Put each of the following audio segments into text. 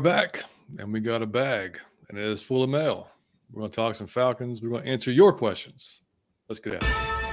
Are back and we got a bag and it is full of mail. We're going to talk some Falcons. We're going to answer your questions. Let's get at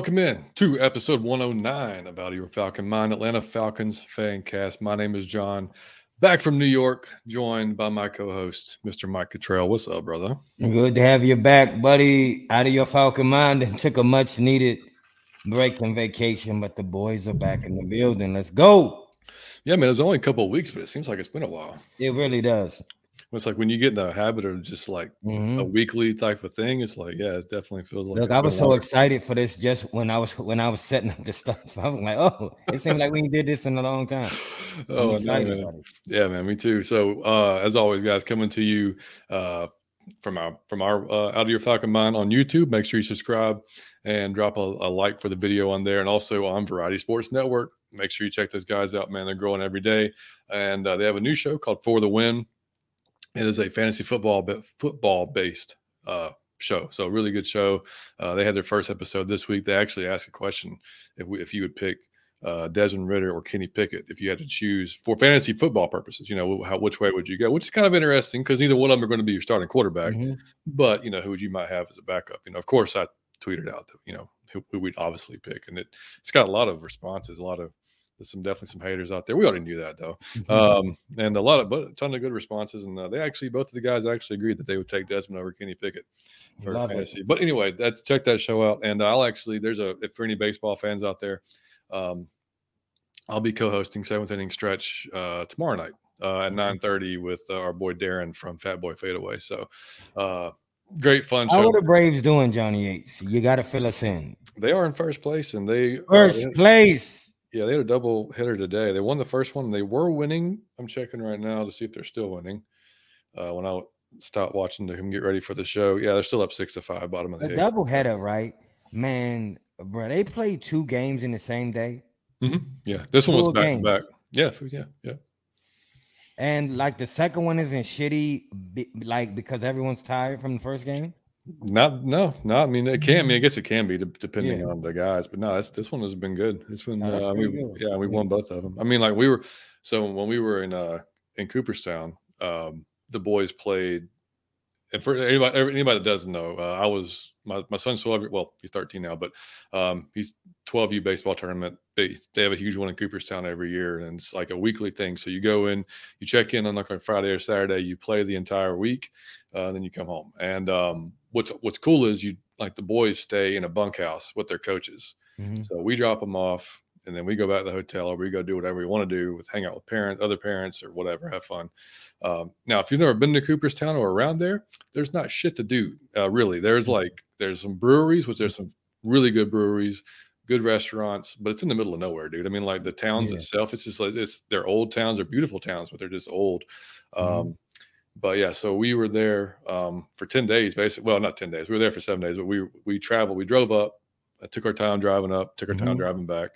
welcome in to episode 109 of Out of your Falcon Mind, Atlanta Falcons fan cast. My name is John, back from New York, joined by my co-host, Mr. Mike Cottrell. What's up, brother? Good to have you back, buddy. Out of your Falcon Mind and took a much needed break and vacation, but the boys are back in the building. Let's go. Yeah, man, it's only a couple of weeks, but it seems like it's been a while. It really does. It's like when you get in the habit of just like mm-hmm. a weekly type of thing. It's like, yeah, it definitely feels like. Look, I was so excited for this just when I was when I was setting up the stuff. I was like, oh, it seemed like we did this in a long time. oh, no, man. yeah, man, me too. So, uh, as always, guys, coming to you uh, from our from our uh, out of your Falcon mind on YouTube. Make sure you subscribe and drop a, a like for the video on there, and also on Variety Sports Network. Make sure you check those guys out, man. They're growing every day, and uh, they have a new show called For the Win it is a fantasy football but football based uh, show. So really good show. Uh, they had their first episode this week. They actually asked a question if we, if you would pick uh, Desmond Ridder or Kenny Pickett if you had to choose for fantasy football purposes. You know, how which way would you go? Which is kind of interesting because neither one of them are going to be your starting quarterback. Mm-hmm. But you know, who would you might have as a backup. You know, of course, I tweeted out that you know who, who we'd obviously pick, and it it's got a lot of responses, a lot of there's some definitely some haters out there. We already knew that though, mm-hmm. um, and a lot of but a ton of good responses. And uh, they actually both of the guys actually agreed that they would take Desmond over Kenny Pickett for Love fantasy. It. But anyway, that's check that show out. And I'll actually there's a if for any baseball fans out there, um, I'll be co-hosting seventh inning stretch uh, tomorrow night uh, at nine thirty with uh, our boy Darren from Fat Boy Fadeaway. So. Uh, great fun How are the Braves doing, Johnny H? You got to fill us in. They are in first place, and they first place. Yeah, they had a double hitter today. They won the first one. They were winning. I'm checking right now to see if they're still winning. Uh, when I stopped watching to him get ready for the show, yeah, they're still up six to five, bottom of the a double header, right? Man, bro, they played two games in the same day. Mm-hmm. Yeah, this one was back to back. Yeah, yeah, yeah. And like the second one isn't shitty, like because everyone's tired from the first game. Not no, no. I mean, it can. I mean, I guess it can be depending yeah. on the guys, but no, this this one has been good. It's been no, uh, we, good. yeah, we won both of them. I mean, like we were so when we were in uh in Cooperstown, um, the boys played. And for anybody anybody that doesn't know, uh, I was my my son's twelve. Well, he's thirteen now, but um, he's twelve U baseball tournament. They they have a huge one in Cooperstown every year, and it's like a weekly thing. So you go in, you check in on like a Friday or Saturday, you play the entire week, uh, then you come home. And um, what's what's cool is you like the boys stay in a bunkhouse with their coaches. Mm-hmm. So we drop them off and then we go back to the hotel or we go do whatever we want to do with hang out with parents, other parents or whatever, have fun. Um, now, if you've never been to Cooperstown or around there, there's not shit to do. Uh, really, there's mm-hmm. like there's some breweries, which there's some really good breweries, good restaurants, but it's in the middle of nowhere, dude. I mean, like the towns yeah. itself, it's just like it's they're old towns, they're beautiful towns, but they're just old. Mm-hmm. But yeah, so we were there um, for 10 days, basically. Well, not 10 days. We were there for seven days, but we we traveled. We drove up. I took our time driving up, took our time mm-hmm. driving back.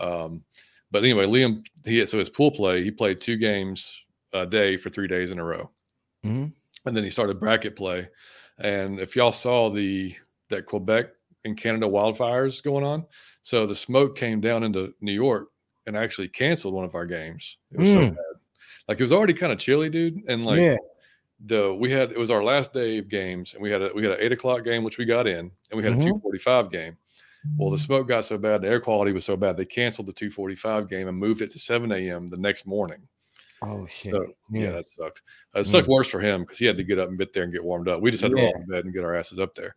Um, but anyway, Liam, he so his pool play, he played two games a day for three days in a row. Mm-hmm. And then he started bracket play. And if y'all saw the that Quebec and Canada wildfires going on, so the smoke came down into New York and actually canceled one of our games. It was mm. so bad. Like it was already kind of chilly, dude. And like yeah the we had it was our last day of games, and we had a we had an eight o'clock game which we got in, and we had mm-hmm. a two forty five game. Well, the smoke got so bad, the air quality was so bad, they canceled the two forty five game and moved it to seven a.m. the next morning. Oh shit! So, yeah. yeah. that sucked. Uh, it sucked worse for him because he had to get up and get there and get warmed up. We just had to yeah. roll in bed and get our asses up there.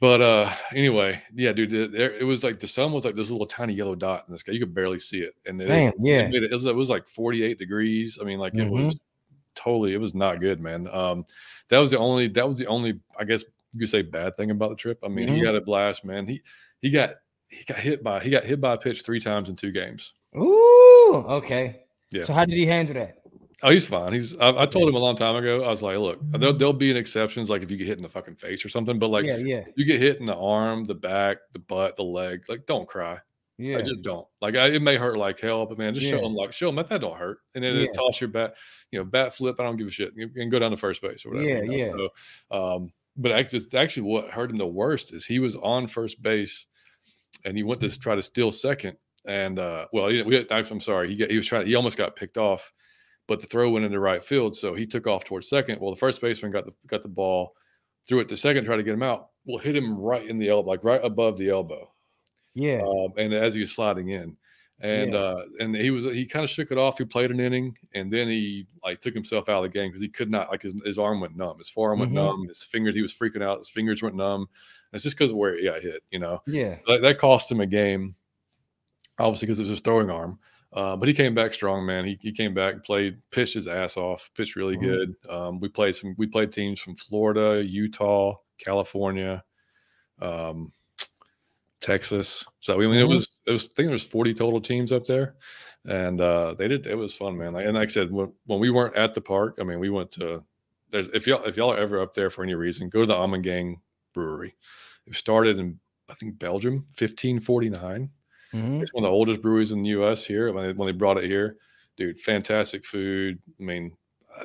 But uh anyway, yeah, dude, it, it, was like the sun was like this little tiny yellow dot in the sky. You could barely see it, and it, Damn, yeah, it, was, it was like forty eight degrees. I mean, like it mm-hmm. was totally it was not good, man. Um, that was the only that was the only I guess you could say bad thing about the trip. I mean, mm-hmm. he got a blast, man. He he got he got hit by he got hit by a pitch three times in two games. Ooh, okay. Yeah. So how did he handle that? Oh, he's fine. He's. I, I, told him a long time ago. I was like, look, there'll, there'll be an exceptions, like if you get hit in the fucking face or something. But like, yeah, yeah, you get hit in the arm, the back, the butt, the leg. Like, don't cry. Yeah, I just don't. Like, I, it may hurt like hell, but man, just yeah. show them like show them that that don't hurt, and then yeah. just toss your bat, you know, bat flip. I don't give a shit. You can go down to first base or whatever. Yeah, you know? yeah. So, um, but actually, actually, what hurt him the worst is he was on first base, and he went to try to steal second, and uh, well, we, I'm sorry, he got, he was trying. He almost got picked off but the throw went into right field, so he took off towards second. Well, the first baseman got the got the ball, threw it to second, tried to get him out. Well, hit him right in the elbow, like right above the elbow. Yeah. Um, and as he was sliding in, and yeah. uh, and he was he kind of shook it off. He played an inning, and then he like took himself out of the game because he could not like his, his arm went numb, his forearm went mm-hmm. numb, his fingers he was freaking out, his fingers went numb. And it's just because of where he got hit, you know. Yeah. So that, that cost him a game, obviously because it was his throwing arm. Uh, but he came back strong, man. He, he came back, played, pitched his ass off, pitched really mm-hmm. good. Um, we played some, we played teams from Florida, Utah, California, um, Texas. So I mean, mm-hmm. it was, it was, I think there was 40 total teams up there, and uh, they did. It was fun, man. Like, and like I said, when, when we weren't at the park, I mean, we went to. There's if y'all if y'all are ever up there for any reason, go to the Ommegang Brewery. It started in I think Belgium, 1549. Mm-hmm. It's one of the oldest breweries in the U.S. here. When they, when they brought it here, dude, fantastic food. I mean,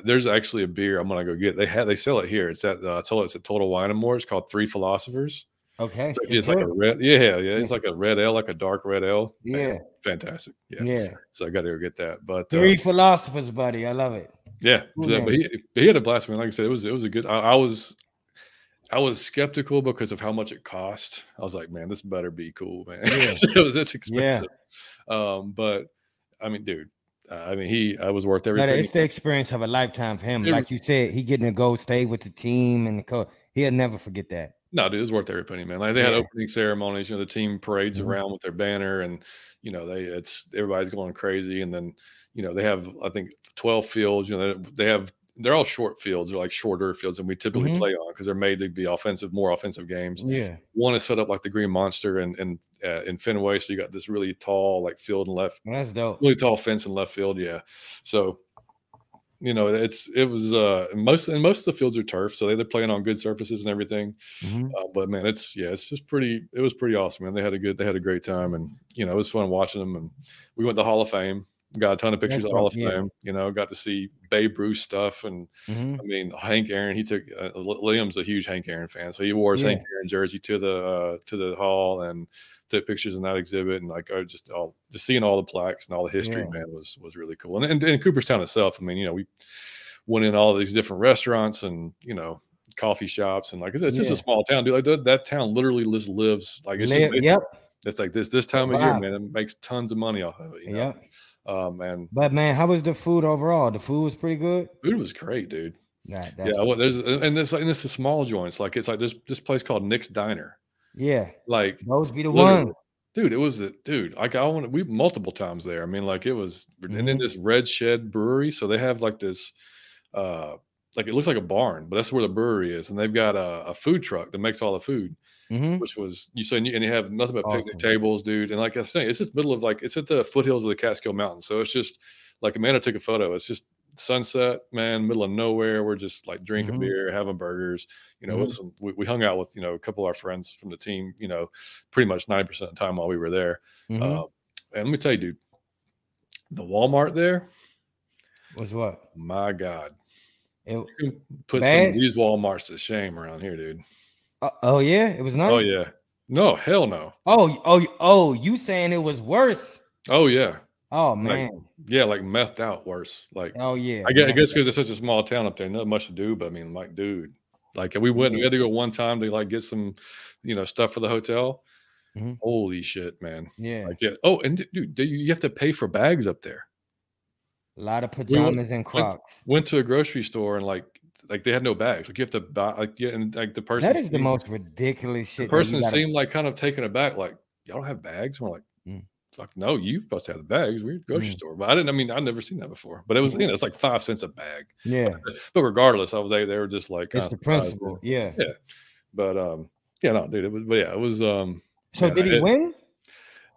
there's actually a beer I'm gonna go get. They have they sell it here. It's at uh, I told it's at Total Wine and More. It's called Three Philosophers. Okay, it's, like, it's like, a red. Yeah, yeah, it's like a red L, like a dark red L. Yeah, fantastic. Yeah, yeah. So I got to go get that. But Three uh, Philosophers, buddy, I love it. Yeah, so, but he, he had a blast. Man, like I said, it was it was a good. I, I was I was skeptical because of how much it cost. I was like, man, this better be cool, man. Yeah. it was it's expensive. Yeah. Um, but I mean, dude, uh, I mean, he I was worth everything. it's the experience of a lifetime for him. like you said, he getting to go stay with the team and the coach. He'll never forget that. No, dude, it's worth every penny, man. Like they yeah. had opening ceremonies, you know, the team parades mm-hmm. around with their banner, and you know, they it's everybody's going crazy, and then you know they have I think twelve fields. You know, they, they have they're all short fields. They're like shorter fields than we typically mm-hmm. play on because they're made to be offensive, more offensive games. Yeah. One is set up like the Green Monster and and uh, in Fenway, so you got this really tall like field and left. That's dope. Really tall fence in left field. Yeah. So, you know, it's it was uh most and most of the fields are turf, so they're playing on good surfaces and everything. Mm-hmm. Uh, but man, it's yeah, it's just pretty. It was pretty awesome, man. They had a good, they had a great time, and you know, it was fun watching them. And we went to Hall of Fame got a ton of pictures That's of Hall of Fame. Yeah. You know, got to see Babe Ruth stuff, and mm-hmm. I mean Hank Aaron. He took uh, Liam's a huge Hank Aaron fan, so he wore his yeah. Hank Aaron jersey to the uh, to the hall and took pictures in that exhibit, and like I just all just seeing all the plaques and all the history, yeah. man, was was really cool. And, and, and Cooperstown itself, I mean, you know, we went in all these different restaurants and you know coffee shops and like it's, just a small town, dude. Like that, that town literally just lives like it's just, yep. It's like this this time of year, man. It makes tons of money off of it. You know? Yep. Um, and but man, how was the food overall? The food was pretty good. Food was great, dude. yeah, well, there's and this and this is small joints. Like it's like this this place called Nick's Diner. Yeah, like those be the one. Dude, it was the dude. Like I want we multiple times there. I mean, like it was, mm-hmm. and then mm-hmm. this Red Shed Brewery. So they have like this, uh, like it looks like a barn, but that's where the brewery is, and they've got a, a food truck that makes all the food mm-hmm. which was you said, and you have nothing but awesome. picnic tables, dude. And like I was saying, it's just middle of like it's at the foothills of the Catskill Mountains, so it's just like Amanda took a photo. It's just sunset, man, middle of nowhere. We're just like drinking mm-hmm. beer, having burgers. You know, mm-hmm. some, we, we, hung out with you know a couple of our friends from the team. You know, pretty much ninety percent of the time while we were there. Mm-hmm. Uh, and let me tell you, dude, the Walmart there was what? My God, it, put some of these WalMarts to shame around here, dude. Uh, oh yeah, it was oh, nice. Oh yeah. No, hell no. Oh, oh, oh, you saying it was worse? Oh yeah. Oh man. Like, yeah, like methed out worse. Like oh yeah. I guess I guess because it's such a small town up there, not much to do. But I mean, like, dude, like we went, we had to go one time to like get some, you know, stuff for the hotel. Mm-hmm. Holy shit, man. Yeah. Like, yeah. Oh, and dude, you have to pay for bags up there. A lot of pajamas we went, and Crocs. Went, went to a grocery store and like like they had no bags. Like you have to buy like yeah, and like the person that is seemed, the most ridiculous shit. The person gotta... seemed like kind of taken aback, like y'all don't have bags. And we're like, fuck no, you supposed to have the bags. We're grocery mm. store, but I didn't. I mean, I've never seen that before. But it was you know it's like five cents a bag. Yeah. But, but regardless, I was there. They were just like it's the principle. Yeah. Yeah. But um, yeah, no, dude, it was. But yeah, it was um. So yeah, did he it, win?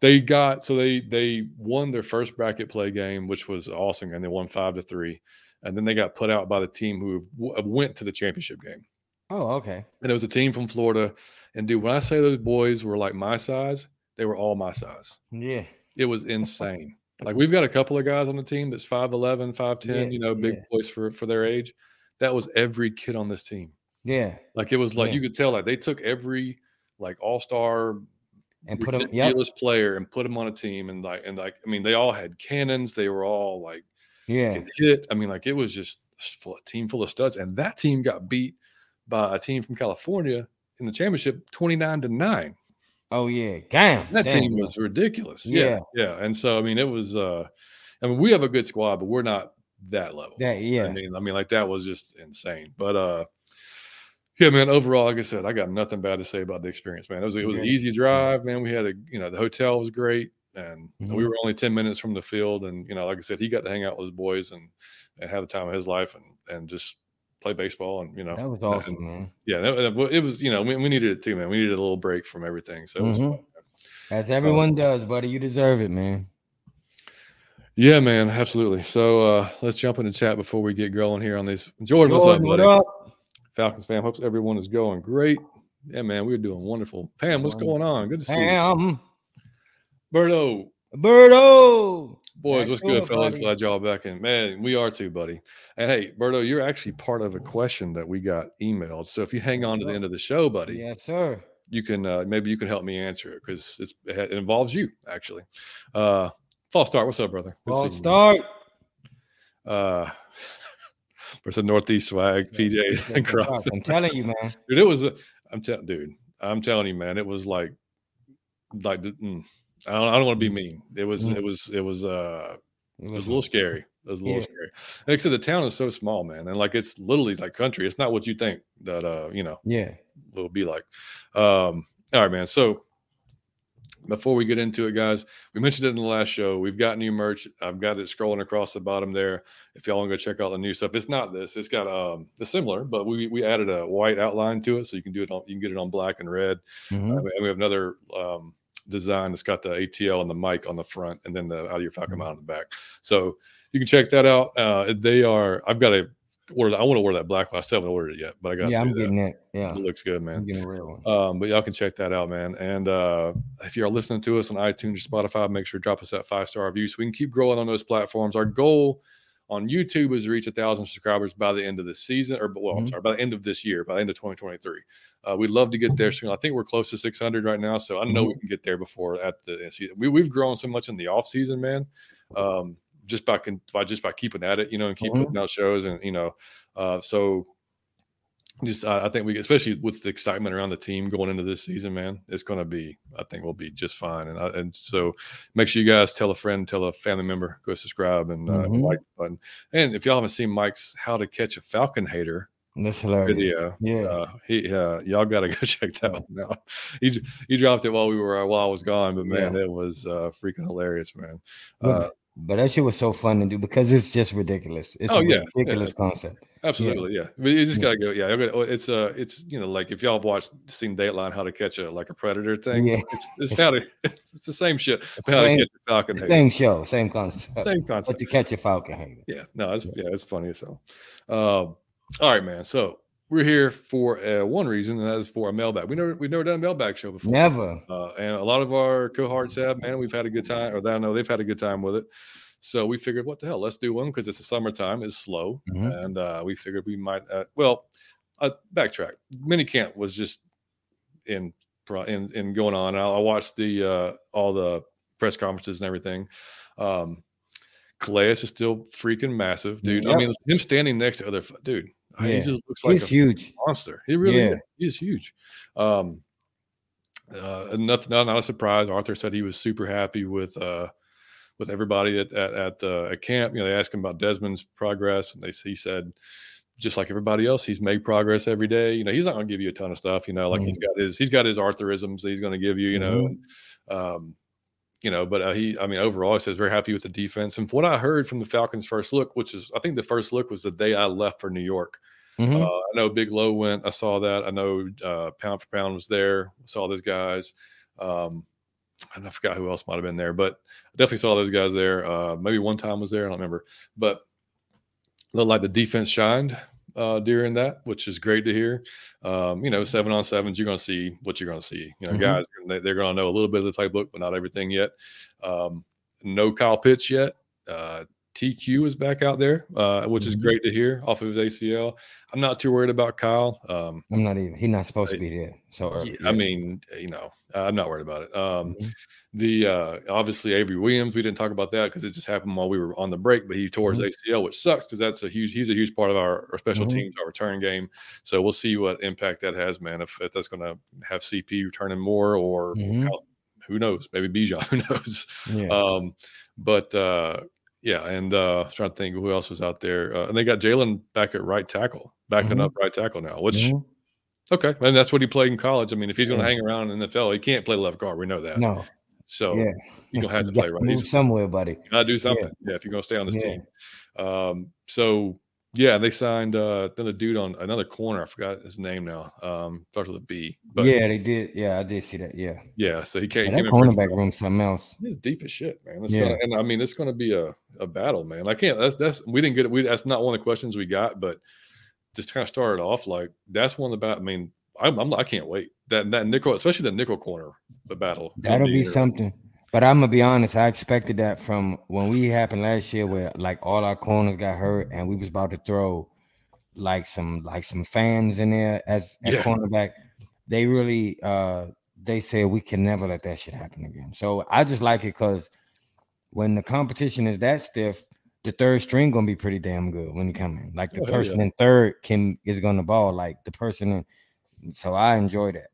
they got so they they won their first bracket play game, which was awesome, and they won five to three, and then they got put out by the team who went to the championship game. Oh, okay. And it was a team from Florida, and dude, when I say those boys were like my size, they were all my size. Yeah, it was insane. like we've got a couple of guys on the team that's 5'11, 5'10, yeah, you know, big yeah. boys for for their age. That was every kid on this team. Yeah. Like it was like yeah. you could tell like they took every like all-star and put them yep. player and put them on a team and like and like I mean they all had cannons, they were all like yeah hit. I mean, like it was just full, a team full of studs. And that team got beat by a team from California in the championship 29 to 9. Oh yeah, damn. That damn, team was ridiculous. Yeah. yeah, yeah. And so I mean, it was. uh I mean, we have a good squad, but we're not that level. That yeah. I mean, I mean, like that was just insane. But uh yeah, man. Overall, like I said, I got nothing bad to say about the experience, man. It was it was an easy drive, man. We had a you know the hotel was great, and mm-hmm. we were only ten minutes from the field, and you know, like I said, he got to hang out with his boys and and have the time of his life, and and just play baseball and you know that was awesome, and, man. Yeah, it was you know we, we needed it too, man. We needed a little break from everything, so mm-hmm. as everyone um, does, buddy. You deserve it, man. Yeah, man, absolutely. So uh let's jump in the chat before we get going here on these. Jordan, Jordan what's up, buddy? What up? Falcons fam. Hopes everyone is going great. Yeah, man, we're doing wonderful. Pam, what's going on? Good to see Pam. you. Berto. Berto. Boys, what's good, fellas? Glad y'all back in. Man, we are too, buddy. And hey, Berto, you're actually part of a question that we got emailed. So if you hang on to the end of the show, buddy. Yes, sir. You can uh, maybe you can help me answer it because it involves you actually. Uh false start. What's up, brother? Good false start. Uh versus the Northeast swag, PJ and Cross. I'm telling you, man. Dude, it was. A, I'm telling, dude. I'm telling you, man. It was like, like. Mm, I don't. I don't want to be mean. It was. Mm. It was. It was. Uh. It was a little scary. It was a little yeah. scary. Like I said, the town is so small, man, and like it's literally like country. It's not what you think that uh you know. Yeah. Will be like. Um. All right, man. So before we get into it, guys, we mentioned it in the last show. We've got new merch. I've got it scrolling across the bottom there. If y'all want to go check out the new stuff, it's not this. It's got um it's similar, but we we added a white outline to it, so you can do it on you can get it on black and red. Mm-hmm. Uh, and we have another um design that's got the ATL and the mic on the front, and then the Audio Falcon mm-hmm. mount on the back. So you can check that out. Uh, they are. I've got a order. I want to order that black one. I still haven't ordered it yet, but I got. Yeah, I'm getting it. Yeah, it looks good, man. I'm getting a real one. Um, but y'all can check that out, man. And uh, if you're listening to us on iTunes or Spotify, make sure to drop us that five star review so we can keep growing on those platforms. Our goal on YouTube is reach a thousand subscribers by the end of the season, or well, mm-hmm. I'm sorry, by the end of this year, by the end of 2023. Uh, we'd love to get there soon. I think we're close to 600 right now, so I know mm-hmm. we can get there before at the season. We, we've grown so much in the off season, man. Um, just by, by just by keeping at it, you know, and keep mm-hmm. putting out shows, and you know, uh, so just I, I, think we, especially with the excitement around the team going into this season, man, it's going to be. I think we'll be just fine. And I, and so make sure you guys tell a friend, tell a family member, go subscribe and uh, mm-hmm. like button. And if y'all haven't seen Mike's "How to Catch a Falcon Hater," That's hilarious. Video. Yeah. Uh, he, uh, y'all got to go check that one out. He, he dropped it while we were, while I was gone, but man, yeah. it was uh, freaking hilarious, man. Uh, but that shit was so fun to do because it's just ridiculous. It's oh, a yeah, ridiculous yeah. concept. Absolutely, yeah. yeah. You just gotta go. Yeah, it's uh it's you know like if y'all have watched seen Dateline, how to catch a like a predator thing. Yeah, it's it's how to it's the same shit. How same, to catch a falcon. Same show, same concept. Same concept. But to catch a falcon. Yeah, no, it's yeah, it's funny so. Um, all right, man. So we're here for uh, one reason, and that is for a mailbag. We never we've never done a mailbag show before. Never. Uh, and a lot of our cohorts have, man. We've had a good time, or I know they've had a good time with it. So we figured, what the hell? Let's do one because it's the summertime. It's slow, mm-hmm. and uh, we figured we might. Uh, well, uh, backtrack. Mini camp was just in in in going on. I, I watched the uh, all the press conferences and everything. Um, Calais is still freaking massive, dude. Yep. I mean, him standing next to other dude. Yeah. He just looks like he's a huge monster. He really yeah. is. He's huge. Um, uh, nothing, not, not a surprise. Arthur said he was super happy with uh, with everybody at at at, uh, at camp. You know, they asked him about Desmond's progress, and they he said, just like everybody else, he's made progress every day. You know, he's not going to give you a ton of stuff. You know, like mm-hmm. he's got his he's got his Arthurisms that he's going to give you. You know, mm-hmm. um, you know, but uh, he, I mean, overall, he says very happy with the defense. And from what I heard from the Falcons' first look, which is, I think the first look was the day I left for New York. Mm-hmm. Uh, I know Big Low went. I saw that. I know uh, Pound for Pound was there. Saw those guys. Um, I forgot who else might have been there, but I definitely saw those guys there. Uh, maybe one time was there, I don't remember, but looked like the defense shined uh, during that, which is great to hear. Um, you know, seven on sevens, you're going to see what you're going to see. You know, mm-hmm. guys, they're going to know a little bit of the playbook, but not everything yet. Um, no Kyle Pitts yet. Uh, TQ is back out there, uh, which is mm-hmm. great to hear off of his ACL. I'm not too worried about Kyle. Um, I'm not even. He's not supposed to be there. So yeah, I mean, you know, I'm not worried about it. Um, mm-hmm. The uh, obviously Avery Williams, we didn't talk about that because it just happened while we were on the break. But he tore his mm-hmm. ACL, which sucks because that's a huge. He's a huge part of our, our special mm-hmm. teams, our return game. So we'll see what impact that has, man. If, if that's going to have CP returning more, or mm-hmm. who knows? Maybe Bijan, who knows? Yeah. Um, but uh, yeah, and uh, trying to think who else was out there, uh, and they got Jalen back at right tackle, backing mm-hmm. up right tackle now. Which mm-hmm. okay, and that's what he played in college. I mean, if he's going to yeah. hang around in the NFL, he can't play left guard. We know that. No. So yeah. you're gonna have to play right. Move somewhere, buddy. Gotta do something. Yeah. yeah if you're gonna stay on this yeah. team. Um, so yeah, they signed uh, another dude on another corner. I forgot his name now. Um, starts with a B. But yeah, they did. Yeah, I did see that. Yeah. Yeah. So he came. Yeah, that cornerback room something else. He's deep as shit, man. It's yeah. Gonna, and I mean, it's going to be a, a battle, man. I can't. That's that's we didn't get it. We that's not one of the questions we got, but just kind of started off like that's one of the. I mean, I'm, I'm I can't wait that that nickel, especially the nickel corner, the battle. That'll be, be something. But I'm gonna be honest, I expected that from when we happened last year, where like all our corners got hurt and we was about to throw like some like some fans in there as at yeah. cornerback. They really uh they said we can never let that shit happen again. So I just like it because when the competition is that stiff, the third string gonna be pretty damn good when you come in. Like the oh, person yeah. in third can is gonna ball like the person in. So I enjoy that.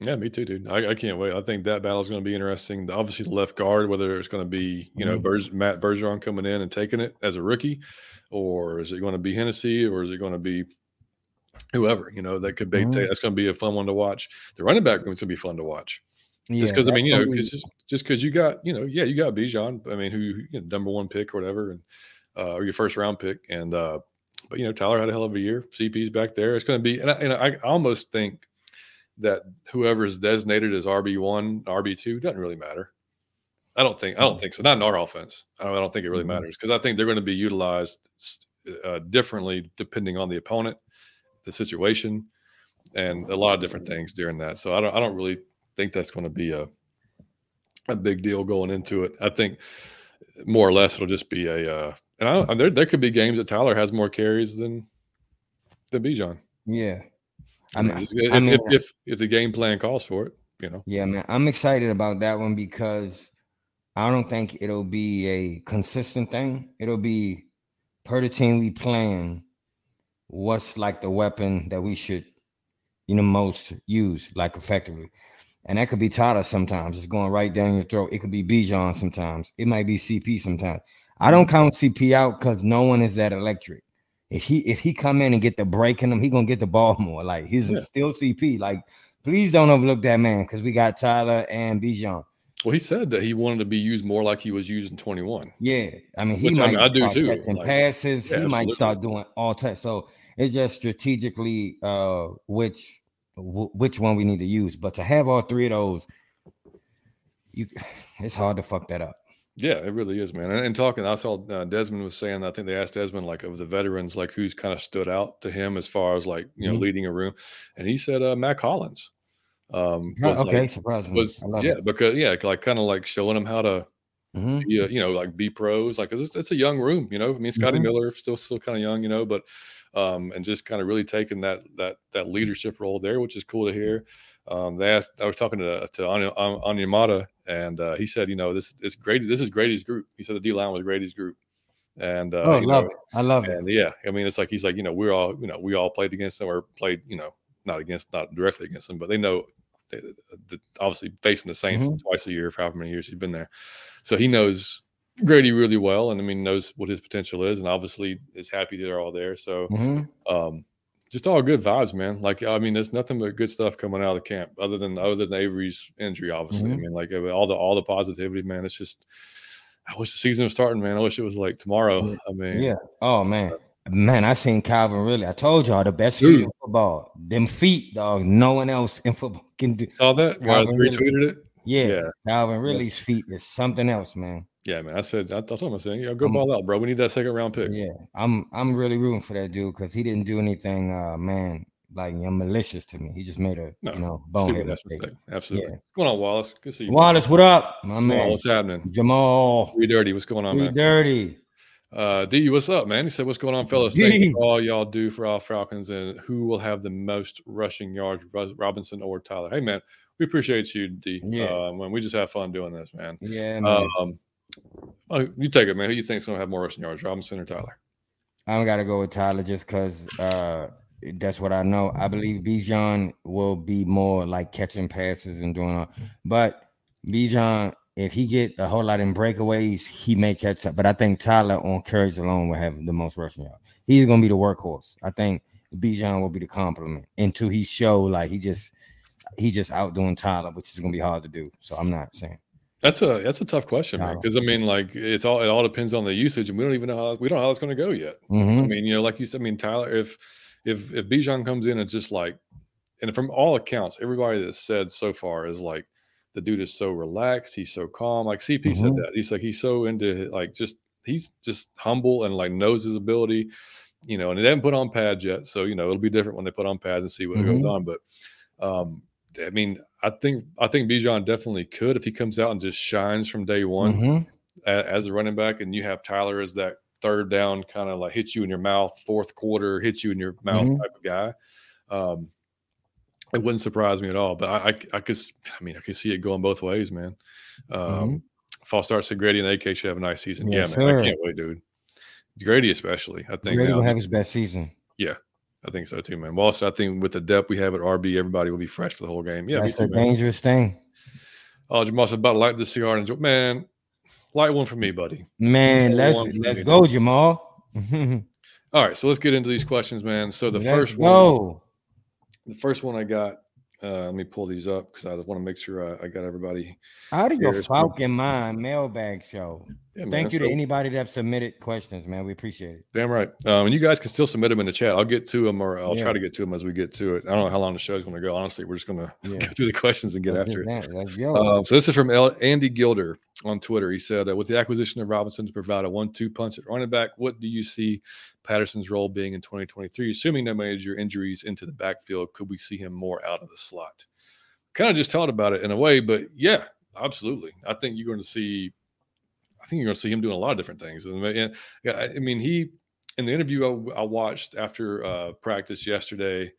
Yeah, me too, dude. I, I can't wait. I think that battle is going to be interesting. Obviously, the left guard, whether it's going to be you know mm-hmm. Matt Bergeron coming in and taking it as a rookie, or is it going to be Hennessy, or is it going to be whoever? You know, that could be mm-hmm. that's going to be a fun one to watch. The running back is going to be fun to watch. Just because I mean, you know, cause just just because you got you know, yeah, you got Bijan. I mean, who you know, number one pick or whatever, and uh, or your first round pick, and uh, but you know, Tyler had a hell of a year. CP's back there. It's going to be, and I, and I almost think that whoever is designated as RB one, RB two doesn't really matter. I don't think I don't think so. Not in our offense. I don't, I don't think it really mm-hmm. matters because I think they're going to be utilized uh, differently depending on the opponent, the situation, and a lot of different things during that. So I don't I don't really think that's going to be a a big deal going into it. I think more or less it'll just be a uh, and I, there there could be games that Tyler has more carries than than Bijan. Yeah, I mean, if, I mean, if, if, if the game plan calls for it, you know. Yeah, man, I'm excited about that one because I don't think it'll be a consistent thing. It'll be per the team we playing. What's like the weapon that we should, you know, most use like effectively, and that could be Tyler sometimes. It's going right down your throat. It could be Bijan sometimes. It might be CP sometimes. I don't count CP out because no one is that electric if he if he come in and get the break in him, he gonna get the ball more. Like he's yeah. still CP. Like please don't overlook that man because we got Tyler and Bijan. Well, he said that he wanted to be used more like he was used in 21. Yeah, I mean he Which, might I, mean, I do too. Like, passes, yeah, he absolutely. might start doing all tests. So it's just strategically uh which w- which one we need to use. But to have all three of those, you it's hard to fuck that up. Yeah, it really is, man. And, and talking, I saw uh, Desmond was saying, I think they asked Desmond, like, of the veterans, like, who's kind of stood out to him as far as, like, you know, mm-hmm. leading a room. And he said, uh, Mack Hollins. Um, was okay, like, surprising. Was, yeah, it. because, yeah, like, kind of like showing them how to, mm-hmm. be, you know, like be pros. Like, it's, it's a young room, you know. I mean, Scotty mm-hmm. Miller still, still kind of young, you know, but, um, and just kind of really taking that, that, that leadership role there, which is cool to hear. Um, they asked, I was talking to, to Anya, Onyemata and uh, he said, you know, this is great. This is Grady's group. He said the D line was Grady's group. And uh, oh, love know, it. I love and, it. Yeah, I mean, it's like he's like, you know, we're all, you know, we all played against them or played, you know, not against, not directly against them, but they know, they, they, obviously facing the Saints mm-hmm. twice a year for however many years he's been there, so he knows Grady really well, and I mean knows what his potential is, and obviously is happy they're all there. So, mm-hmm. um, just all good vibes, man. Like I mean, there's nothing but good stuff coming out of the camp, other than other than Avery's injury, obviously. Mm-hmm. I mean, like all the all the positivity, man. It's just I wish the season was starting, man. I wish it was like tomorrow. I mean, yeah. Oh man, man, I seen Calvin really. I told y'all the best feet in football. Them feet, dog. No one else in football can do. Saw that? Calvin retweeted really. it. Yeah, yeah. Calvin Ridley's feet is something else, man. Yeah, man. I said I, I told him I said, yeah, go ball out, bro. We need that second round pick. Yeah, I'm I'm really rooting for that dude because he didn't do anything, uh, man, like you know, malicious to me. He just made a no, you know bonehead mistake. mistake. Absolutely. Yeah. What's going on, Wallace? Good to see you. Wallace, what up, my what's man? What's happening? Jamal. We dirty. What's going on, we man? dirty. Uh, D, what's up, man? He said, "What's going on, fellas? Thank you all y'all do for all Falcons, and who will have the most rushing yards, Robinson or Tyler? Hey, man, we appreciate you, D. Yeah, uh, when we just have fun doing this, man. Yeah, man. Um, oh, you take it, man. Who you think's gonna have more rushing yards, Robinson or Tyler? I'm gotta go with Tyler just because uh, that's what I know. I believe Bijan will be more like catching passes and doing all, but Bijan if he get a whole lot in breakaways, he may catch up. But I think Tyler on carries alone will have the most rushing yards. He's gonna be the workhorse. I think Bijan will be the complement until he show like he just he just outdoing Tyler, which is gonna be hard to do. So I'm not saying. That's a that's a tough question, man. Because I mean, like it's all it all depends on the usage, and we don't even know how we don't know how it's going to go yet. Mm-hmm. I mean, you know, like you said, I mean, Tyler, if if if Bijan comes in and just like, and from all accounts, everybody that's said so far is like the dude is so relaxed. He's so calm. Like CP mm-hmm. said that. He's like he's so into like just he's just humble and like knows his ability, you know. And they haven't put on pads yet, so you know it'll be different when they put on pads and see what mm-hmm. goes on. But um, I mean, I think I think Bijan definitely could if he comes out and just shines from day one mm-hmm. as, as a running back, and you have Tyler as that third down kind of like hit you in your mouth, fourth quarter hit you in your mouth mm-hmm. type of guy. Um, it wouldn't surprise me at all. But I, I, I could, I mean, I could see it going both ways, man. Um, mm-hmm. False start said Grady and AK should have a nice season. Yes, yeah, man, sir. I can't wait, dude. Grady especially. I think Grady will have his best season. Yeah, I think so too, man. Also, I think with the depth we have at RB, everybody will be fresh for the whole game. Yeah, that's a dangerous thing. Oh, Jamal said about to light the cigar and enjoy. Man, light one for me, buddy. Man, light let's let's me, go, Jamal. All right, so let's get into these questions, man. So the let's first go. one, the first one I got uh, let me pull these up because I want to make sure I, I got everybody. Out of your Falcon Mind mailbag show. Yeah, Thank you to anybody that submitted questions, man. We appreciate it. Damn right. Um, and you guys can still submit them in the chat. I'll get to them, or I'll yeah. try to get to them as we get to it. I don't know how long the show is going to go. Honestly, we're just going to yeah. go through the questions and get after it. Um, so this is from El- Andy Gilder on Twitter. He said, uh, "With the acquisition of Robinson to provide a one-two punch at running back, what do you see Patterson's role being in 2023? Assuming no major injuries into the backfield, could we see him more out of the slot?" kind of just talked about it in a way, but yeah, absolutely. I think you're going to see. I think you're going to see him doing a lot of different things. And, yeah, I mean, he in the interview I, I watched after uh, practice yesterday,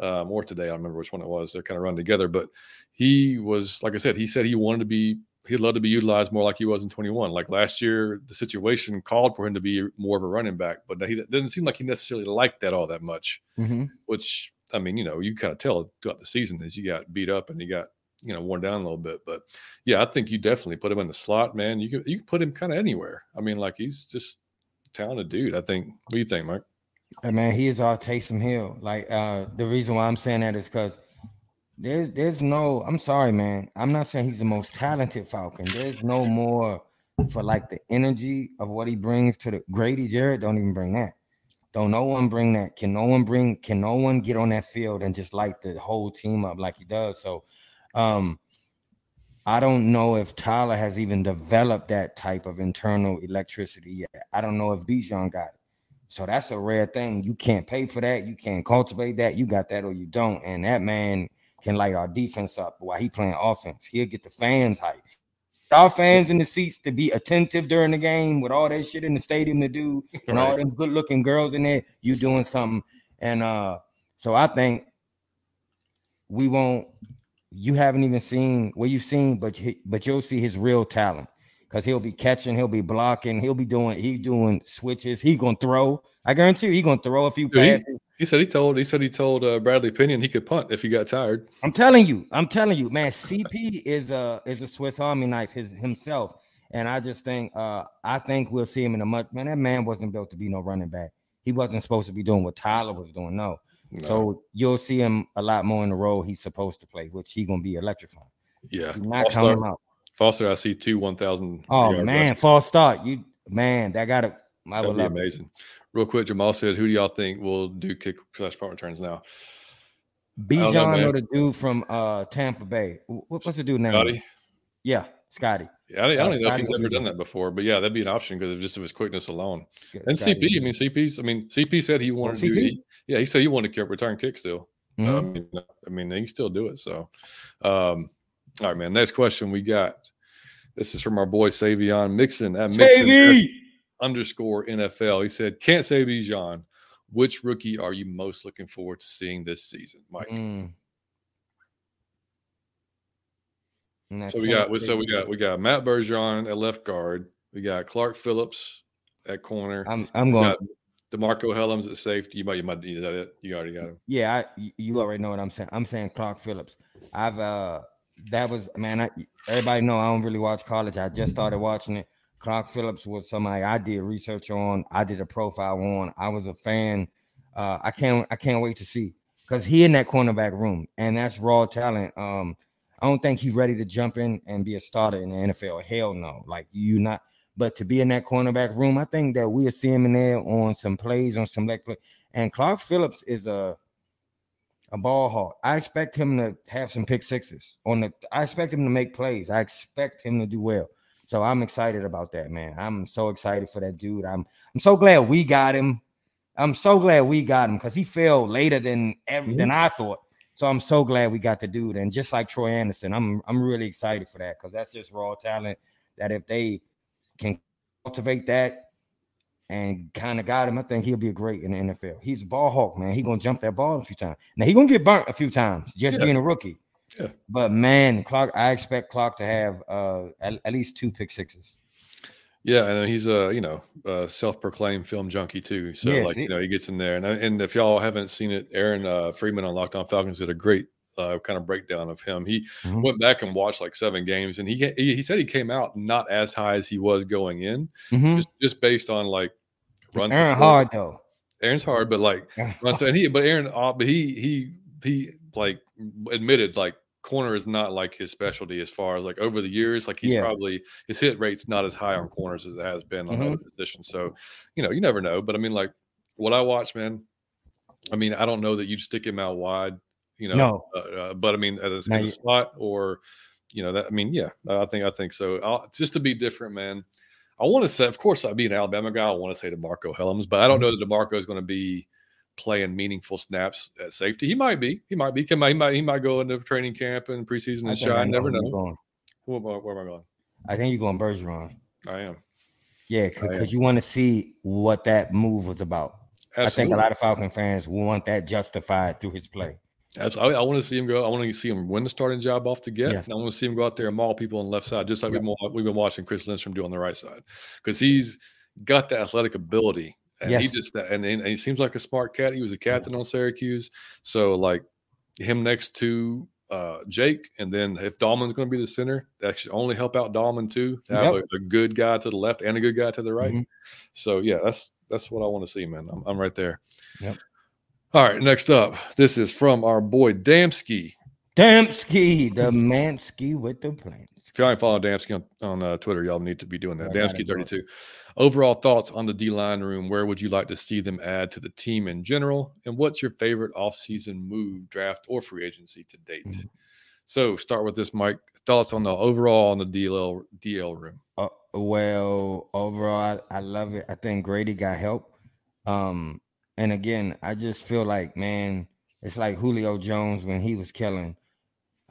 um, or today, I don't remember which one it was. They're kind of run together, but he was like I said. He said he wanted to be. He'd love to be utilized more like he was in 21. Like last year, the situation called for him to be more of a running back, but he doesn't seem like he necessarily liked that all that much. Mm-hmm. Which I mean, you know, you kind of tell throughout the season as you got beat up and you got, you know, worn down a little bit. But yeah, I think you definitely put him in the slot, man. You can you can put him kind of anywhere. I mean, like he's just talented dude. I think. What do you think, Mike? Hey, man, he is our Taysom Hill. Like uh the reason why I'm saying that is because there's there's no. I'm sorry, man. I'm not saying he's the most talented Falcon. There's no more for like the energy of what he brings to the Grady Jarrett. Don't even bring that. Don't no one bring that? Can no one bring? Can no one get on that field and just light the whole team up like he does? So, um, I don't know if Tyler has even developed that type of internal electricity yet. I don't know if Bijan got it. So that's a rare thing. You can't pay for that. You can't cultivate that. You got that or you don't. And that man can light our defense up while he playing offense. He'll get the fans hype our fans in the seats to be attentive during the game with all that shit in the stadium to do and right. all them good looking girls in there, you doing something. And uh so I think we won't you haven't even seen what you've seen, but but you'll see his real talent because he'll be catching, he'll be blocking, he'll be doing he doing switches, he gonna throw. I guarantee you, he gonna throw a few passes. He, said he told he said he told uh, Bradley Pinion he could punt if he got tired. I'm telling you, I'm telling you, man. CP is a is a Swiss Army knife his, himself, and I just think uh I think we'll see him in a much man. That man wasn't built to be no running back. He wasn't supposed to be doing what Tyler was doing. No. no. So you'll see him a lot more in the role he's supposed to play, which he's gonna be electrifying. Yeah, not counting him out. Foster, I see two one thousand. Oh man, false start. You man, that got to. I would be amazing. It. Real quick, Jamal said, "Who do y'all think will do kick slash punt returns now?" Bijan or the dude from uh, Tampa Bay. What, what's the dude name? Scotty. Yeah, Scotty. Yeah, I, I don't know if he's ever done that before, but yeah, that'd be an option because of just of his quickness alone. And Scotty. CP, I mean, CP's, I mean, CP said he wanted well, to do. He, yeah, he said he wanted to return kick still. Mm-hmm. I, mean, I mean, he can still do it. So, um, all right, man. Next question we got. This is from our boy Savion Mixon at Mixon underscore NFL. He said, "Can't say Bijan. Which rookie are you most looking forward to seeing this season, Mike?" Mm. So we got so we got we got Matt Bergeron at left guard. We got Clark Phillips at corner. I'm I'm going DeMarcco Hellams at safety. You might you might is that it? You already got him. Yeah, I, you already know what I'm saying. I'm saying Clark Phillips. I've uh that was man. I, everybody know I don't really watch college. I just started watching it. Clark Phillips was somebody I did research on. I did a profile on. I was a fan. Uh, I can't I can't wait to see because he in that cornerback room and that's raw talent. Um, I don't think he's ready to jump in and be a starter in the NFL. Hell no. Like you not. But to be in that cornerback room, I think that we'll see him in there on some plays, on some leg play. And Clark Phillips is a a ball hawk. I expect him to have some pick sixes on the. I expect him to make plays. I expect him to do well. So I'm excited about that, man. I'm so excited for that dude. I'm I'm so glad we got him. I'm so glad we got him because he fell later than ever mm-hmm. than I thought. So I'm so glad we got the dude. And just like Troy Andersen, I'm I'm really excited for that because that's just raw talent. That if they can cultivate that and kind of got him, I think he'll be great in the NFL. He's a ball hawk, man. He gonna jump that ball a few times. Now he gonna get burnt a few times just yeah. being a rookie. Yeah. But man, Clark, I expect Clark to have uh at, at least two pick sixes. Yeah, and he's a you know a self-proclaimed film junkie too. So yes, like you know he gets in there, and and if y'all haven't seen it, Aaron uh, Freeman on Locked On Falcons did a great uh, kind of breakdown of him. He mm-hmm. went back and watched like seven games, and he he, he said he came out not as high as he was going in, mm-hmm. just, just based on like runs. Aaron support. hard though. Aaron's hard, but like and he but Aaron, uh, but he he he like admitted like corner is not like his specialty as far as like over the years. Like he's yeah. probably his hit rate's not as high on corners as it has been on mm-hmm. other positions. So, you know, you never know. But I mean, like what I watch, man. I mean, I don't know that you'd stick him out wide, you know. No. Uh, uh, but I mean, as a slot or, you know, that I mean, yeah, I think I think so. I'll, just to be different, man. I want to say, of course, I'd be an Alabama guy. I want to say DeMarcco Hellams, but I don't mm-hmm. know that DeMarcco is going to be playing meaningful snaps at safety. He might be. He might be. He might. He might, he might go into training camp and preseason and shine. Never know. Where, where, am I going? I think you're going Bergeron. I am. Yeah, because you want to see what that move was about. Absolutely. I think a lot of Falcon fans want that justified through his play. Absolutely. I, I want to see him go. I want to see him win the starting job off the get. Yes. I want to see him go out there and maul people on the left side, just like yep. we've, we've been watching Chris Lindstrom do on the right side, because he's got the athletic ability and yes. he just and, and he seems like a smart cat. He was a captain on Syracuse, so like him next to uh, Jake, and then if Dalman's going to be the center, that should only help out Dalman too to have yep. a, a, good guy to the left and a good guy to the right. Mm-hmm. So yeah, that's that's what I want to see, man. I'm, I'm right there. Yep. All right, next up, this is from our boy Damsky. Damsky, the Mansky with the plans. If y'all ain't follow Damsky on, on uh, Twitter, y'all need to be doing that. Damsky32. Overall thoughts on the D line room. Where would you like to see them add to the team in general? And what's your favorite offseason move, draft, or free agency to date? Mm-hmm. So start with this, Mike. Thoughts on the overall on the DL DL room. Uh, well, overall, I, I love it. I think Grady got help. Um, and again, I just feel like, man, it's like Julio Jones when he was killing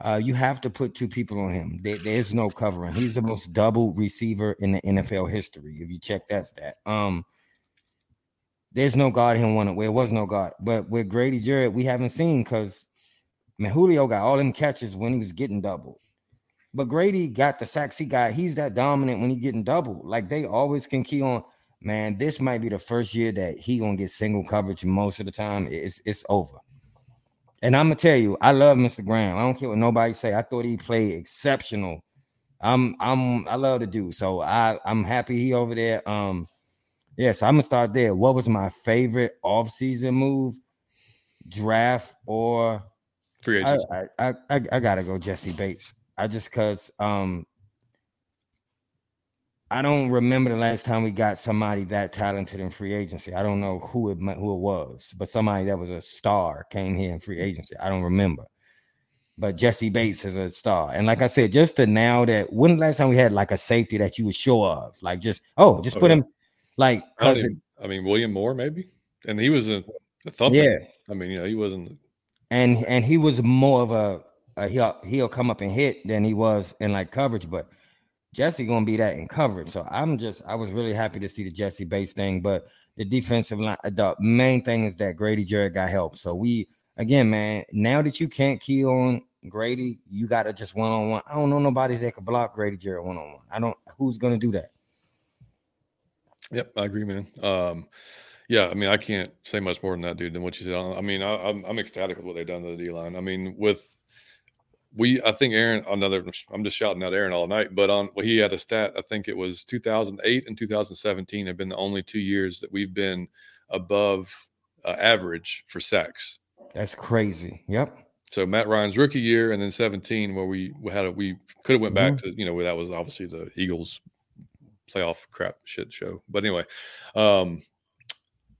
uh, you have to put two people on him. There, there's no covering. He's the most double receiver in the NFL history. If you check that stat, um, there's no guard him one. There was no God. but with Grady Jarrett, we haven't seen because man, Julio got all them catches when he was getting doubled. But Grady got the sacks he got. He's that dominant when he getting doubled. Like they always can key on. Man, this might be the first year that he gonna get single coverage most of the time. It's it's over. And I'm gonna tell you, I love Mr. Graham. I don't care what nobody say. I thought he played exceptional. I'm I'm I love the dude. So I I'm happy he over there. Um yeah, so I'm gonna start there. What was my favorite off-season move? Draft or free agency? I, I, I, I gotta go Jessie Bates. I just cause um I don't remember the last time we got somebody that talented in free agency. I don't know who it who it was, but somebody that was a star came here in free agency. I don't remember. but Jessie Bates is a star. And like I said, just to now that when the last time we had like a safety that you were sure of, like just oh, just oh, put him like I, even, I, mean William Moore maybe, and he was a, a thumper. Yeah, I mean you know he wasn't, and and he was more of a, a he'll he'll come up and hit than he was in like coverage, but Jessie gonna be that in coverage. So I'm just I was really happy to see the Jessie Bates thing, but the defensive line, the main thing is that Grady Jarrett got help. So we again, man, now that you can't key on Grady, you got to just one on one. I don't know nobody that could block Grady Jarrett one on one. I don't. Who's to do that? Yep, I agree, man. Um, yeah, I mean, I can't say much more than that, dude. Than what you said. I mean, I, am I'm, I'm ecstatic with what they've done to the D line. I mean, with we, I think Aaron. Another, I'm just shouting out Aaron all night, but on well, he had a stat. I think it was 2008 and 2017 have been the only two years that we've been above uh, average for sacks. That's crazy. Yep. So Matt Ryan's rookie year, and then 17, where we, we had a, we could have went back mm-hmm. to you know where that was obviously the Eagles playoff crap shit show. But anyway, um,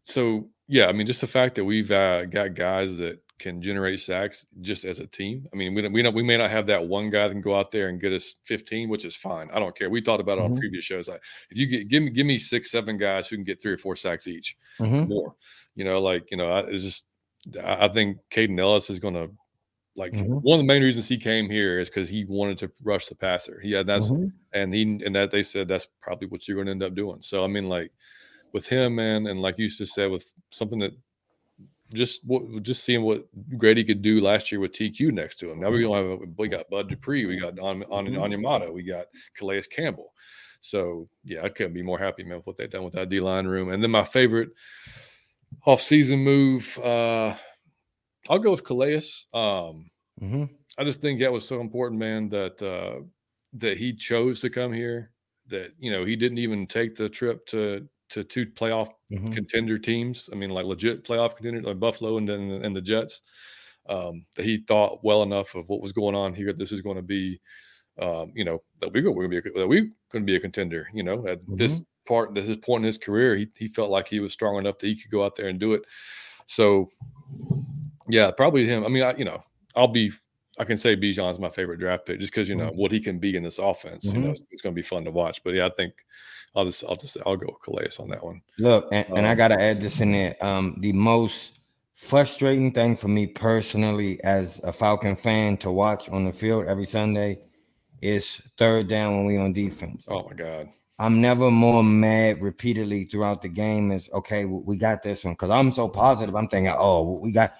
so yeah, I mean, just the fact that we've uh, got guys that can generate sacks just as a team. I mean, we don't, we don't, we may not have that one guy that can go out there and get us 15, which is fine. I don't care. We thought about it mm-hmm. on previous shows. Like if you get give me give me six, seven guys who can get three or four sacks each, mm-hmm. more. You know, like you know, it's just I think Kaden Elliss is going to like mm-hmm. one of the main reasons he came here is because he wanted to rush the passer. Yeah, that's mm-hmm. and he and that they said that's probably what you're going to end up doing. So I mean, like with him, man, and like you just said, with something that just what just seeing what Grady could do last year with TQ next to him. Now we don't have we got Bud Dupree, we got on on mm-hmm. Onyemata, we got Calais Campbell. So yeah, I couldn't be more happy, man, with what they've done with that D line room. And then my favorite off-season move. uh I'll go with Calais. Um, mm-hmm. I just think that was so important, man, that uh, that he chose to come here. That you know he didn't even take the trip to to two playoff mm-hmm. contender teams. I mean, like legit playoff contender, like Buffalo and then and the Jets. Um, that he thought well enough of what was going on here. This is going to be, um, you know, that we're going to be a, that we going to be a contender. You know, at mm-hmm. this part, this point in his career, he he felt like he was strong enough that he could go out there and do it. So yeah, probably him. I mean, I, you know, I'll be. I can say Bijan's my favorite draft pick just because you know mm-hmm. what he can be in this offense. Mm-hmm. You know, mm-hmm. it's, going to be fun to watch. But yeah, I think I'll just I'll just I'll go with Calais on that one. Look, and, um, and I um, got to add this in there. Um, the most frustrating thing for me personally as a Falcon fan to watch on the field every Sunday is third down when we on defense. Oh my god. I'm never more mad repeatedly throughout the game is okay, we got this one because I'm so positive. I'm thinking, oh, we got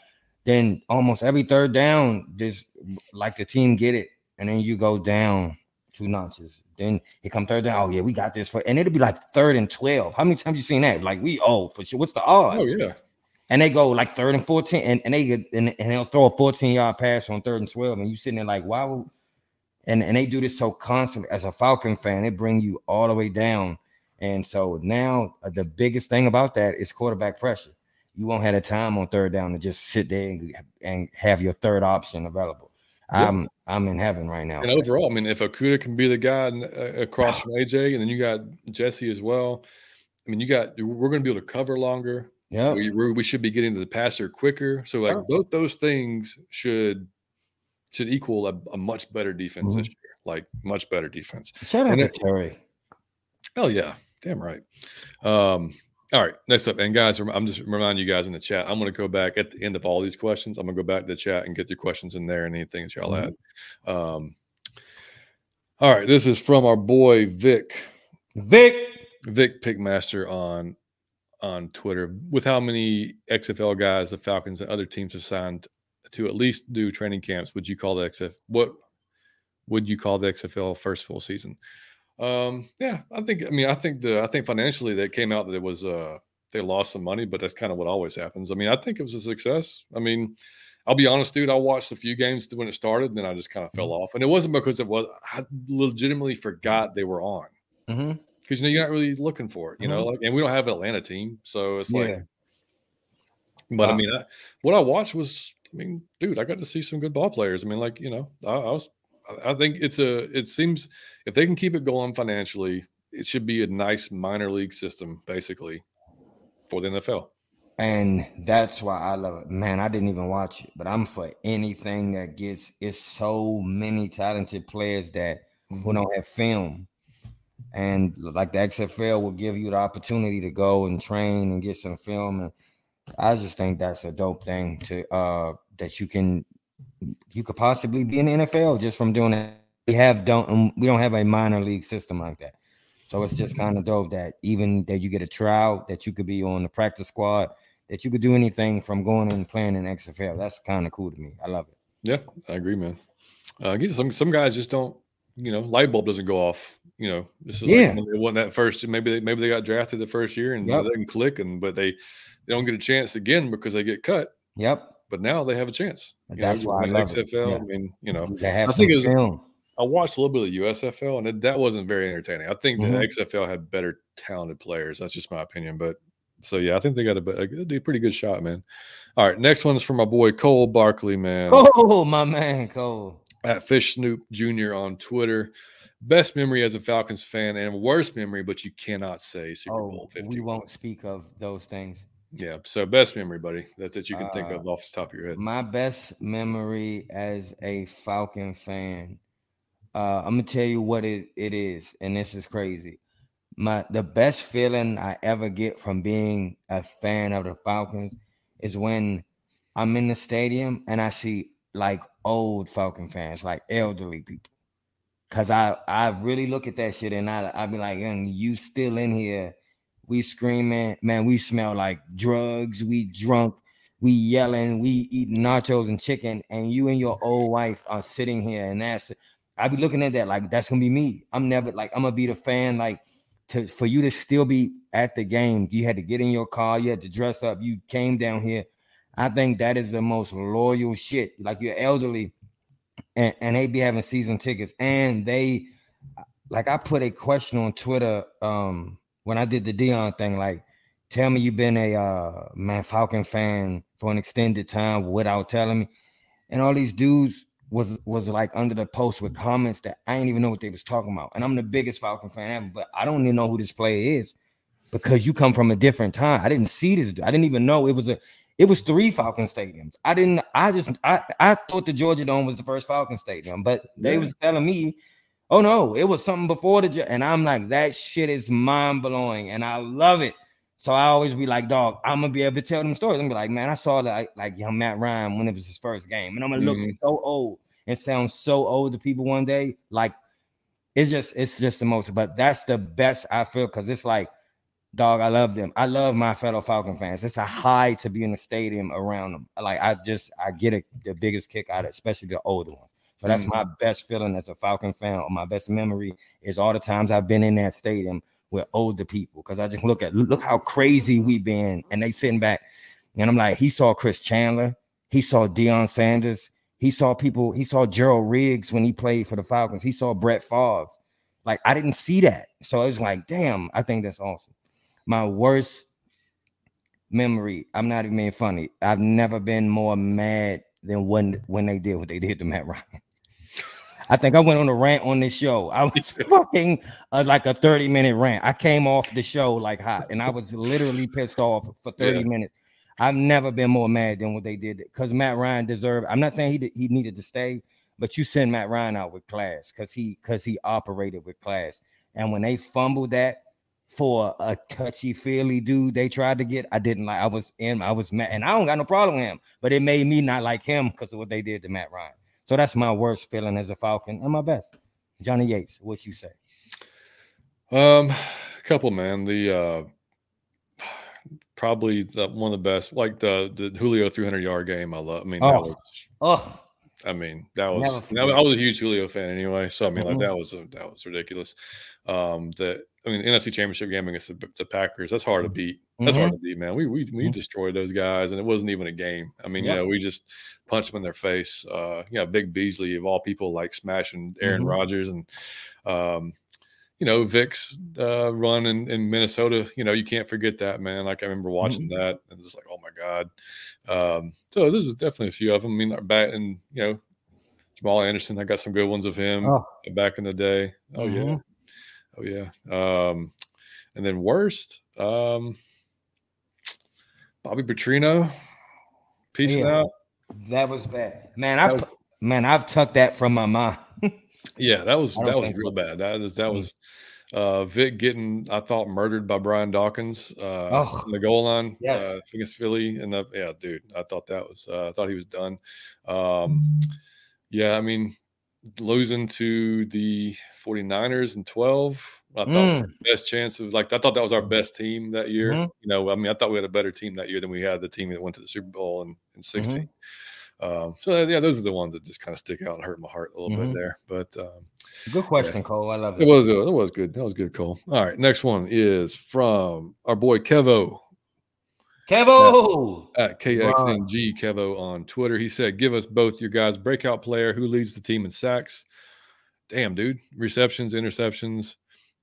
then almost every third down, just like the team get it, and then you go down two notches. Then it come third down. Oh yeah, we got this for, and it'll be like third and twelve. How many times you seen that? Like we oh for sure. What's the odds? Oh yeah. And they go like third and fourteen, and, and they get and, and they'll throw a fourteen yard pass on third and twelve, and you sitting there like, why would? And and they do this so constantly. As a Falcon fan, it bring you all the way down. And so now uh, the biggest thing about that is quarterback pressure you won't have the time on third down to just sit there and, and have your third option available. I'm I'm in heaven right now. And overall, I mean, if Okudah can be the guy uh, across from AJ, and then you got Jessie as well. I mean, you got we're going to be able to cover longer. Yeah, we, we should be getting to the passer quicker. So like both those things should should equal a, a much better defense mm-hmm. this year. Like much better defense. Shout out to Terry. Hell yeah, damn right. Um, all right, next up, and guys, I'm just reminding you guys in the chat. I'm going to go back at the end of all these questions. I'm going to go back to the chat and get your questions in there and anything that y'all mm-hmm. had. Um, all right, this is from our boy Vic. Vic, Vic Pickmaster on on Twitter. With how many XFL guys the Falcons and other teams have signed to at least do training camps, would you call the XFL? What would you call the XFL first full season? Um, yeah, I think. I mean, I think the I think financially that came out that it was uh they lost some money, but that's kind of what always happens. I mean, I think it was a success. I mean, I'll be honest, dude. I watched a few games when it started, and then I just kind of fell mm-hmm. off. And it wasn't because it was. I legitimately forgot they were on because mm-hmm. you know you're not really looking for it. You mm-hmm. know, like, and we don't have an Atlanta team, so it's like. Yeah. But wow. I mean, I, what I watched was, I mean, dude, I got to see some good ball players. I mean, like you know, I, I was I think it's a. It seems if they can keep it going financially, it should be a nice minor league system, basically, for the NFL. And that's why I love it. Man, I didn't even watch it, but I'm for anything that gets it's so many talented players that mm-hmm. who don't have film. And like the XFL will give you the opportunity to go and train and get some film. And I just think that's a dope thing to uh that you can you could possibly be in the NFL just from doing it. We have don't we don't have a minor league system like that. So it's just kind of dope that even that you get a trial, that you could be on the practice squad, that you could do anything from going and playing in XFL. That's kind of cool to me. I love it. Yeah, I agree, man. Uh, I guess some some guys just don't, you know, light bulb doesn't go off. You know, this is yeah. like they won that first. Maybe they, maybe they got drafted the first year and yep. they didn't click, and but they they don't get a chance again because they get cut. Yep. But now they have a chance. That's why I love XFL. Yeah. I mean, you know, I think it was, I watched a little bit of the USFL, and it, that wasn't very entertaining. I think mm-hmm. the XFL had better talented players. That's just my opinion. But so yeah, I think they got a, a, pretty good shot, man. All right, next one is from my boy Cole Barkley, man. Oh, my man, Cole. At Fish Snoop Jr. on Twitter. Best memory as a Falcons fan and worst memory, but you cannot say Super oh, Bowl 50. We won't speak of those things. Yeah. So best memory, buddy. That's it you can uh, think of off the top of your head. My best memory as a Falcon fan uh, I'm gonna tell you what it, it is, and this is crazy. My the best feeling I ever get from being a fan of the Falcons is when I'm in the stadium and I see like old Falcon fans, like elderly people. Cause I I really look at that shit and I I be like, and you still in here? We screaming, man. We smell like drugs. We drunk. We yelling. We eating nachos and chicken, and you and your old wife are sitting here, and that's I be looking at that like that's gonna be me. I'm never like I'm gonna be the fan like to for you to still be at the game. You had to get in your car, you had to dress up, you came down here. I think that is the most loyal shit. Like you're elderly and, and they be having season tickets and they like I put a question on Twitter um when I did the Dion thing, like tell me you've been a uh man Falcon fan for an extended time without telling me. And all these dudes was was like under the post with comments that I didn't even know what they was talking about. And I'm the biggest Falcon fan ever, but I don't even know who this player is because you come from a different time. I didn't see this. I didn't even know it was a it was three Falcon stadiums. I didn't I just I I thought the Georgia Dome was the first Falcon stadium, but they yeah. was telling me, oh no, it was something before the and I'm like, that shit is mind blowing and I love it. So I always be like, dog, I'm gonna be able to tell them stories. I'm gonna be like, man, I saw like like young Matt Ryan when it was his first game, and I'm gonna look mm-hmm. so old and sound so old to people one day. Like it's just it's just the most, but that's the best I feel because it's like, dog, I love them. I love my fellow Falcon fans. It's a high to be in the stadium around them. Like I just I get the biggest kick out of it, especially the older ones. So that's mm-hmm. my best feeling as a Falcon fan, or my best memory is all the times I've been in that stadium with older people because I just look at look how crazy we've been, and they sitting back, and I'm like, he saw Chris Chandler, he saw Deion Sanders, he saw people, he saw Gerald Riggs when he played for the Falcons, he saw Brett Favre. Like I didn't see that, so it was like, damn, I think that's awesome. My worst memory, I'm not even being funny. I've never been more mad than when when they did what they did to Matt Ryan. I think I went on a rant on this show. I was fucking uh, like a 30 minute rant. I came off the show like hot and I was literally pissed off for 30 yeah. minutes. I've never been more mad than what they did because Matt Ryan deserved. I'm not saying he did, he needed to stay, but you send Matt Ryan out with class because he because he operated with class. And when they fumbled that for a touchy feely dude they tried to get, I didn't like. I was in. I was mad, and I don't got no problem with him, but it made me not like him because of what they did to Matt Ryan. So that's my worst feeling as a Falcon and my best. Johnny Yates, what you say? Um, a couple, man. The uh probably the, one of the best, like the the Julio 300 yard game. I love. I mean, oh. that was. Oh. I mean, that was. I was a huge Julio fan anyway, so I mean, mm-hmm. like that was a, that was ridiculous. Um, that I mean, the NFC Championship game against the, the Packers. That's hard to beat. That's mm-hmm. hard to beat, man. We we we mm-hmm. destroyed those guys, and it wasn't even a game. I mean, yep. you know, we just punched them in their face. Uh, yeah, Vic Beasley of all people, like smashing Aaron mm-hmm. Rodgers, and um, you know, Vic's uh, run in, in Minnesota. You know, you can't forget that, man. Like I remember watching mm-hmm. that, and just like, oh my god. Um, so this is definitely a few of them. I mean, back and you know, Jamal Anderson. I got some good ones of him oh. back in the day. Oh mm-hmm. yeah. Oh yeah. Um, and then worst, um, Bobby Petrino, peace yeah, out. That was bad, man. I was, man, I've tucked that from my mind. yeah, that was that was real bad. That is that mm. was uh, Vic getting, I thought, murdered by Brian Dawkins uh, oh, on the goal line yes. uh, against Philly. And the, yeah, dude, I thought that was, uh, I thought he was done. Um, yeah, I mean, losing to the 49ers in 12, I thought mm. best chance of like, I thought that was our best team that year. Mm-hmm. You know, I mean, I thought we had a better team that year than we had the team that went to the Super Bowl in, in 16. Mm-hmm. Um, so yeah, those are the ones that just kind of stick out and hurt my heart a little mm-hmm. bit there. But um, good question, yeah. Cole. I love it. It was uh, it was good. That was good, Cole. All right, next one is from our boy Kevo. Kevo at, at KXNG Kevo on Twitter. He said, "Give us both your guys' breakout player who leads the team in sacks." Damn, dude, receptions, interceptions.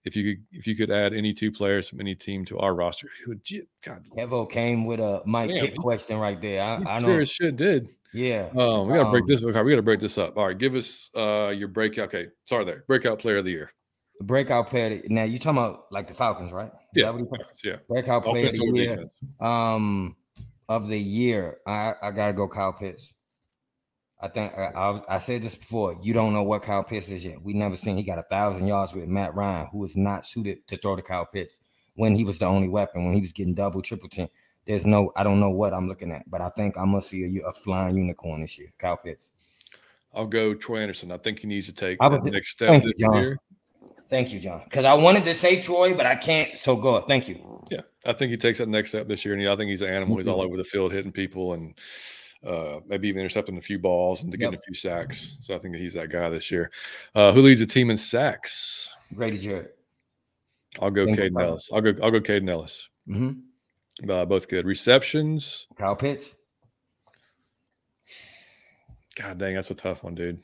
If you could, if you could add any two players from any team to our roster, who would you? God, Kevo came with a Mike Damn, question right there. I, I sure it should did. Yeah. Um, we gotta um, break this. We gotta break this up. All right, give us uh your breakout. Okay, sorry there. Breakout player of the year. Breakout player. Now you talking about like the Falcons, right? Is yeah. Falcons, yeah. Breakout player of the year. Um, of the year, I I gotta go Kyle Pitts. I think I, I, I, said this before. You don't know what Kyle Pitts is yet. We never seen he got a thousand yards with Matt Ryan, who is not suited to throw to Kyle Pitts when he was the only weapon. When he was getting double, triple ten, there's no, I don't know what I'm looking at, but I think I'm gonna see a, a flying unicorn this year. Kyle Pitts. I'll go Troy Andersen. I think he needs to take the next step this year. Thank you, John. Because I wanted to say Troy, but I can't. So go. Thank you. Yeah, I think he takes that next step this year, and I think he's an animal. He's all over the field hitting people and uh, maybe even intercepting a few balls and getting yep. a few sacks. So I think that he's that guy this year. Uh, who leads the team in sacks? Grady Jarrett. I'll go Kaden Ellis. I'll go. I'll go Kaden Ellis. Mm-hmm. Uh, both good receptions. Kyle Pitts. God dang, that's a tough one, dude.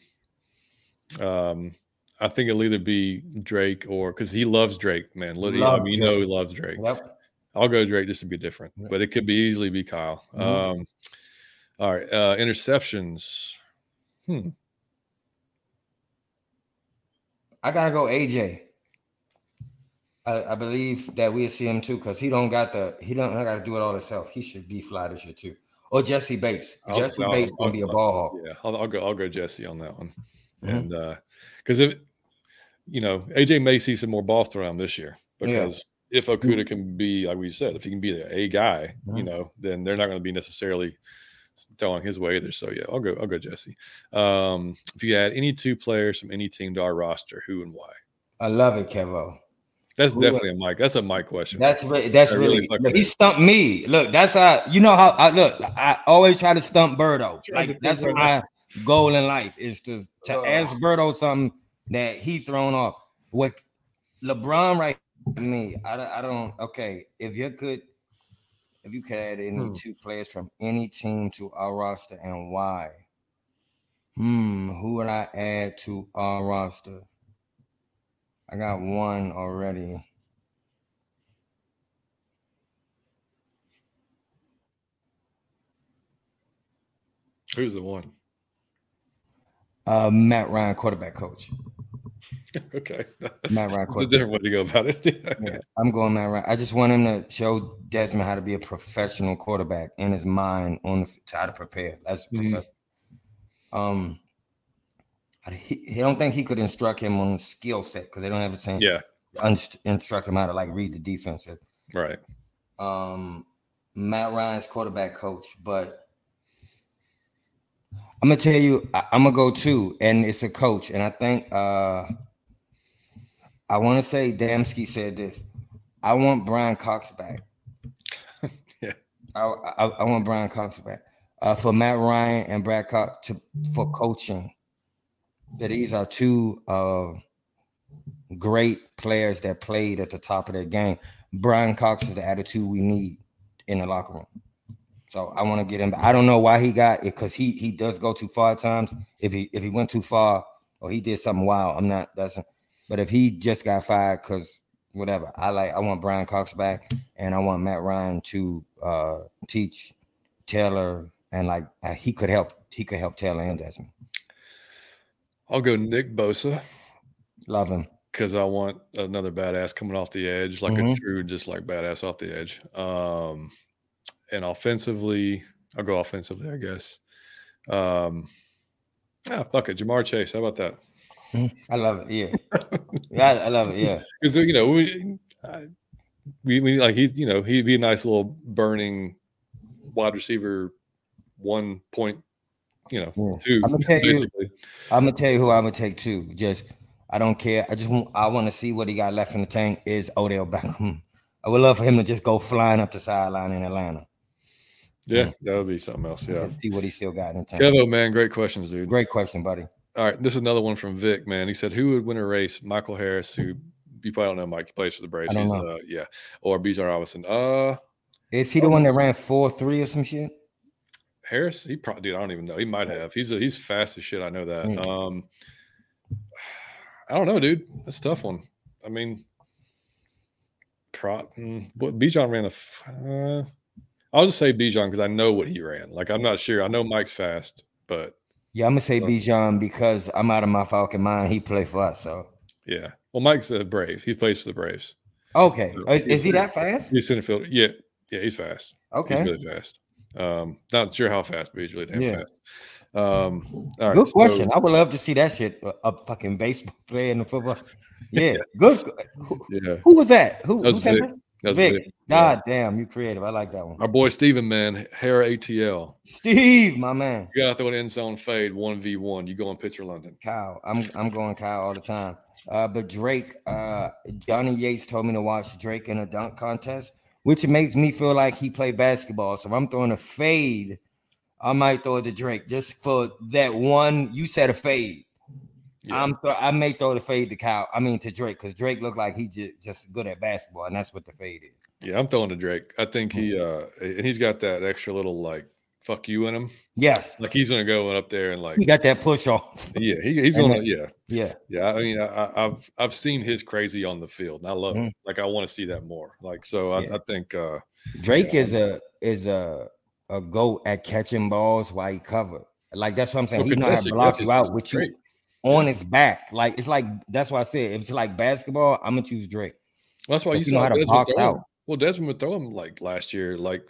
Um, I think it'll either be Drake or because he loves Drake, man. Literally, Love I mean, you know he loves Drake. Yep. I'll go Drake just to be different, yep. but it could be easily be Kyle. Mm-hmm. Um, all right, uh, interceptions. Hmm. I gotta go AJ. I, I believe that we'll see him too because he don't got the he don't got to do it all himself. He should be fly this year too. Or Jessie Bates. I'll, Jessie I'll, Bates gonna be a ball hawk. Yeah, I'll, I'll, go. I'll go Jessie on that one. Mm-hmm. And uh because if you know AJ may see some more balls around this year because yeah. if Okudah mm-hmm. can be like we said, if he can be the a guy, mm-hmm. you know, then they're not going to be necessarily throwing his way either. So yeah, I'll go. I'll go Jessie. Um, if you add any two players from any team to our roster, who and why? I love it, Kevo. That's definitely a Mike. That's a Mike question. That's really, that's really, really he stumped me. Look, that's how you know how I look. I always try to stump Birdo. Like that's my goal in life is to to uh, ask Birdo something that he thrown off. What LeBron right me, I, I don't okay. If you could if you could add any hmm. two players from any team to our roster and why? Hmm, who would I add to our roster? I got one already. Who's the one? Uh, Matt Ryan, quarterback coach. okay. Matt Ryan. It's a different way to go about it. yeah, I'm going Matt Ryan. I just want him to show Desmond how to be a professional quarterback in his mind on the, how to prepare. That's mm-hmm. um he, he don't think he could instruct him on skill set because they don't have the same. Yeah. instruct him how to like read the defense. Right. Um, Matt Ryan's quarterback coach, but I'm gonna tell you, I, am gonna go too, and it's a coach, and I think uh, I want to say Damsky said this. I want Bryan Cox back. yeah. I, I, I want Bryan Cox back uh, for Matt Ryan and Brad Cox to for coaching that these are two uh, great players that played at the top of their game. Bryan Cox is the attitude we need in the locker room. So I want to get him. I don't know why he got it because he he does go too far at times. If he if he went too far or he did something wild, I'm not. That's. But if he just got fired because whatever, I like. I want Bryan Cox back, and I want Matt Ryan to uh, teach Taylor and like uh, he could help. He could help Taylor and Desmond. I'll go Nick Bosa. Love him. Because I want another badass coming off the edge, like mm-hmm. a true, just like badass off the edge. Um, and offensively, I'll go offensively, I guess. Um, ah, fuck it, Ja'Marr Chase. How about that? I love it. Yeah, yeah, I love it. Yeah, because you know we, we, we like he's you know he'd be a nice little burning wide receiver, one point, you know, yeah. two. I'm gonna tell basically. you. I'm gonna tell you who I'm gonna take too. Just I don't care. I just want I want to see what he got left in the tank. Is Odell Beckham? I would love for him to just go flying up the sideline in Atlanta. Yeah, that would be something else. Yeah, see what he still got in the tank. Kevo, man, great questions, dude. Great question, buddy. All right, this is another one from Vic. Man, he said, "Who would win a race? Michael Harris, who you probably don't know, Mike. He plays for the Braves. He's, uh, yeah, or Bijan Robinson. Uh, is he the one that ran four three or some shit? Harris, he probably. Dude, I don't even know. He might have. He's a, he's fast as shit. I know that. Mm. Um, I don't know, dude. That's a tough one. I mean, Pro, mm, what Bijan ran a. Uh, I'll just say Bijan because I know what he ran. Like I'm not sure. I know Mike's fast, but yeah, I'm gonna say Bijan because I'm out of my Falcon mind. He played for us, so yeah. Well, Mike's a Brave. He plays for the Braves. Okay, so is, is he that fast? He's center field. Yeah, yeah, he's fast. Okay, he's really fast. Um, not sure how fast, but he's really damn yeah. fast. Um, good question. I would love to see that shit. A, a fucking baseball player in the football. Yeah, good. Who, yeah. Who was that? Who, that was Vic. That's Vic. God yeah. damn, you creative. I like that one. Our boy Steven, man, hair ATL. Steve, my man. You gotta throw an end zone fade, one v one. You go on pitcher London. Kyle. I'm I'm going Kyle all the time. Uh, but Drake, uh, Johnny Yates told me to watch Drake in a dunk contest, which makes me feel like he played basketball. So if I'm throwing a fade, I might throw it to Drake just for that one. You said a fade. Yeah. I'm th- I may throw the fade to Kyle. I mean to Drake because Drake looked like he just just good at basketball, and that's what the fade is. Yeah, I'm throwing to Drake. I think he uh and he's got that extra little like fuck you in him. Yes, like he's gonna go up there and like he got that push off. Yeah, he, he's gonna yeah yeah yeah. I mean, I, have I've seen his crazy on the field, and I love mm-hmm. it. Like I want to see that more. Like so, I, yeah. I think uh Drake yeah. is a is a a goat at catching balls while he covered. Like that's what I'm saying. Well, he know how to block you out with you on his back. Like it's like that's why I said if it's like basketball, I'm gonna choose Drake. Well, that's why you, you know how to box out. Well, Desmond would throw him like last year, like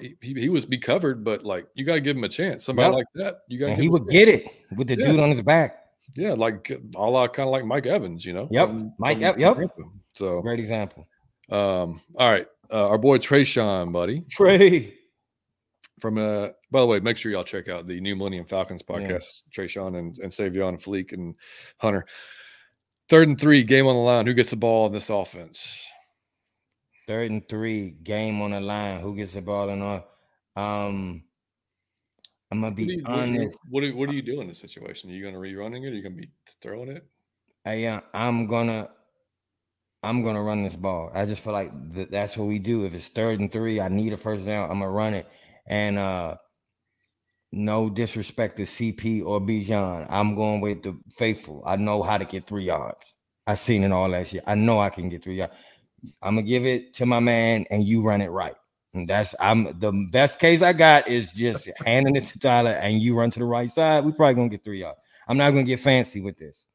he, he was be covered, but like you got to give him a chance. Somebody yep. like that, you got. He would get it with the yeah. dude on his back. Yeah, like all lot kind of like Mike Evans, you know. Yep, from, Mike. From, yep, yep. So great example. Um. All right, uh, our boy Trayshawn, buddy. Trey from uh by the way make sure y'all check out the new millennium falcons podcast yeah. Trayshawn and, and savion fleek and hunter third and three game on the line who gets the ball in this offense third and three game on the line who gets the ball in our um i'm gonna be what you, honest what are, what are you doing in this situation are you gonna rerunning it are you gonna be throwing it I, uh, i'm gonna I'm gonna run this ball. I just feel like th- that's what we do. If it's third and three, I need a first down. I'm gonna run it. And uh no disrespect to CP or Bijan. I'm going with the faithful. I know how to get three yards. I seen it all last year. I know I can get three yards. I'm gonna give it to my man, and you run it right. And that's I'm the best case I got is just handing it to Tyler, and you run to the right side. We probably gonna get three yards. I'm not gonna get fancy with this.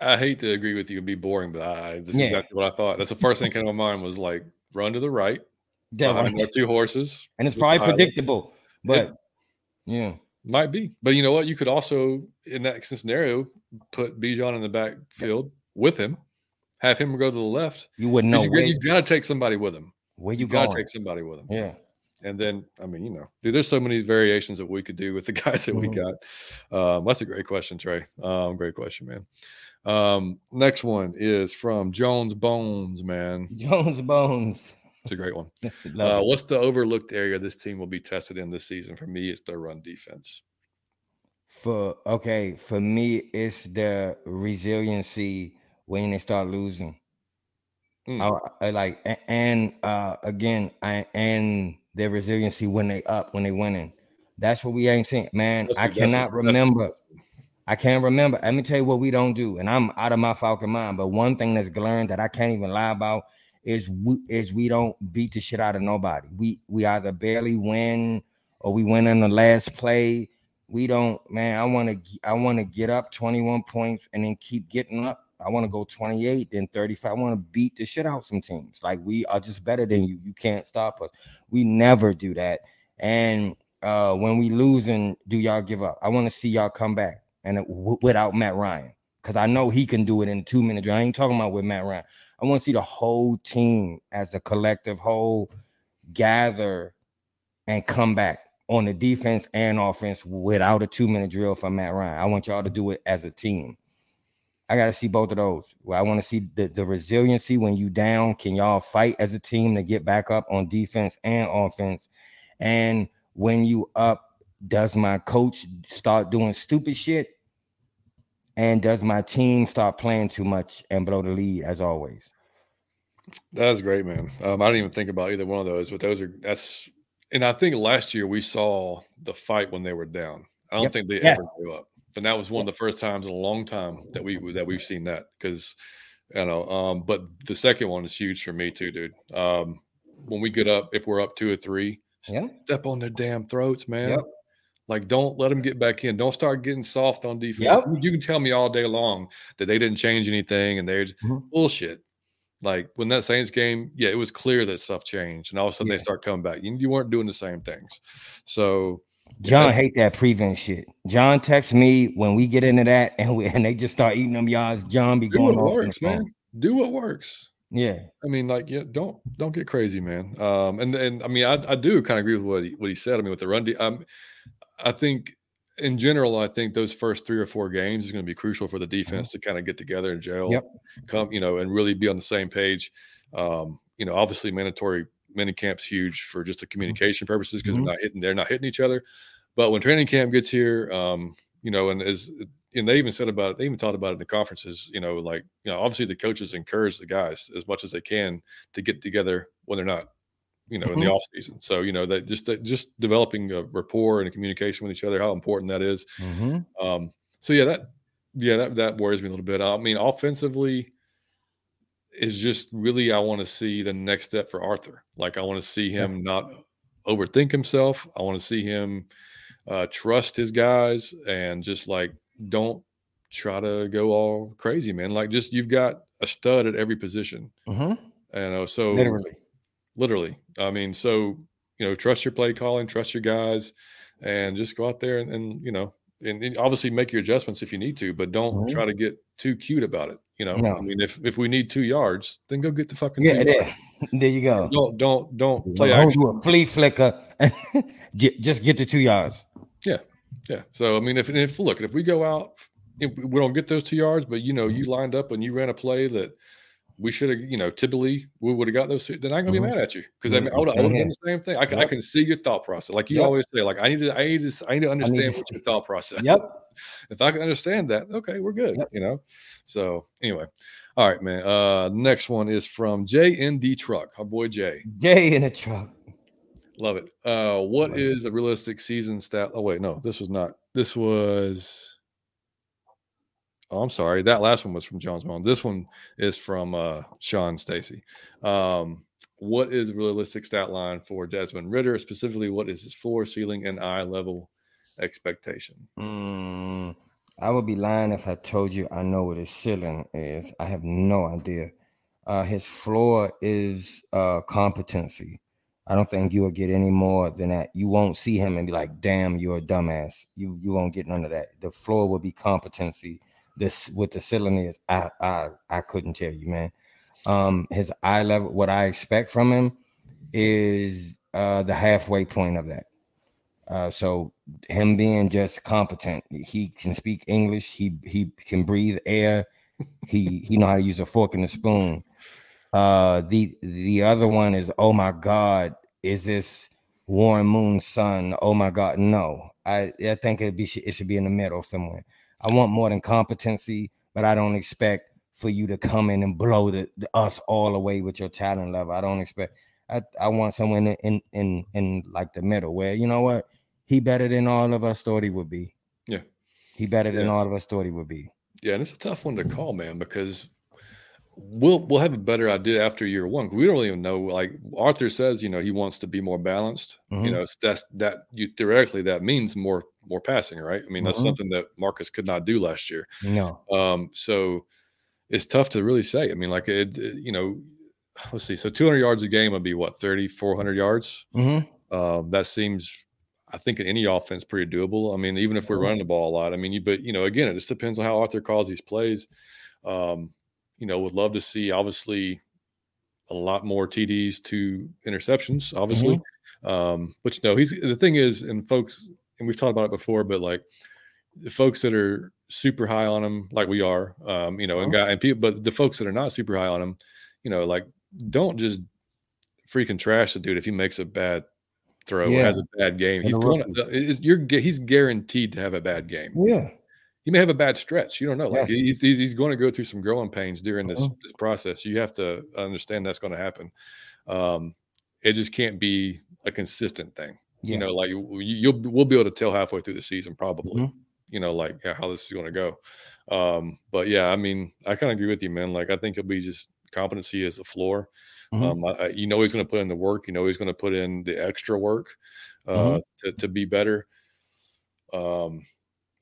I hate to agree with you and be boring, but I, this yeah. is exactly what I thought. That's the first thing that came to my mind was like run to the right, Definitely. two horses. And it's probably predictable, but it, yeah. Might be. But you know what? You could also, in that scenario, put Bijan in the backfield with him, have him go to the left. You wouldn't know. You, you got to take somebody with him. Where you, you got to take somebody with him. Yeah. And then, I mean, you know, dude, there's so many variations that we could do with the guys that mm-hmm. we got. Um, that's a great question, Trey. Um, great question, man. Um, next one is from Jones Bones, man. Jones Bones. It's a great one. uh, what's the overlooked area this team will be tested in this season? For me, it's their run defense. For okay, for me, it's the resiliency when they start losing. Mm. I, I, like and uh again, I and their resiliency when they up when they winning. That's what we ain't seen, man. That's I cannot remember. I can't remember. Let me tell you what we don't do, and I'm out of my Falcon mind. But one thing that's learned that I can't even lie about is we is we don't beat the shit out of nobody. We we either barely win or we win in the last play. We don't, man. I want to I want to get up 21 points and then keep getting up I want to go 28 then 35. I want to beat the shit out some teams. Like we are just better than you. You can't stop us. We never do that. And uh when we lose and do y'all give up? I want to see y'all come back and w- without Matt Ryan because I know he can do it in two minutes. I ain't talking about with Matt Ryan. I want to see the whole team as a collective whole gather and come back on the defense and offense without a two minute drill from Matt Ryan. I want y'all to do it as a team. I got to see both of those. I want to see the, the resiliency when you down. Can y'all fight as a team to get back up on defense and offense? And when you up, does my coach start doing stupid shit? And does my team start playing too much and blow the lead as always? That's great, man. Um, I didn't even think about either one of those, but those are that's and I think last year we saw the fight when they were down. I don't yep. think they ever grew up. And that was one of the first times in a long time that we that we've seen that because you know. Um, but the second one is huge for me too, dude. Um, when we get up, if we're up two or three, yeah. step on their damn throats, man. Yep. Like, don't let them get back in. Don't start getting soft on defense. Yep. You can tell me all day long that they didn't change anything and they're mm-hmm. bullshit. Like when that Saints game, yeah, it was clear that stuff changed, and all of a sudden yeah. they start coming back. You, you weren't doing the same things. So John yeah. hate that prevent shit. John texts me when we get into that, and we, and they just start eating them yards. John be Do going what works, man. Do what works. Yeah, I mean, like, yeah, don't don't get crazy, man. Um, and and I mean, I, I do kind of agree with what he what he said. I mean, with the run, de- um, I think in general, I think those first three or four games is going to be crucial for the mm-hmm. defense mm-hmm. to kind of get together and gel, yep. come, you know, and really be on the same page. Um, you know, obviously mandatory mini camp's huge for just the mm-hmm. communication purposes because mm-hmm. they're not hitting, they're not hitting each other. But when training camp gets here, um, you know, and as and they even said about it, they even talked about it in the conferences, you know, like, you know, obviously the coaches encourage the guys as much as they can to get together when they're not you know, in the mm-hmm. off season. So, you know, that just that just developing a rapport and a communication with each other, how important that is. Mm-hmm. Um, so yeah, that yeah, that that worries me a little bit. I mean, offensively is just really I want to see the next step for Arthur. Like I want to see him not overthink himself. I want to see him uh, trust his guys and just like don't try to go all crazy, man. Like just you've got a stud at every position. Mm-hmm. And uh, so literally literally. I mean, so you know, trust your play calling, trust your guys, and just go out there and, and you know, and, and, obviously make your adjustments if you need to, but don't mm-hmm. try to get too cute about it. You know, no. I mean, if if we need two yards, then go get the fucking yeah. There. there you go. Don't don't don't play action. a flea flicker. just get the two yards. Yeah, yeah. So I mean, if if look, if we go out, if we don't get those two yards, but you know, you lined up and you ran a play that we should have, you know, typically we would have got those. Then I'm gonna be mm-hmm. mad at you because I mean, I would have done the same thing. I, yep. I, can see your thought process, like you yep. always say. Like I need to, I need to, I need to understand need what your thought process. Yep. If I can understand that, okay, we're good. Yep. You know. So anyway, all right, man. Uh, next one is from Jay in the truck. Our boy Jay. Jay in a truck. Love it. Uh, what Love is it. a realistic season stat? Oh wait, no, this was not. This was Oh, I'm sorry. That last one was from John's mom. This one is from uh, Sean Stacy. Um, what is realistic stat line for Desmond Ridder? Specifically, what is his floor, ceiling, and eye level expectation? Mm, I would be lying if I told you I know what his ceiling is. I have no idea. Uh, his floor is uh, competency. I don't think you will get any more than that. You won't see him and be like, "Damn, you're a dumbass." You you won't get none of that. The floor will be competency this what the ceiling is, I I I couldn't tell you, man. Um, his eye level, what I expect from him is uh the halfway point of that. Uh, so him being just competent, he can speak English, he he can breathe air, he he know how to use a fork and a spoon. Uh, the the other one is, oh my God, is this Warren Moon's son? Oh my God, no. I I think it be it should be in the middle somewhere. I want more than competency, but I don't expect for you to come in and blow the, the us all away with your talent level. I don't expect. I, I want someone in, in in in like the middle where you know what he better than all of us thought he would be. Yeah, he better than yeah. all of us thought he would be. Yeah, and it's a tough one to call, man, because we'll we'll have a better idea after year one. We don't even know. Like Arthur says, you know, he wants to be more balanced. Mm-hmm. You know, that's that you theoretically that means more more passing, right? I mean, that's mm-hmm. something that Marcus could not do last year. No. Um, so it's tough to really say. I mean, like it, it you know, let's see. So 200 yards a game would be what 30, 400 yards. Mm-hmm. Uh, that seems, I think, in any offense, pretty doable. I mean, even if we're running the ball a lot, I mean, you, but you know, again, it just depends on how Arthur calls these plays. Um, you know, would love to see obviously a lot more TDs to interceptions, obviously. Mm-hmm. Um, but you know, he's the thing is, and folks, and we've talked about it before, but like the folks that are super high on him, like we are, um, you know, and uh-huh. guy and people, but the folks that are not super high on him, you know, like don't just freaking trash the dude if he makes a bad throw yeah. has a bad game. He's going to, you're he's guaranteed to have a bad game. Yeah. He may have a bad stretch. You don't know. Like yes. he's, he's, he's going to go through some growing pains during this, uh-huh. this process. You have to understand that's going to happen. Um, it just can't be a consistent thing. Yeah. You know, like you, will we'll be able to tell halfway through the season probably. Mm-hmm you know, like how this is going to go. Um, but yeah, I mean, I kind of agree with you, man. Like, I think it'll be just competency as the floor. Mm-hmm. Um, I, you know, he's going to put in the work. You know, he's going to put in the extra work uh, mm-hmm. to to be better. Um,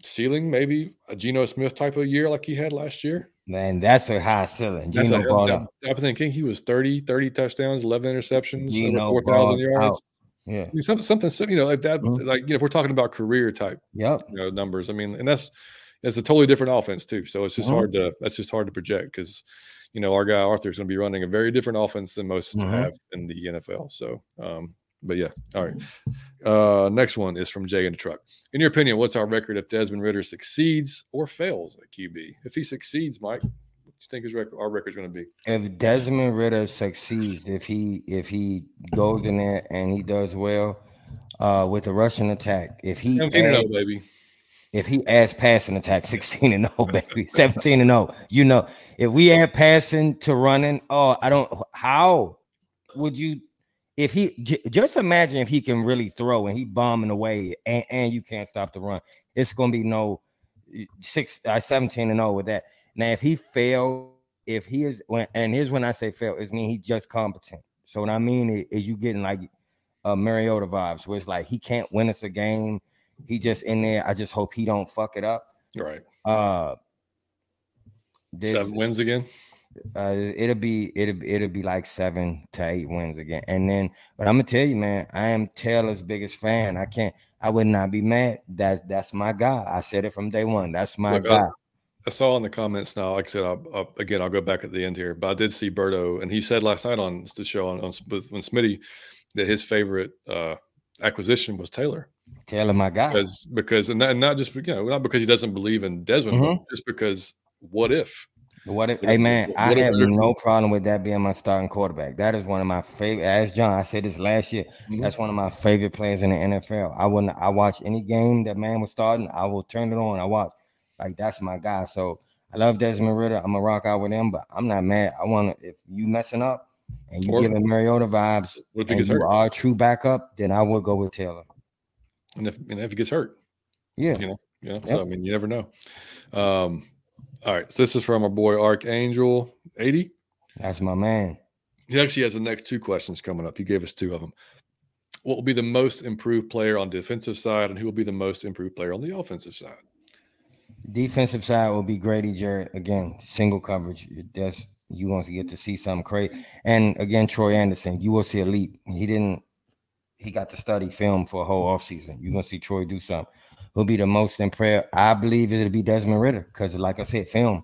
ceiling maybe a Geno Smith type of year like he had last year. Man, that's a high ceiling. Geno brought up. I was thinking he was 30, 30 touchdowns, 11 interceptions, Geno 4,000 yards. Out. Yeah, I mean, something, something, you know, like that, mm-hmm. like you know, if we're talking about career type, yep. you know, numbers. I mean, and that's it's a totally different offense too. So it's just mm-hmm. hard to that's just hard to project because you know our guy Arthur is going to be running a very different offense than most mm-hmm. have in the NFL. So, um, but yeah, all right. Uh, next one is from Jay in the truck. In your opinion, what's our record if Desmond Ridder succeeds or fails at QB? If he succeeds, Mike, what do you think his record, our record's going to be? If Desmond Ridder succeeds, if he if he goes in there and he does well uh, with the rushing attack, if he 17 and 0, baby. If he adds passing attack, 16 and 0, baby, 17 and 0. You know, if we add passing to running, oh, I don't how would you if he j- just imagine if he can really throw and he bombing away and, and you can't stop the run, it's gonna be no six uh, 17 and 0 with that. Now, if he failed, if he is when and here's when I say fail, is mean he's just competent. So what I mean is, is you getting like uh Mariota vibes, where it's like he can't win us a game. He just in there. I just hope he don't fuck it up. Right. Uh seven wins again. Uh, it'll be it'll it'll be like seven to eight wins again, and then. But I'm gonna tell you, man, I am Taylor's biggest fan. I can't. I would not be mad. That's that's my guy. I said it from day one. That's my Look, guy. I saw in the comments now. Like I said, I'll, I'll, again, I'll go back at the end here, but I did see Berto, and he said last night on the show on, on when Smitty that his favorite uh, acquisition was Taylor. Taylor, my guy, because because and not, and not just you know not because he doesn't believe in Desmond, mm-hmm. just because what if? What if? hey man, what, I have no problem with that being my starting quarterback. That is one of my favorite. As John, I said this last year. Mm-hmm. That's one of my favorite players in the NFL. I wouldn't. I watch any game that man was starting. I will turn it on. I watch. Like that's my guy. So I love Desmond Ridder. I'm gonna rock out with him, but I'm not mad. I want to. If you messing up and you giving Mariota vibes, and you hurt? are true backup, then I would go with Taylor. And if and if he gets hurt, yeah, you know, you know. Yep. So I mean, you never know. Um, all right. So this is from our boy Archangel eighty. That's my man. He actually has the next two questions coming up. He gave us two of them. What will be the most improved player on the defensive side, and who will be the most improved player on the offensive side? Defensive side will be Grady Jarrett again, single coverage. That's you going to get to see something crazy. And again, Troy Andersen, you will see a leap. He didn't. He got to study film for a whole offseason. You're gonna see Troy do something. Who'll be the most in prayer? I believe it'll be Desmond Ridder because, like I said, film.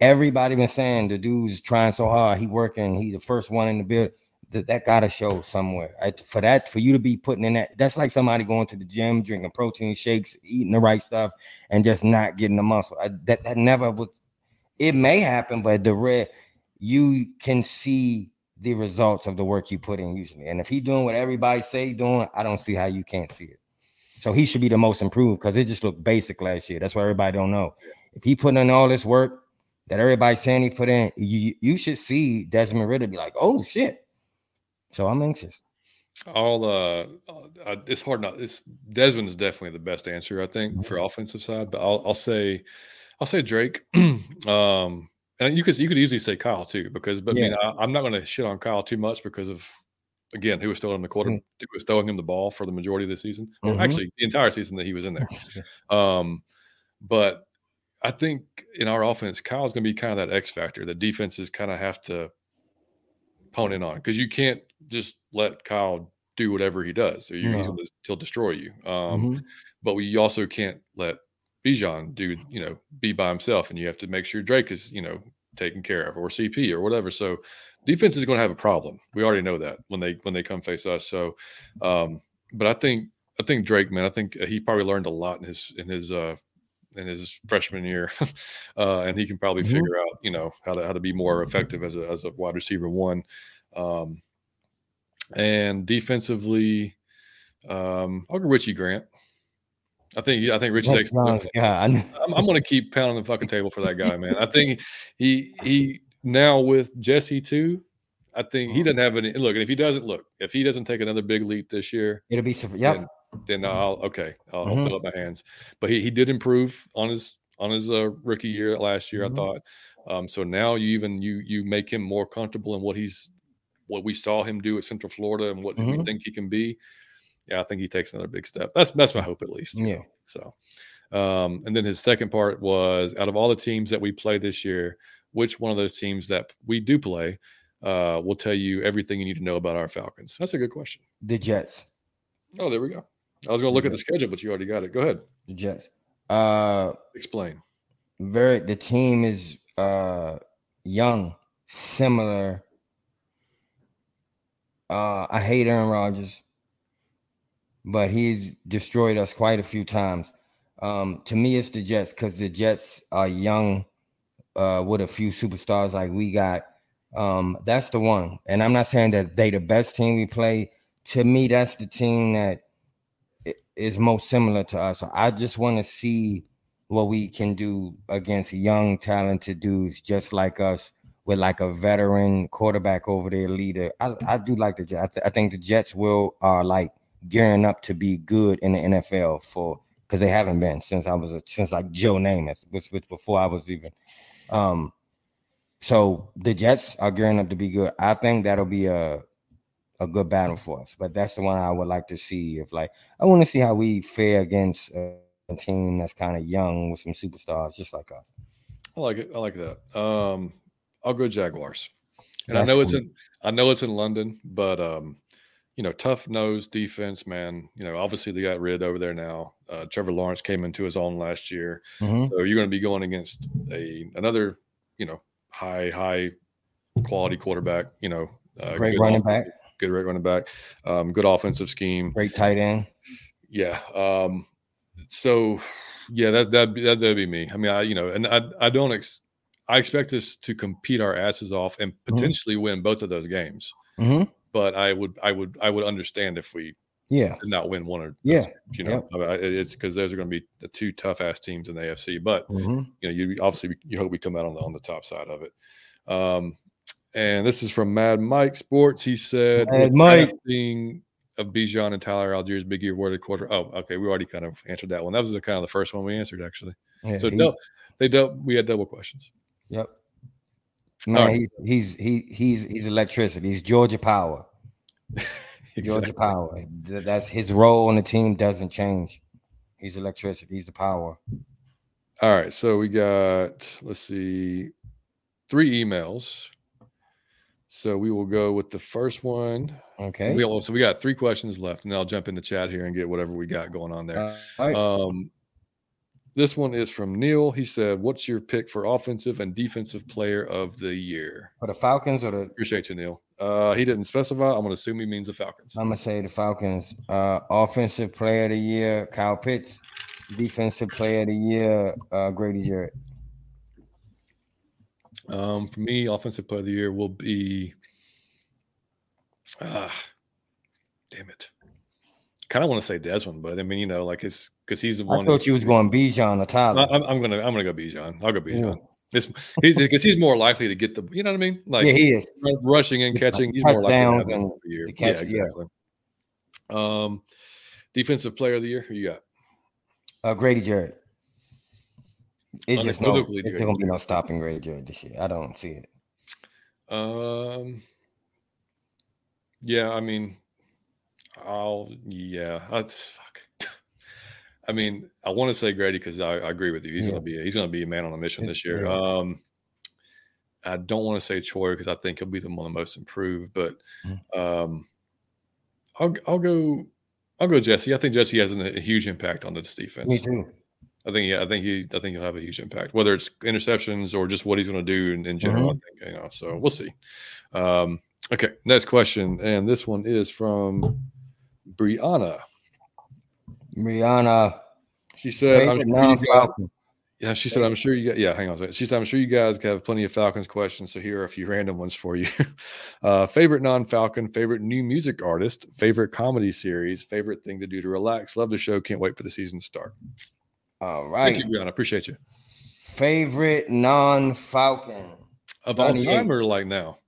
Everybody been saying the dude's trying so hard. He working. He the first one in the build that, that gotta show somewhere. I, for that, for you to be putting in that, that's like somebody going to the gym, drinking protein shakes, eating the right stuff, and just not getting the muscle. I, that that never would. It may happen, but the red, you can see the results of the work you put in usually. And if he's doing what everybody say doing, I don't see how you can't see it. So he should be the most improved because it just looked basic last year. That's why everybody don't know. If he put in all this work that everybody's saying he put in, you you should see Desmond Ridder be like, oh shit, so I'm anxious. I'll uh, uh it's hard not. It's Desmond is definitely the best answer I think mm-hmm. for offensive side, but I'll I'll say I'll say Drake. um, and you could you could easily say Kyle too because but yeah. I mean I, am not going to shit on Kyle too much because of again who was still in the quarter mm-hmm. who was throwing him the ball for the majority of the season, mm-hmm. actually the entire season that he was in there. um, but I think in our offense, Kyle's going to be kind of that X factor. The defenses kind of have to hone in on because you can't just let Kyle do whatever he does, or no. he's he'll destroy you. Um, mm-hmm. But we also can't let Bijan do you know be by himself, and you have to make sure Drake is you know taken care of, or CP, or whatever. So defense is going to have a problem. We already know that when they when they come face us. So, um, but I think I think Drake, man, I think he probably learned a lot in his in his uh, in his freshman year, uh, and he can probably mm-hmm. figure out you know how to how to be more effective as a as a wide receiver one. Um, and defensively, um, I'll go Richie Grant. I think I think Richie takes. I'm, I'm going to keep pounding the fucking table for that guy, man. I think he he now with Jessie too. I think he uh-huh. doesn't have any. Look, and if he doesn't look, if he doesn't take another big leap this year, it'll be yeah. Then, then I'll okay, I'll, mm-hmm. Fill up my hands. But he he did improve on his on his uh, rookie year last year. Mm-hmm. I thought. Um, so now you even you you make him more comfortable in what he's what we saw him do at Central Florida and what mm-hmm. we think he can be. Yeah, I think he takes another big step. That's that's my hope at least. Yeah. So, um, and then his second part was out of all the teams that we play this year, which one of those teams that we do play uh, will tell you everything you need to know about our Falcons? That's a good question. The Jets. Oh, there we go. I was going to look at the schedule, but you already got it. Go ahead. The Jets. Uh, Explain. Very. The team is uh, young, similar uh, I hate Aaron Rodgers, but he's destroyed us quite a few times. Um, to me, it's the Jets because the Jets are young uh, with a few superstars like we got. Um, that's the one. And I'm not saying that they the best team we play. To me, that's the team that is most similar to us. I just want to see what we can do against young, talented dudes just like us with like a veteran quarterback over there leader. I, I do like the Jets. I, th- I think the Jets will are like gearing up to be good in the NFL for because they haven't been since I was a, since like Joe Namath, which was before I was even. Um, so the Jets are gearing up to be good. I think that'll be a a good battle for us. But that's the one I would like to see. If like I want to see how we fare against a, team that's kind of young with some superstars, just like us. I like it. I like that. Um, I'll go Jaguars. And That's I know it's in I know it's in London, but um, you know, tough nose defense, man. You know, obviously they got rid over there now. Uh, Trevor Lawrence came into his own last year, mm-hmm. so you're going to be going against a another, you know, high high quality quarterback. You know, uh, great running back, good running back, um, good offensive scheme, great tight end. Yeah. Um, so yeah, that that that that'd be me. I mean, I you know, and I I don't ex- I expect us to compete our asses off and mm-hmm. potentially mm-hmm. win both of those games. Mm-hmm. But I would, I would, I would understand if we, yeah, did not win one or yeah, you know, yep. it's because those are going to be the two tough ass teams in the AFC. But mm-hmm. you know, you obviously you hope we come out on the on the top side of it. Um, and this is from Mad Mike Sports. He said, Mad Mike being of Bijan and Tyler Allgeier's big year awarded quarter. Oh, okay, we already kind of answered that one. That was the kind of the first one we answered actually. Yeah, so he, no, they don't. We had double questions. Yep. Man, right. he's he's he's he's electricity. He's Georgia Power. exactly. Georgia Power. That's his role on the team doesn't change. He's electricity. He's the power. All right. So we got let's see, three emails. So we will go with the first one. Okay. We also we got three questions left, and then I'll jump in the chat here and get whatever we got going on there. Uh, um, this one is from Neil. He said, "What's your pick for offensive and defensive player of the year for the Falcons or the?" Appreciate you, Neil. Uh, he didn't specify. I'm gonna assume he means the Falcons. I'm gonna say the Falcons. Uh, offensive player of the year, Kyle Pitts. Defensive player of the year, uh, Grady Jarrett. Um, for me, offensive player of the year will be. Ah, damn it kind of want to say Desmond, but I mean, you know, like it's because he's the one. I thought you was going Bijan or Tyler. I, am gonna I'm gonna go Bijan. I'll go Bijan. It's he's because he's more likely to get the you know what I mean? Like yeah, he is rushing and catching. He's more likely to have that year. Catch, yeah, exactly. Yeah. Um, defensive player of the year. Who you got? Uh, Grady Jarrett. It's just no. It's gonna be no stopping Grady Jarrett this year. I don't see it. Um. Yeah, I mean, I'll yeah, that's fuck. I mean, I want to say Grady because I, I, agree with you. He's yeah. gonna be he's gonna be a man on a mission this year. Yeah. Um, I don't want to say Troy because I think he'll be the one the most improved, but mm. um, I'll I'll go I'll go Jessie. I think Jessie has a huge impact on this defense. Me too. I think yeah, I think he I think he'll have a huge impact, whether it's interceptions or just what he's going to do in, in general. Mm-hmm. I think you know. So we'll see. Um, okay, next question, and this one is from Brianna. Brianna. She said, "I'm sure guys, yeah." She said, "I'm sure you got." Yeah, hang on. She said, "I'm sure you guys have plenty of Falcons questions, so here are a few random ones for you. uh, favorite non-Falcon, favorite new music artist, favorite comedy series, favorite thing to do to relax. Love the show. Can't wait for the season to start." All right. Thank you, Brianna. Appreciate you. Favorite non-Falcon of all time or like now?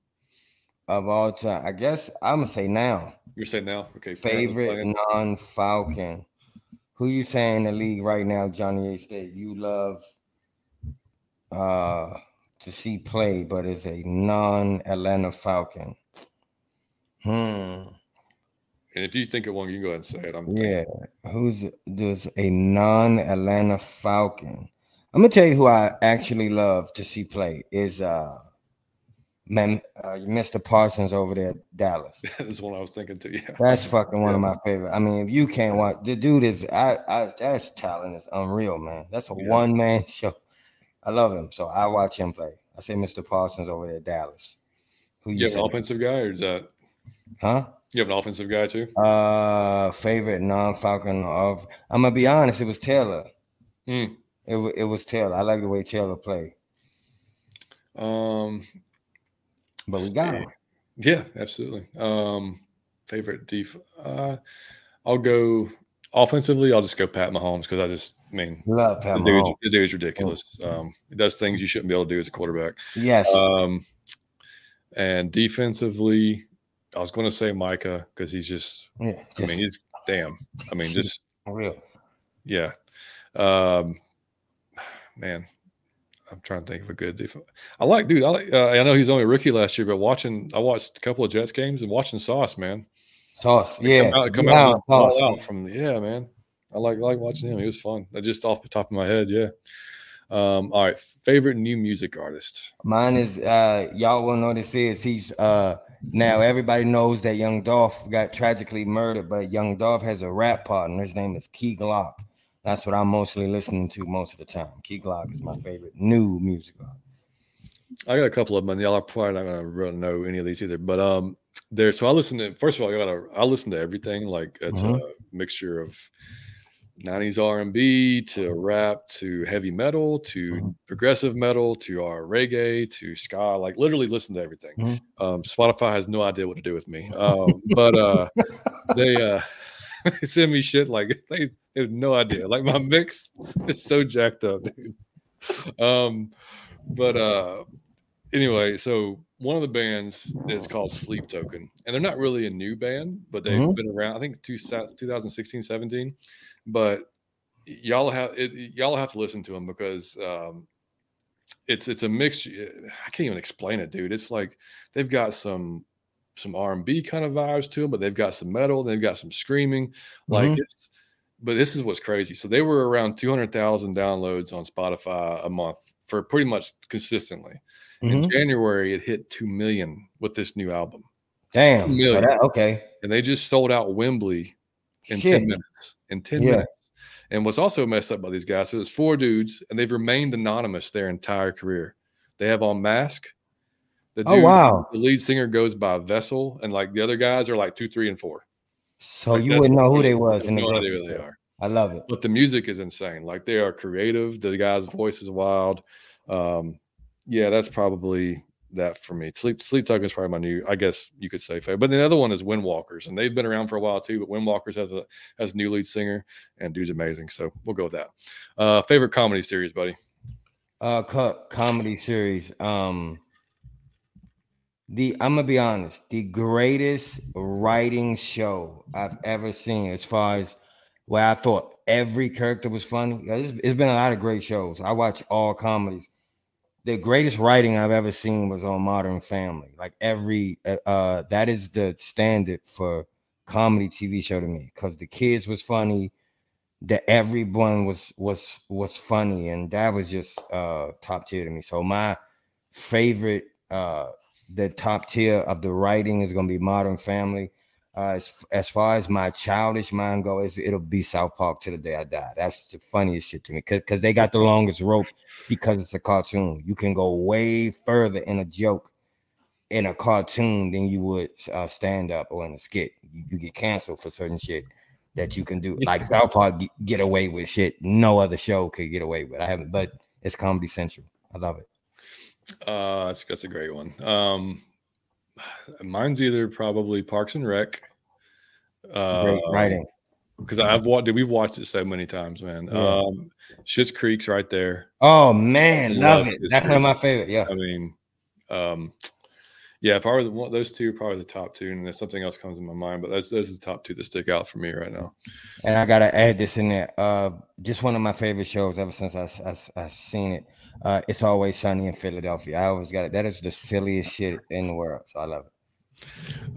Of all time, I guess I'm gonna say now. You're saying now, okay. Favorite non-Falcon. Who you saying in the league right now, Johnny H. State? You love uh to see play, but is a non-Atlanta Falcon. Hmm. And if you think of one, you can go ahead and say it. I'm yeah. Who's there's a non-Atlanta Falcon? I'm gonna tell you who I actually love to see play is uh man uh, Mr. Parsons over there at Dallas. that's one I was thinking too. Yeah. That's fucking one yeah. of my favorite. I mean, if you can't watch the dude is I I that's talent is unreal, man. That's a yeah. one man show. I love him. So I watch him play. I say Mr. Parsons over there at Dallas. Who you, you have an offensive guy or is that huh? You have an offensive guy too? Uh, favorite non-Falcon of. I'm gonna be honest. It was Taylor. Hmm. It it was Taylor. I like the way Taylor played. Um, but we got him. Yeah, absolutely. Um, favorite def. Uh, I'll go offensively. I'll just go Pat Mahomes because I just I mean love Pat the dude's, the dude's ridiculous. Um, he does things you shouldn't be able to do as a quarterback. Yes. Um, and defensively, I was going to say Micah because he's just, yeah, just, I mean, he's damn. I mean, just real. Yeah. Um, man, I'm trying to think of a good. I like, dude. I like. Uh, I know he's only rookie last year, but watching, I watched a couple of Jets games and watching Sauce, man. Sauce, yeah, come out, come yeah, out, Sauce. out from yeah, man. I like like watching him. He was fun. Just off the top of my head, yeah. Um, all right, favorite new music artist. Mine is uh y'all will know this is he's uh now everybody knows that Young Dolph got tragically murdered, but Young Dolph has a rap partner. His name is Key Glock. That's what I'm mostly listening to most of the time. Key Glock is my favorite new music artist. I got a couple of them. and Y'all are probably not gonna really know any of these either. But um, there. So I listen to. First of all, I gotta. I listen to everything. Like it's mm-hmm. a mixture of 90s R&B to rap to heavy metal to mm-hmm. progressive metal to our reggae to ska like literally listen to everything mm-hmm. um, Spotify has no idea what to do with me um, but uh, they uh, they send me shit like they, they, have no idea like my mix is so jacked up dude um, but uh, anyway so one of the bands is called Sleep Token and they're not really a new band but they've mm-hmm. been around I think two, 2016 17 but y'all have it, y'all have to listen to them because um, it's it's a mix. I can't even explain it, dude. It's like they've got some some R and B kind of vibes to them, but they've got some metal, they've got some screaming. Like mm-hmm. it's, but this is what's crazy. So they were around two hundred thousand downloads on Spotify a month for pretty much consistently. Mm-hmm. In January, it hit two million with this new album. Damn. So that, okay. And they just sold out Wembley in Shit. 10 minutes. In 10 yeah. minutes. And what's also messed up by these guys, so it's four dudes, and they've remained anonymous their entire career. They have on mask. The oh, dude, oh wow! The lead singer goes by Vessel, and like the other guys are like two, three, and four. So like you wouldn't know who they was. In no idea who they are. I love it. But the music is insane. Like they are creative. The guy's voice is wild. Um, yeah, that's probably that for me. Sleep Sleep Token is probably my new, I guess you could say favorite. But the other one is Windwalkers, and they've been around for a while too. But Windwalkers has a has a new lead singer, and dude's amazing. So we'll go with that. Uh, favorite comedy series, buddy. Uh, co- comedy series. Um, the I'm gonna be honest, the greatest writing show I've ever seen, as far as where I thought every character was funny. It's, it's been a lot of great shows. I watch all comedies the greatest writing I've ever seen was on Modern Family. Like every uh, uh that is the standard for comedy TV show to me because the kids was funny, that everyone was was was funny and that was just uh top tier to me so my favorite uh the top tier of the writing is going to be modern family uh, as, as far as my childish mind goes, it'll be South Park to the day I die. That's the funniest shit to me because they got the longest rope because it's a cartoon. You can go way further in a joke in a cartoon than you would uh, stand up or in a skit. You, you, get canceled for certain shit that you can do. Like South Park get away with shit no other show could get away with. I haven't, but it's Comedy Central. I love it. Uh, that's, that's a great one. Um, mine's either probably Parks and Rec. Uh, Great writing. Because I've watched, we've watched it so many times, man. Yeah. Um, Schitt's Creek's right there. Oh man, love, love it. That's one of my favorite. Yeah. I mean, um, yeah, I probably the, one, those two, are probably the top two, and if something else comes in my mind, but those those are the top two that stick out for me right now. And I gotta add this in there. Uh, just one of my favorite shows ever since I I, I seen it. Uh, it's always sunny in Philadelphia. I always got it. That is the silliest shit in the world, so I love it.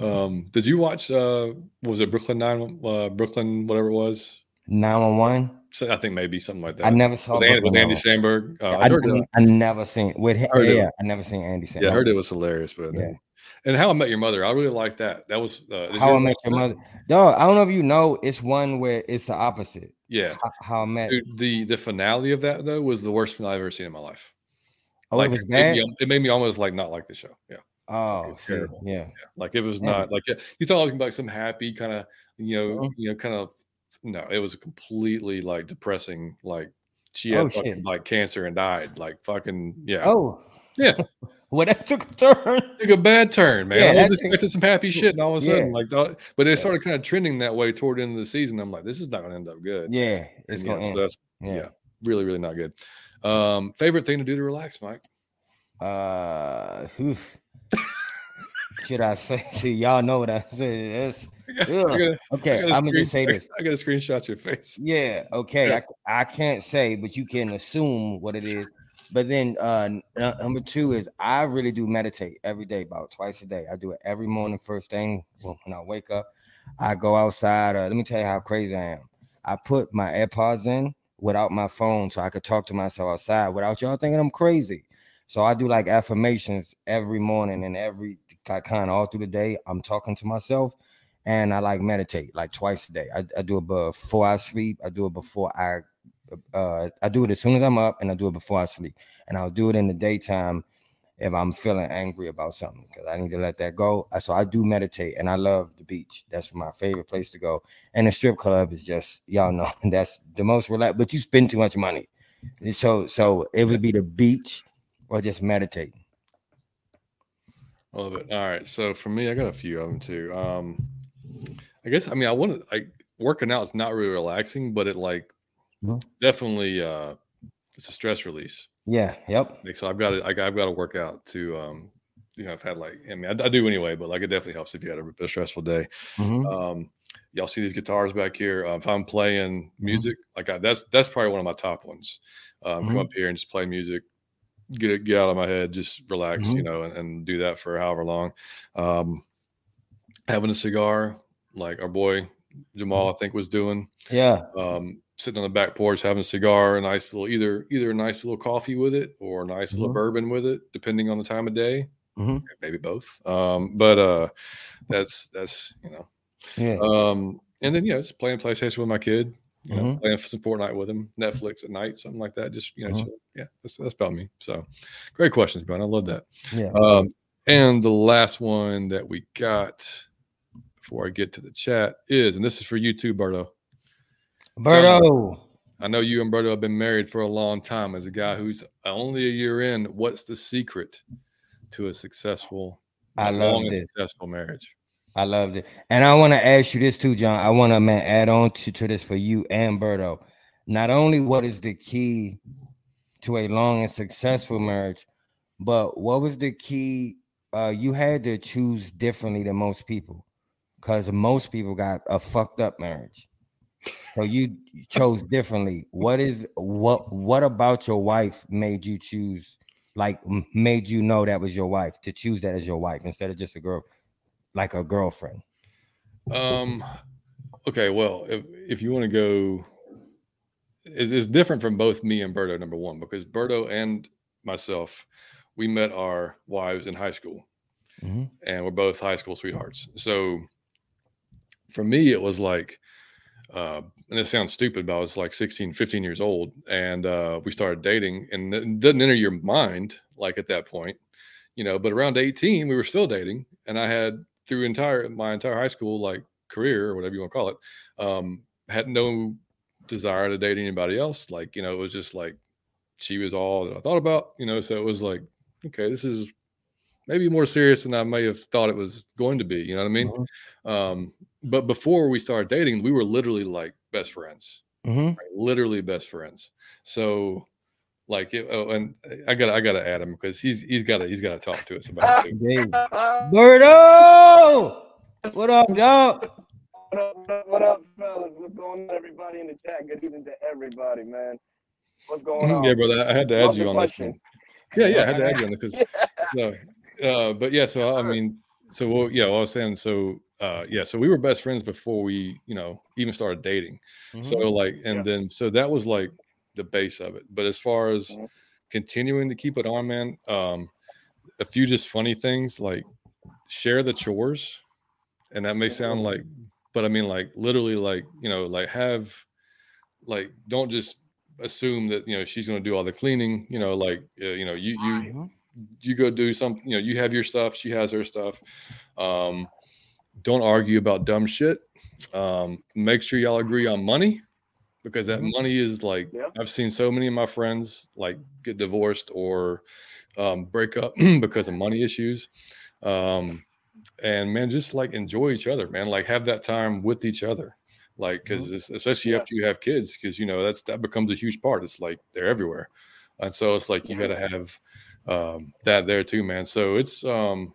Um, did you watch? Uh, was it Brooklyn Nine? Uh, Brooklyn, whatever it was. Nine one one. I think maybe something like that. I never saw. Was, Andy, was Andy Samberg? Uh, I, I, I, never seen with him. Yeah, it, I never seen Andy Samberg. Yeah, I heard it was hilarious, but yeah. And How I Met Your Mother, I really like that. That was uh, How I Met Your Mother. Dog, I don't know if you know, it's one where it's the opposite. Yeah. How, how I Met. Dude, the the finale of that though was the worst finale I've ever seen in my life. Oh, like, it was bad. It, it made me almost like not like the show. Yeah. Oh, yeah. yeah. Like it was not like you thought it was gonna be like some happy kind of, you know, uh-huh. you know, kind of no, it was completely like depressing. Like she had oh, fucking, like cancer and died. Like fucking yeah. Oh yeah. well, that took a turn. Took a bad turn, man. Yeah, I was expecting some happy shit, and all of a sudden, yeah. like, but it started kind of trending that way toward the end of the season. I'm like, this is not gonna end up good. Yeah, it's going. Yeah, so yeah. yeah, really, really not good. Um, favorite thing to do to relax, Mike? Uh, should I say? See, y'all know what I said. gotta, okay, I'm gonna just say this. I gotta screenshot your face. Yeah, okay. Yeah. I, I can't say, but you can assume what it is. But then uh number two is I really do meditate every day, about twice a day. I do it every morning, first thing when I wake up. I go outside. Uh, let me tell you how crazy I am. I put my AirPods in without my phone so I could talk to myself outside without y'all thinking I'm crazy. So I do like affirmations every morning and every kind of all through the day. I'm talking to myself and I like meditate like twice a day. I, I do it before I sleep. I do it before I uh I do it as soon as I'm up and I do it before I sleep. And I'll do it in the daytime if I'm feeling angry about something because I need to let that go. So I do meditate and I love the beach. That's my favorite place to go. And the strip club is just y'all know that's the most relaxed, but you spend too much money. So so it would be the beach or just meditate? I love it. All right. So for me, I got a few of them too. Um, I guess I mean I want to like working out is not really relaxing, but it like mm-hmm. definitely uh it's a stress release. Yeah. Yep. Like, so I've got to I, have got to work out to um you know I've had like I mean I, I, do anyway, but like it definitely helps if you had a, a stressful day. Mm-hmm. Um, y'all see these guitars back here. Uh, if I'm playing mm-hmm. music, mm-hmm. like I, that's that's probably one of my top ones. Um, come mm-hmm. up here and just play music get it, get out of my head, just relax, mm-hmm. you know, and, and, do that for however long. Um, having a cigar, like our boy Jamal, mm-hmm. I think was doing. Yeah. Um, sitting on the back porch having a cigar, a nice little either either a nice little coffee with it or a nice mm-hmm. little bourbon with it, depending on the time of day. Mm-hmm. Maybe both. Um, but uh, that's that's you know. Yeah. Um, and then yeah, just playing PlayStation with my kid you know, mm-hmm. playing some Fortnite with him, Netflix at night, something like that. Just you know, mm-hmm. yeah, that's, that's about me. So, great questions, Brian. I love that. Yeah. Um, and the last one that we got before I get to the chat is, and this is for you too, Berto. Berto. I know you and Berto have been married for a long time. As a guy who's only a year in, what's the secret to a successful, I long and successful marriage? I loved it. And I want to ask you this too, John. I want to man add on to, to this for you and Berto. Not only what is the key to a long and successful marriage, but what was the key? Uh, you had to choose differently than most people because most people got a fucked up marriage. So you chose differently. What is what what about your wife made you choose like made you know that was your wife to choose that as your wife instead of just a girl? like a girlfriend? Um. Okay. Well, if if you want to go it's, it's different from both me and Berto. Number one, because Berto and myself, we met our wives in high school, mm-hmm. and we're both high school sweethearts. So for me, it was like, uh, and it sounds stupid, but I was like 16, 15 years old, and uh, we started dating, and it doesn't enter your mind like at that point, you know. But around 18, we were still dating, and I had through entire my entire high school like career or whatever you want to call it, um, had no desire to date anybody else. Like, you know, it was just like she was all that I thought about, you know. So it was like, okay, this is maybe more serious than I may have thought it was going to be. You know what I mean? Mm-hmm. Um, but before we started dating, we were literally like best friends, mm-hmm. right? literally best friends. So like it, oh, and I got I got to add him because he's he's got to he's got to talk to us about it. Too. Berto, what up, dog? What up, what up, fellas? What's going on, everybody in the chat? Good evening to everybody, man. What's going on? Yeah, brother. I had to add you on question. this one. Yeah, yeah, I had to add you on because, yeah. Uh, but yeah. So I mean, so well, yeah, well, I was saying, so uh, yeah, so we were best friends before we, you know, even started dating. Mm-hmm. So like, and yeah. then so that was like the base of it. But as far as mm-hmm. continuing to keep it on, man, um, a few just funny things like share the chores, and that may sound mm-hmm. like but I mean, like literally, like you know, like have, like don't just assume that you know she's going to do all the cleaning. You know, like uh, you know, you you you go do something. You know, you have your stuff, she has her stuff. Um, don't argue about dumb shit. Um, make sure y'all agree on money because that mm-hmm. money is like yep. I've seen so many of my friends like get divorced or um, break up because of money issues. Um, and man, just like enjoy each other, man. Like have that time with each other, like because mm-hmm. especially yeah. after you have kids, because you know that's that becomes a huge part. It's like they're everywhere, and so it's like you got to have um, that there too, man. So it's um,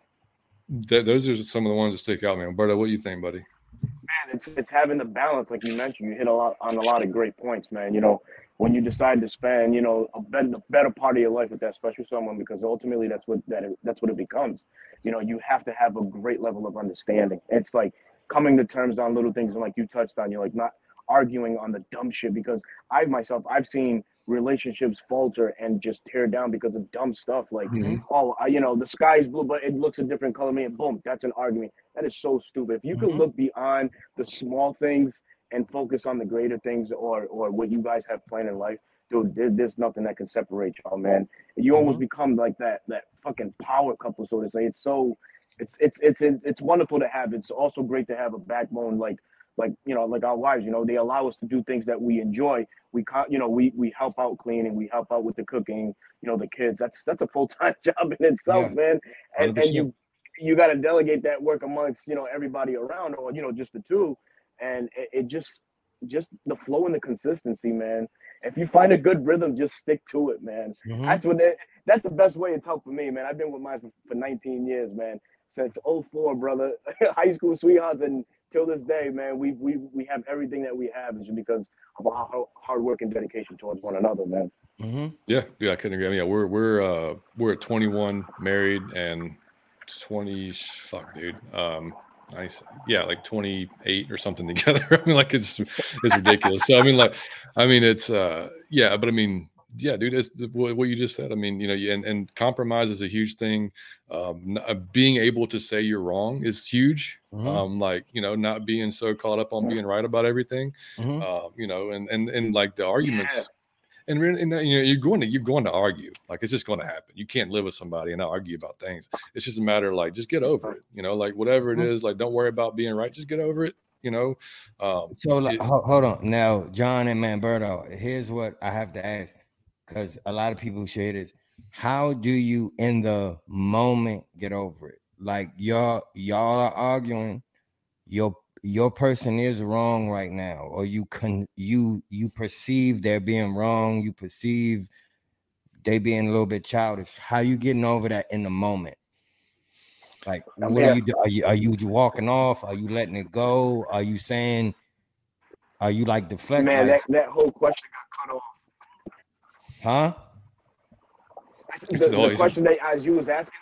th- those are some of the ones that stick out, man. Berto, what do you think, buddy? Man, it's it's having the balance, like you mentioned. You hit a lot on a lot of great points, man. You know, when you decide to spend, you know, a better, better part of your life with that special someone, because ultimately that's what that that's what it becomes you know, you have to have a great level of understanding. It's like coming to terms on little things and like you touched on, you're like not arguing on the dumb shit because I myself I've seen relationships falter and just tear down because of dumb stuff like mm-hmm. oh I, you know the sky is blue but it looks a different color me and boom that's an argument that is so stupid if you mm-hmm. can look beyond the small things and focus on the greater things or or what you guys have planned in life dude, there, there's nothing that can separate y'all, man. You almost mm-hmm. become like that that fucking power couple, so to say. It's so, it's it's it's it's wonderful to have. It's also great to have a backbone like like you know like our wives. You know, they allow us to do things that we enjoy. We you know we we help out cleaning, we help out with the cooking. You know, the kids. That's that's a full time job in itself, yeah. man. And and you you got to delegate that work amongst you know everybody around, or you know just the two, and it, it just just the flow and the consistency, man if you find a good rhythm, just stick to it, man. Mm-hmm. That's what they, that's the best way it's helped for me, man. I've been with mine for, for 19 years, man. Since 04, brother. High school sweethearts and till this day, man, we we we have everything that we have is because of our hard work and dedication towards one another, man. Mm-hmm. Yeah, yeah, I couldn't agree. Yeah, we're we're uh we're at 21, married, and 20. Fuck, dude. Um, nice yeah like 28 or something together i mean like it's it's ridiculous so i mean like i mean it's uh yeah but i mean yeah dude it's what you just said i mean you know and, and compromise is a huge thing um uh, being able to say you're wrong is huge mm-hmm. um like you know not being so caught up on being right about everything mm-hmm. uh, you know and and and like the arguments yeah and, and you know you're going to you're going to argue like it's just going to happen you can't live with somebody and not argue about things it's just a matter of like just get over it you know like whatever it mm-hmm. is like don't worry about being right just get over it you know um so like, it, hold on now john and manberto here's what i have to ask because a lot of people share this how do you in the moment get over it? Like y'all y'all are arguing your your person is wrong right now or you can you you perceive they're being wrong you perceive they being a little bit childish. How you getting over that in the moment? Like what yeah. are you are you are you walking off? Are you letting it go? Are you saying are you like deflecting? Man that, that whole question got cut off huh? The, the question that as you was asking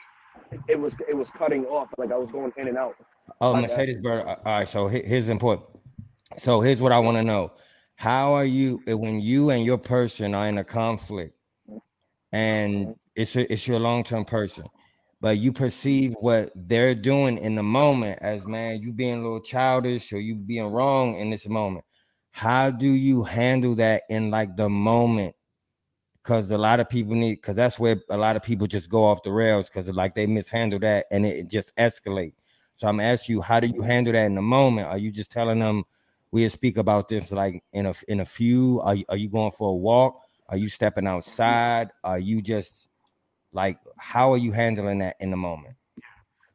it was it was cutting off like i was going in and out. Oh, Mercedes All right, so here's important. So here's what I want to know: how are you eh, when you and your person are in a conflict and it's a, it's your long-term person but you perceive what they're doing in the moment as man you being a little childish or you being wrong in this moment how do you handle that in like the moment because a lot of people need because that's where a lot of people just go off the rails because like they mishandle that and it, just escalate so i'm asking you how do you handle that in the moment are you just telling them we'll speak about this like in a in a few are, are you going for a walk are you stepping outside are you just like, how are you handling that in the moment?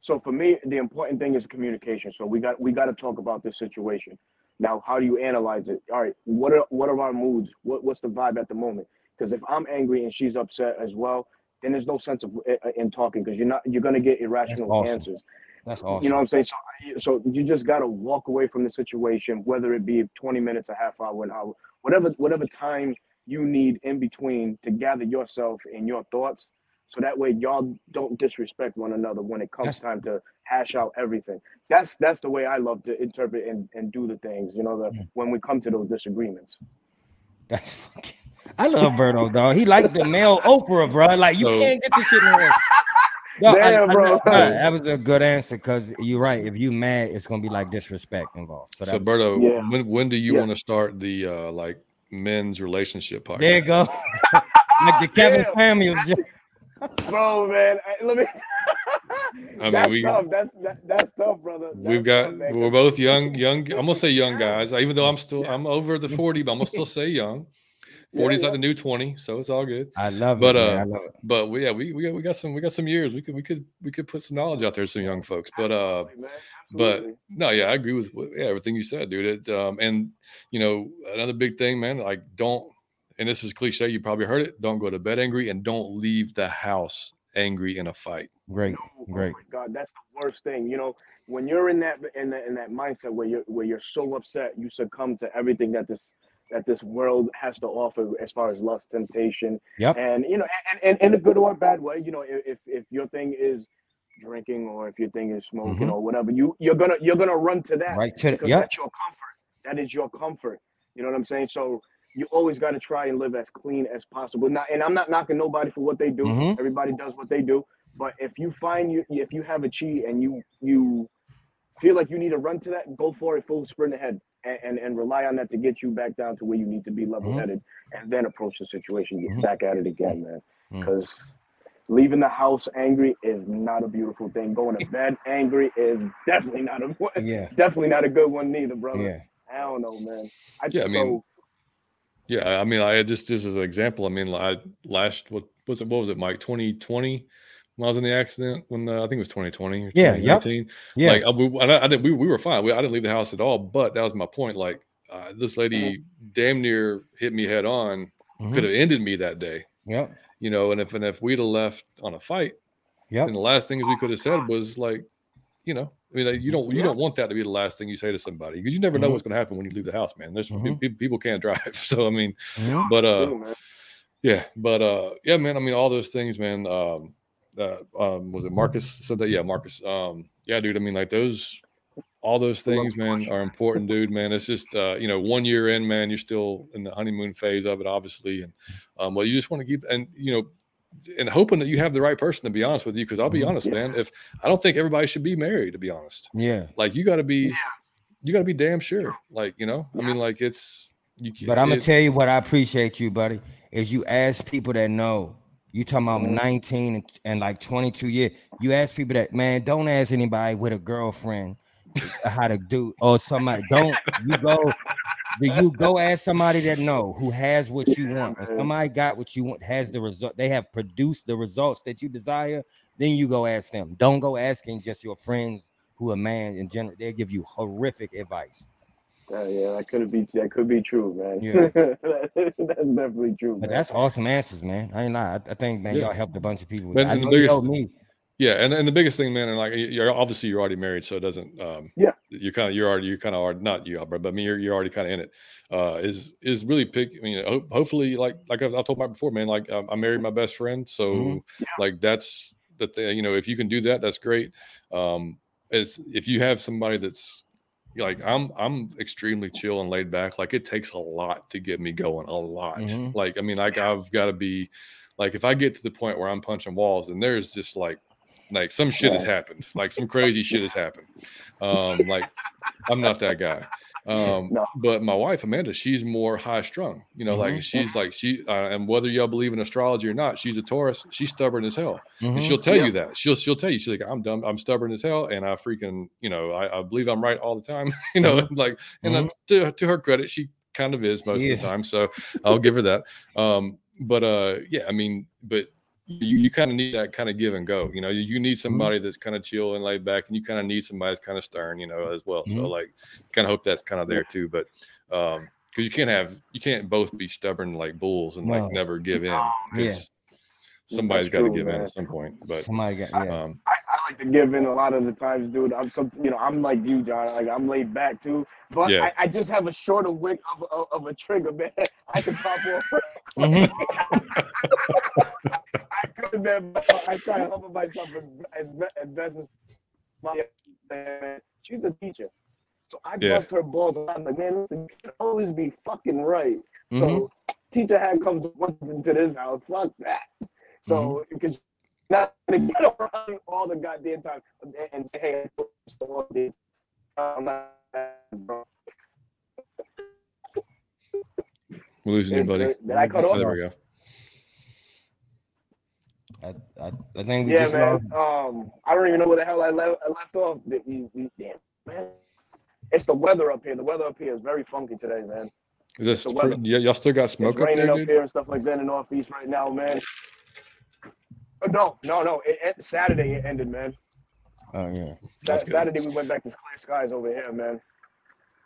So for me, the important thing is communication. So we got we got to talk about this situation. Now, how do you analyze it? All right, what are what are our moods? What what's the vibe at the moment? Because if I'm angry and she's upset as well, then there's no sense of uh, uh, in talking because you're not you're gonna get irrational awesome. answers. That's awesome. You know what I'm saying? So so you just gotta walk away from the situation, whether it be 20 minutes, a half hour, an hour, whatever whatever time you need in between to gather yourself and your thoughts so that way y'all don't disrespect one another when it comes that's, time to hash out everything. That's that's the way I love to interpret and, and do the things, you know, the mm. when we come to those disagreements. That's fucking I love Berto, dog. He like the male Oprah, bro. Like you so, can't get this shit in the no, Damn, I, bro. I, I, that was a good answer because you're right. If you mad, it's gonna be like disrespect involved. So, so Berto, yeah. when when do you yeah. want to start the uh like men's relationship part? There you go. like the Kevin Samuels bro, man. Let me. I mean, that's we, tough. That's that, that's tough, brother. That's we've got. Tough, we're both young, young. I'm gonna say young guys. Even though I'm still, I'm over the forty, but I'm gonna still say young. 40 is yeah, like the new 20, so it's all good. I love but, it. Uh, I love it. But we, yeah, we, we got we got some we got some years. We could we could we could put some knowledge out there to some young folks. But uh but no, yeah, I agree with yeah, everything you said, dude. It um and you know, another big thing, man, like don't and this is cliche, you probably heard it. Don't go to bed angry and don't leave the house angry in a fight. Great, great. Oh God, that's the worst thing. You know, when you're in that in that in that mindset where you're where you're so upset, you succumb to everything that this that this world has to offer as far as lust, temptation, yep. and you know, and, and in a good or bad way. You know, if if your thing is drinking or if your thing is smoking mm-hmm. or whatever, you you're gonna you're gonna run to that right to because yep. that's your comfort. That is your comfort. You know what I'm saying? So you always got to try and live as clean as possible. Not, and I'm not knocking nobody for what they do. Mm-hmm. Everybody does what they do. But if you find you, if you have a cheat and you you feel like you need to run to that, go for it, full sprint ahead, and and, and rely on that to get you back down to where you need to be level headed, mm-hmm. and then approach the situation, get mm-hmm. back at it again, man. Because mm-hmm. leaving the house angry is not a beautiful thing. Going to bed angry is definitely not a yeah. definitely not a good one neither, brother. Yeah. I don't know, man. I, yeah, I mean, yeah, I mean, I just just as an example, I mean, I last what was it? What was it, Mike? Twenty twenty when I was in the accident when uh, I think it was 2020 or yeah, yep. yeah. Like I, we, I, I did, we, we were fine. We, I didn't leave the house at all. But that was my point. Like uh, this lady mm-hmm. damn near hit me head on. Mm-hmm. Could have ended me that day. Yeah. You know, and if and if we'd have left on a fight, yeah. And the last things we could have said was like, you know, I mean, like, you don't you don't want that to be the last thing you say to somebody because you never know mm-hmm. what's going to happen when you leave the house, man. There's mm-hmm. people, people can't drive, so I mean, but uh, yeah, but uh, yeah, man. I mean, all those things, man. Um, uh, um, was it Marcus said that? Yeah, Marcus. Um, yeah, dude. I mean, like those, all those things, man, are important, dude. Man, it's just uh, you know, one year in, man, you're still in the honeymoon phase of it, obviously, and um, well, you just want to keep and you know and hoping that you have the right person to be honest with you. Because I'll be mm-hmm. honest, yeah. man. If I don't think everybody should be married, to be honest. Yeah. Like you got to be, yeah. you got to be damn sure. Like you know, I mean, like it's. You, but I'm gonna tell you what I appreciate you, buddy. Is you ask people that know. You talking about mm-hmm. 19 and, and like 22 years. You ask people that man, don't ask anybody with a girlfriend how to do or somebody. Don't you go do you go ask somebody that know who has what you want? If somebody got what you want, has the result, they have produced the results that you desire, then you go ask them. Don't go asking just your friends who are man in general. They'll give you horrific advice. Uh, yeah, that could be that could be true, man. Yeah. that's definitely true. Man. that's awesome answers, man. I ain't lie. I, I think man, yeah. y'all helped a bunch of people. I know biggest, me. Yeah, and, and the biggest thing, man, and like you're obviously you're already married, so it doesn't. Um, yeah, you kind of you're already you kind of are not you, but I mean you're you're already kind of in it. Uh, is is really pick. I mean, ho- hopefully, like like I've, I've told about before, man. Like um, I married my best friend, so mm-hmm. yeah. like that's the thing. You know, if you can do that, that's great. Um, it's if you have somebody that's like I'm I'm extremely chill and laid back. Like it takes a lot to get me going. A lot. Mm-hmm. Like I mean, like I've got to be like if I get to the point where I'm punching walls and there's just like like some shit has happened. Like some crazy shit has happened. Um, like I'm not that guy. Um, no. but my wife Amanda, she's more high strung. You know, mm-hmm. like she's like she, uh, and whether y'all believe in astrology or not, she's a Taurus. She's stubborn as hell, mm-hmm. and she'll tell yeah. you that. She'll she'll tell you she's like, I'm dumb, I'm stubborn as hell, and I freaking, you know, I, I believe I'm right all the time. you know, mm-hmm. like, and mm-hmm. to, to her credit, she kind of is most she of the time. So I'll give her that. Um, but uh, yeah, I mean, but you, you kind of need that kind of give and go. You know, you, need mm-hmm. somebody mm-hmm. that's kind of chill and laid back, and you kind of need somebody that's kind of stern, you know, as well. Mm-hmm. So like, kind of hope that's kind of there too. But um, because you can't have you can't both be stubborn like bulls and no. like never give in because yeah. somebody's got to give man. in at some point. But somebody got yeah. Um, I, I, like to give in a lot of the times, dude. I'm some you know I'm like you, John. Like I'm laid back too, but yeah. I, I, just have a shorter wick of, of, of a trigger, man. I can pop off. Mm-hmm. I could man. I try to humble myself as, as, as best as possible. She's a teacher. So I yeah. bust her balls. I'm like, man, listen, you can always be fucking right. Mm-hmm. So teacher had come to this house. Fuck that. So mm-hmm. you can not to get around all the goddamn time and say, hey, I'm not, bro. We're losing you, buddy. Did I cut off? There we go. I, I, I think we yeah, just man. Um, I don't even know where the hell I left, I left off. We, we, damn, man. It's the weather up here. The weather up here is very funky today, man. Is this for, y'all still got smoke it's up raining there, up here and stuff like that in the northeast right now, man. No, no, no. It, it, Saturday it ended, man. Oh yeah. Sa- Saturday we went back to clear skies over here, man.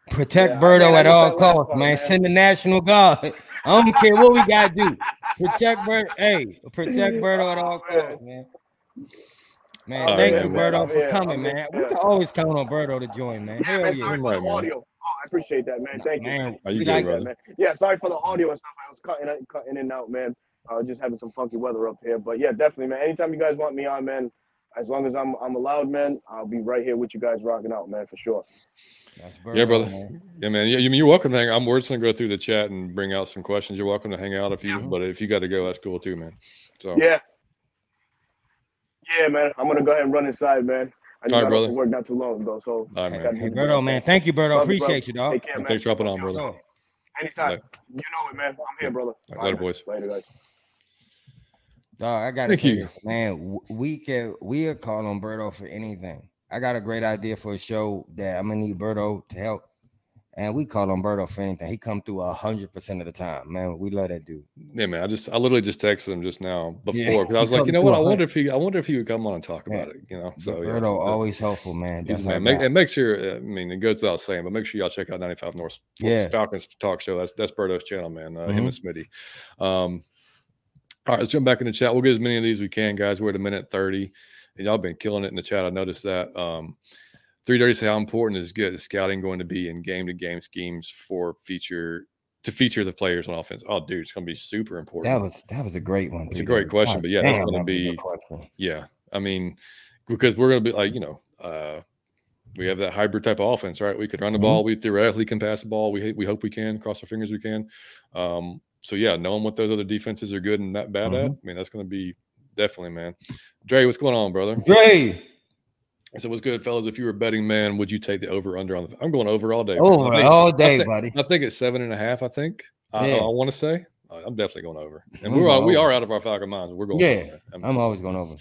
Protect yeah, Berto at all costs, man. man. Send the National Guard. I don't care what we gotta do. Protect Berto. Hey, protect Berto at all costs, man. Man, oh, thank yeah, you, Berto, for coming, man. We can always count on Berto to join, man. Hell yeah. Sorry for the audio. Oh, I appreciate that, man. Thank man, you. Are you good, that, man. Yeah, sorry for the audio and stuff. I was cutting, cutting in and out, man. Uh, just having some funky weather up here. But yeah, definitely, man. Anytime you guys want me on, man, as long as I'm I'm allowed, man, I'll be right here with you guys rocking out, man, for sure. yeah, brother. Man. Yeah, man. Yeah, you're welcome to hang. I'm we're just gonna go through the chat and bring out some questions. You're welcome to hang out if you, yeah. but if you got to go, that's cool too, man. So yeah, yeah, man. I'm gonna go ahead and run inside, man. I just All right, brother. To work not too long ago, so. All right, man. Hey, Berto, man. Thank you, Berto. Appreciate you, dog. Care, Thanks for hopping on, brother. Anytime. You know it, man. I'm here, brother. All right, later, boys. Later, guys. Dog, I gotta Thank you. man. We can we are call on Berto for anything. I got a great idea for a show that I'm gonna need Berto to help and we call on Berto for anything. He come through a hundred percent of the time, man. We love that dude. Yeah, man. I just I literally just texted him just now before because yeah, I was like, you know what? I wonder if he I wonder if he would come on and talk yeah. about it. You know, so Berto yeah, always helpful, man. He's man. Make, and make sure. I mean, it goes without saying, but make sure y'all check out 95 North yeah. Falcons Talk Show. That's that's Berto's channel, man. Uh, mm-hmm. Him and Smitty. Um, all right, let's jump back in the chat. We'll get as many of these as we can, guys. We're at a minute 30, and y'all been killing it in the chat. I noticed that. Um, Three Dirty say how important is good scouting going to be in game to game schemes for feature to feature the players on offense. Oh, dude, it's going to be super important. That was that was a great one. It's a great question, but yeah, that's going to be yeah. I mean, because we're going to be like you know, uh, we have that hybrid type of offense, right? We could run the mm-hmm. ball, we theoretically can pass the ball. We we hope we can. Cross our fingers, we can. Um, so yeah, knowing what those other defenses are good and not bad mm-hmm. at, I mean, that's going to be definitely, man. Dre, what's going on, brother? Dre. I said, "What's good, fellas? If you were a betting man, would you take the over under on the? I'm going over all day. Over think, all day, I think, buddy. I think it's seven and a half. I think. Yeah. I, I want to say. I'm definitely going over, and we're all, we are out of our Falcon minds. We're going. Yeah, I'm, I'm, always going over.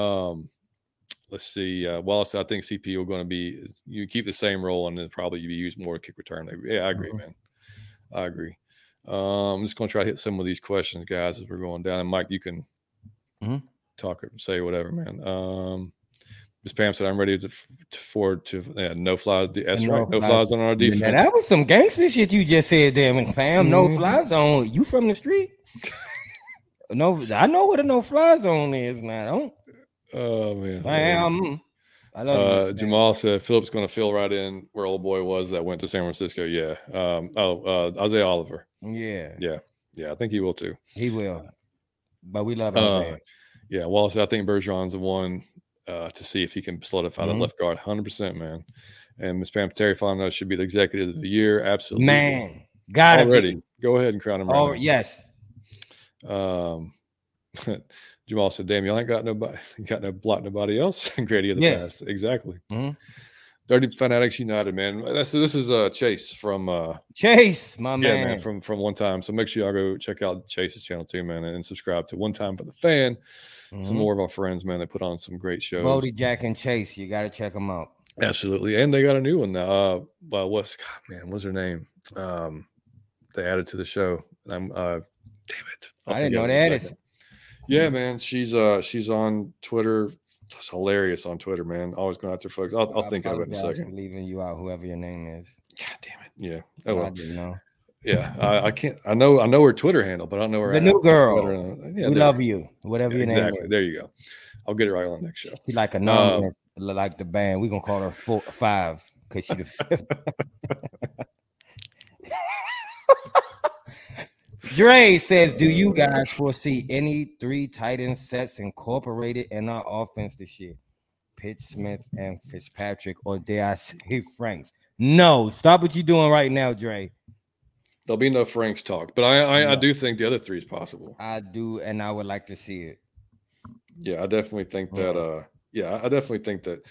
Um, let's see. Uh, Wallace, I think CP are going to be. You keep the same role, and then probably you be used more kick return. Yeah, I agree, mm-hmm. man. I agree. Um, I'm just going to try to hit some of these questions, guys, as we're going down. And Mike, you can mm-hmm. talk or say whatever, man. Um, Miss Pam said, "I'm ready to, to forward to yeah, no flies. That's no right, no flies on our defense." That was some gangster shit you just said there, Miss Pam. Mm-hmm. No fly zone. You from the street? no, I know what a no fly zone is now. Oh man, I am. I love uh, Jamal said Phillips going to fill right in where old boy was that went to San Francisco. Yeah. Um, oh, uh, Isaiah Oliver. Yeah. Yeah. Yeah. I think he will too. He will. But we love uh, Yeah. Wallace, I think Bergeron's the one uh, to see if he can solidify mm-hmm. the left guard. Hundred percent, man. And Miss Pam Terry Fontenot should be the executive of the year. Absolutely, man. Got it already. Go ahead and crown him. Oh right yes. Um, Jamal said, "Damn, y'all ain't got nobody, got no block nobody else." Grady of the yeah. past, exactly. Mm-hmm. Dirty Fanatics United, man. That's this is uh Chase from uh Chase, my yeah, man. man. from from one time. So make sure y'all go check out Chase's channel too, man, and subscribe to One Time for the Fan. Mm-hmm. Some more of our friends, man. They put on some great shows. Bodie Jack and Chase, you got to check them out. Absolutely, and they got a new one now. Uh, well, what's God, man? What's her name? Um, they added to the show. I'm uh, damn it. I'll I did not know they added. Yeah, man. She's uh she's on Twitter it's hilarious on Twitter, man. Always going out there, folks. I'll, I'll think of it in a second. leaving you out, whoever your name is. God damn it. Yeah. Oh, well. I didn't know. Yeah, I, I, can't. I know. I know her Twitter handle, but I don't know her. The new girl. Yeah, we love you. Whatever your exactly. name. Exactly. There you go. I'll get it right on the next show. She's like a number, um, like the band. We're gonna call her four, five because she the fifth. Dre says, "Do you guys foresee any three tight end sets incorporated in our offense this year? Pitts, Smith, and Fitzpatrick, or dare I say Franks? No, stop what you're doing right now, Dre. There'll be no Franks talk, but I I, no. I do think the other three is possible. I do, and I would like to see it. Yeah, I definitely think that. Uh, yeah, I definitely think that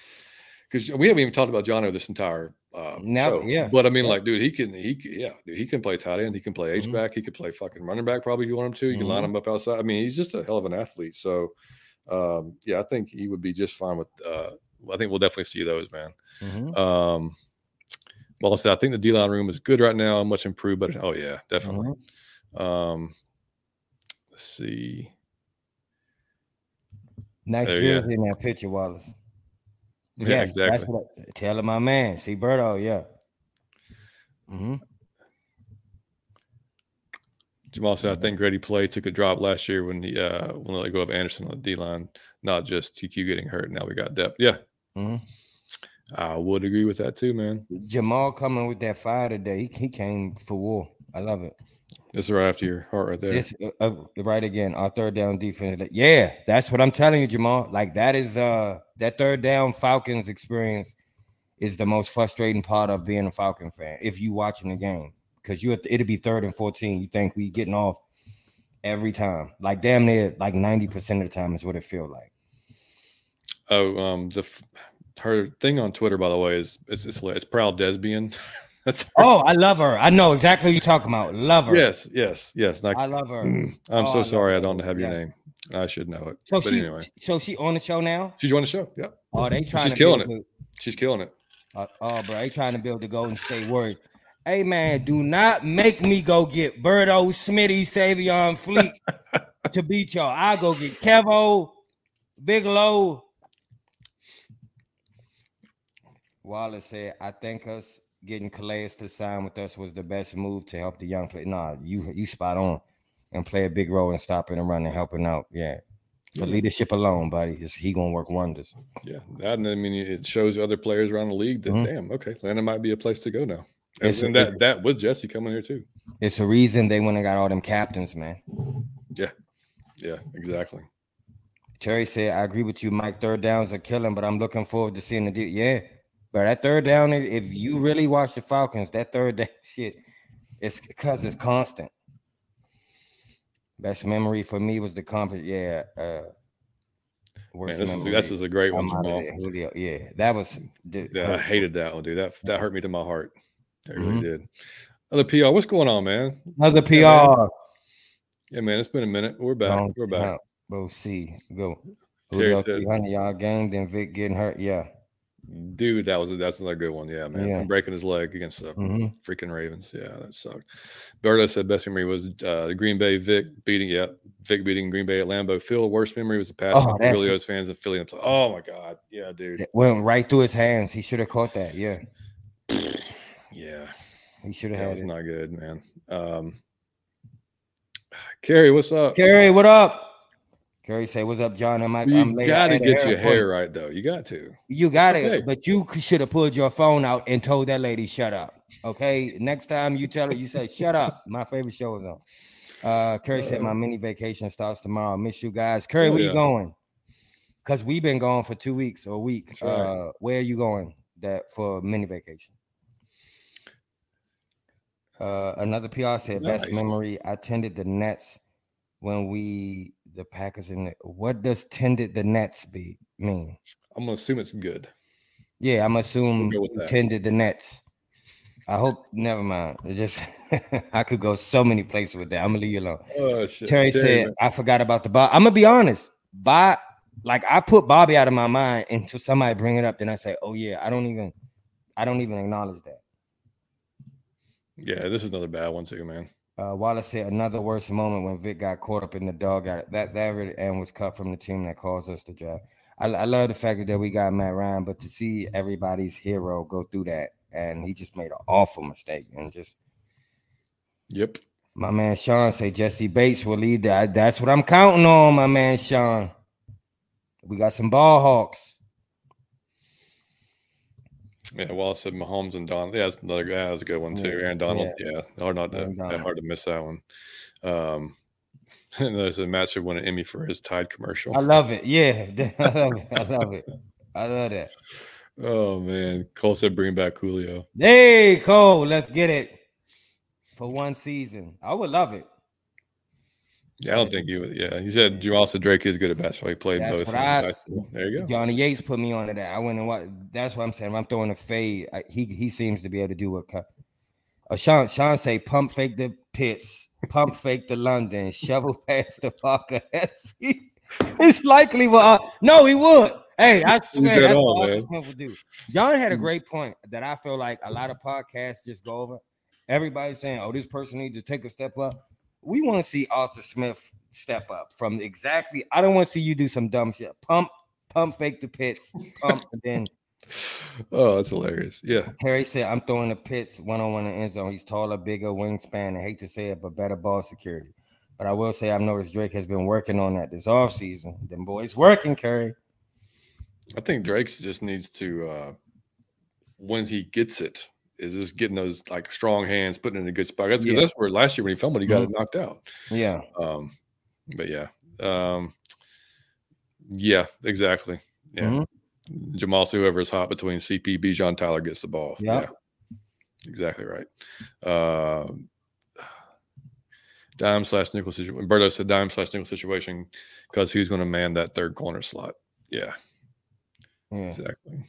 because we haven't even talked about Jonnu this entire uh, now, yeah. But I mean, yeah. like, dude, he can, he, yeah, dude, he can play tight end. He can play H mm-hmm. back. He could play fucking running back. Probably if you want him to. You mm-hmm. can line mm-hmm. him up outside. I mean, he's just a hell of an athlete. So, um, yeah, I think he would be just fine with. Uh, I think we'll definitely see those, man. Mm-hmm. Um, well, I said I think the D line room is good right now, much improved. But oh yeah, definitely. Mm-hmm. Um, let's see. Nice jersey in that picture, Wallace. Yeah, exactly. That's what I, tell my man. See Berto, yeah. Mm-hmm. Jamal said, I think Grady play took a drop last year when he uh when they let go of Anderson on the D line, not just TQ getting hurt. Now we got depth. Yeah. Mm-hmm. I would agree with that too, man. Jamal coming with that fire today. He, he came for war. I love it. Is right after your heart right there. This, uh, uh, right again. Our third down defense. Yeah, that's what I'm telling you, Jamal. Like that is uh that third down Falcons experience is the most frustrating part of being a Falcon fan. If you watching the game, because you it'll be third and 14. You think we getting off every time, like damn near like 90 percent of the time is what it feel like. Oh, um, the her thing on Twitter, by the way, is it's it's, it's proud lesbian. That's oh, I love her. I know exactly what you're talking about. Love her. Yes, yes, yes. Like, I love her. I'm oh, so I sorry I don't have your name. I should know it. So but she, anyway. so she on the show now. She's on the show. Yeah. Oh, they trying. She's killing it. She's killing it. Uh, oh, bro, they trying to build the Golden State Warriors. Hey man, do not make me go get Berto, Smitty, Savion, Fleet to beat y'all. I go get Kevo, Big Low. Wallace said, I think us getting Calais to sign with us was the best move to help the young player. Nah, you you spot on and play a big role in stopping and running, helping out. Yeah. For yeah. leadership alone, buddy, is he gonna work wonders. Yeah, that and I mean it shows other players around the league that mm-hmm. damn, okay, Atlanta might be a place to go now. And, and that that with Jessie coming here too. It's a reason they went and got all them captains, man. Yeah, yeah, exactly. Terry said, I agree with you. Mike, third downs are killing, but I'm looking forward to seeing the deal. Yeah, but that third down, if you really watch the Falcons, that third down shit, it's because it's constant. Best memory for me was the conference. Yeah. Uh, Man, this is this is a great one, Jamal. Yeah, that was. Yeah, I hated that one, dude. That that hurt me to my heart. That mm-hmm. really did. Other PR, what's going on, man? Another PR. Yeah man. yeah, man. It's been a minute. We're back. Don't We're back. Go see. Go. Terry said, 300 yard game, then Vic getting hurt. Yeah. Dude, that was that's another good one. Yeah, man. Yeah. breaking his leg against the mm-hmm. freaking Ravens. Yeah, that sucked. Berto said best memory was uh, the Green Bay Vic beating, yeah, Vic beating Green Bay at Lambeau. Phil, worst memory was the pass oh, Berlioz fans of Philly. Oh my God. Yeah, dude. It went right through his hands. He should have caught that. Yeah. yeah. He should have had was it. not good, man. Um Kerry, what's up? Kerry, what up? Kerry say, "What's up, John?" I'm like, you I'm gotta get your hair right, though. You got to. You got it, but you should have pulled your phone out and told that lady, "Shut up." Okay, next time you tell her, you say, "Shut up." My favorite show is on. Uh, Curry uh, said, "My mini vacation starts tomorrow. Miss you guys." Curry, oh, where yeah. you going? because we've been gone for two weeks or a week. Right. Uh, where are you going that for mini vacation? Uh, another PR said nice. best memory. I attended the Nets when we the Packers and the, what does tended the Nets be mean? I'm gonna assume it's good. Yeah, I'm assuming we'll tended the Nets. I hope. Never mind. It just I could go so many places with that. I'm gonna leave you alone. Oh, shit. Terry Damn, said, "I forgot about the Bob." I'm gonna be honest. Bob, like I put Bobby out of my mind until somebody bring it up. Then I say, "Oh yeah," I don't even, I don't even acknowledge that. Yeah, this is another bad one too, man. Uh, Wallace said another worst moment when Vic got caught up in the dog. That that really and was cut from the team that caused us to draft. I, I love the fact that we got Matt Ryan, but to see everybody's hero go through that and he just made an awful mistake and just. Yep. My man Sean say Jessie Bates will lead that. That's what I'm counting on, my man Sean. We got some ball hawks. Yeah, well, I said Mahomes and Don. Yeah, that's another guy. That's a good one too. Aaron Donald. Yeah, yeah hard not to, hard to miss that one. Um, and there's a should win an Emmy for his Tide commercial. I love it. Yeah, I love it. I love it. I love that. Oh man, Cole said bring back Julio. Hey Cole, let's get it for one season. I would love it. Yeah, I don't think you would. Yeah, he said Jamal said Drake is good at basketball. He played that's both. I, there you go. Johnny Yates put me onto that. I went and what? That's what I'm saying. I'm throwing a fade. I, he he seems to be able to do what. Uh, Sean Sean say pump fake the Pitts, pump fake the London, shovel past the Parker. it's likely. Well, no, he would. Hey, I swear that's all, what Smith would do. John had a mm. great point that I feel like a lot of podcasts just go over. Everybody's saying, "Oh, this person needs to take a step up." We want to see Arthur Smith step up from exactly. I don't want to see you do some dumb shit. Pump, pump, fake the Pitts, pump, and then. Oh, that's hilarious. Yeah. Harry said, I'm throwing the Pitts one on one in the end zone. He's taller, bigger, wingspan. I hate to say it, but better ball security. But I will say, I've noticed Drake has been working on that this off offseason. Them boys working, Curry. I think Drake just needs to, uh, when he gets it, is just getting those like strong hands, putting in a good spot. That's because yeah. that's where last year when he filmed it, he got mm-hmm. it knocked out. Yeah. Um, but yeah. Um, yeah, exactly. Yeah. Mm-hmm. Jamal, whoever is hot between CP, Bijan, Tyler gets the ball. Yep. Yeah. Exactly right. Uh, dime slash nickel situation. Berto said dime slash nickel situation because he's going to man that third corner slot. Yeah. Yeah. Exactly.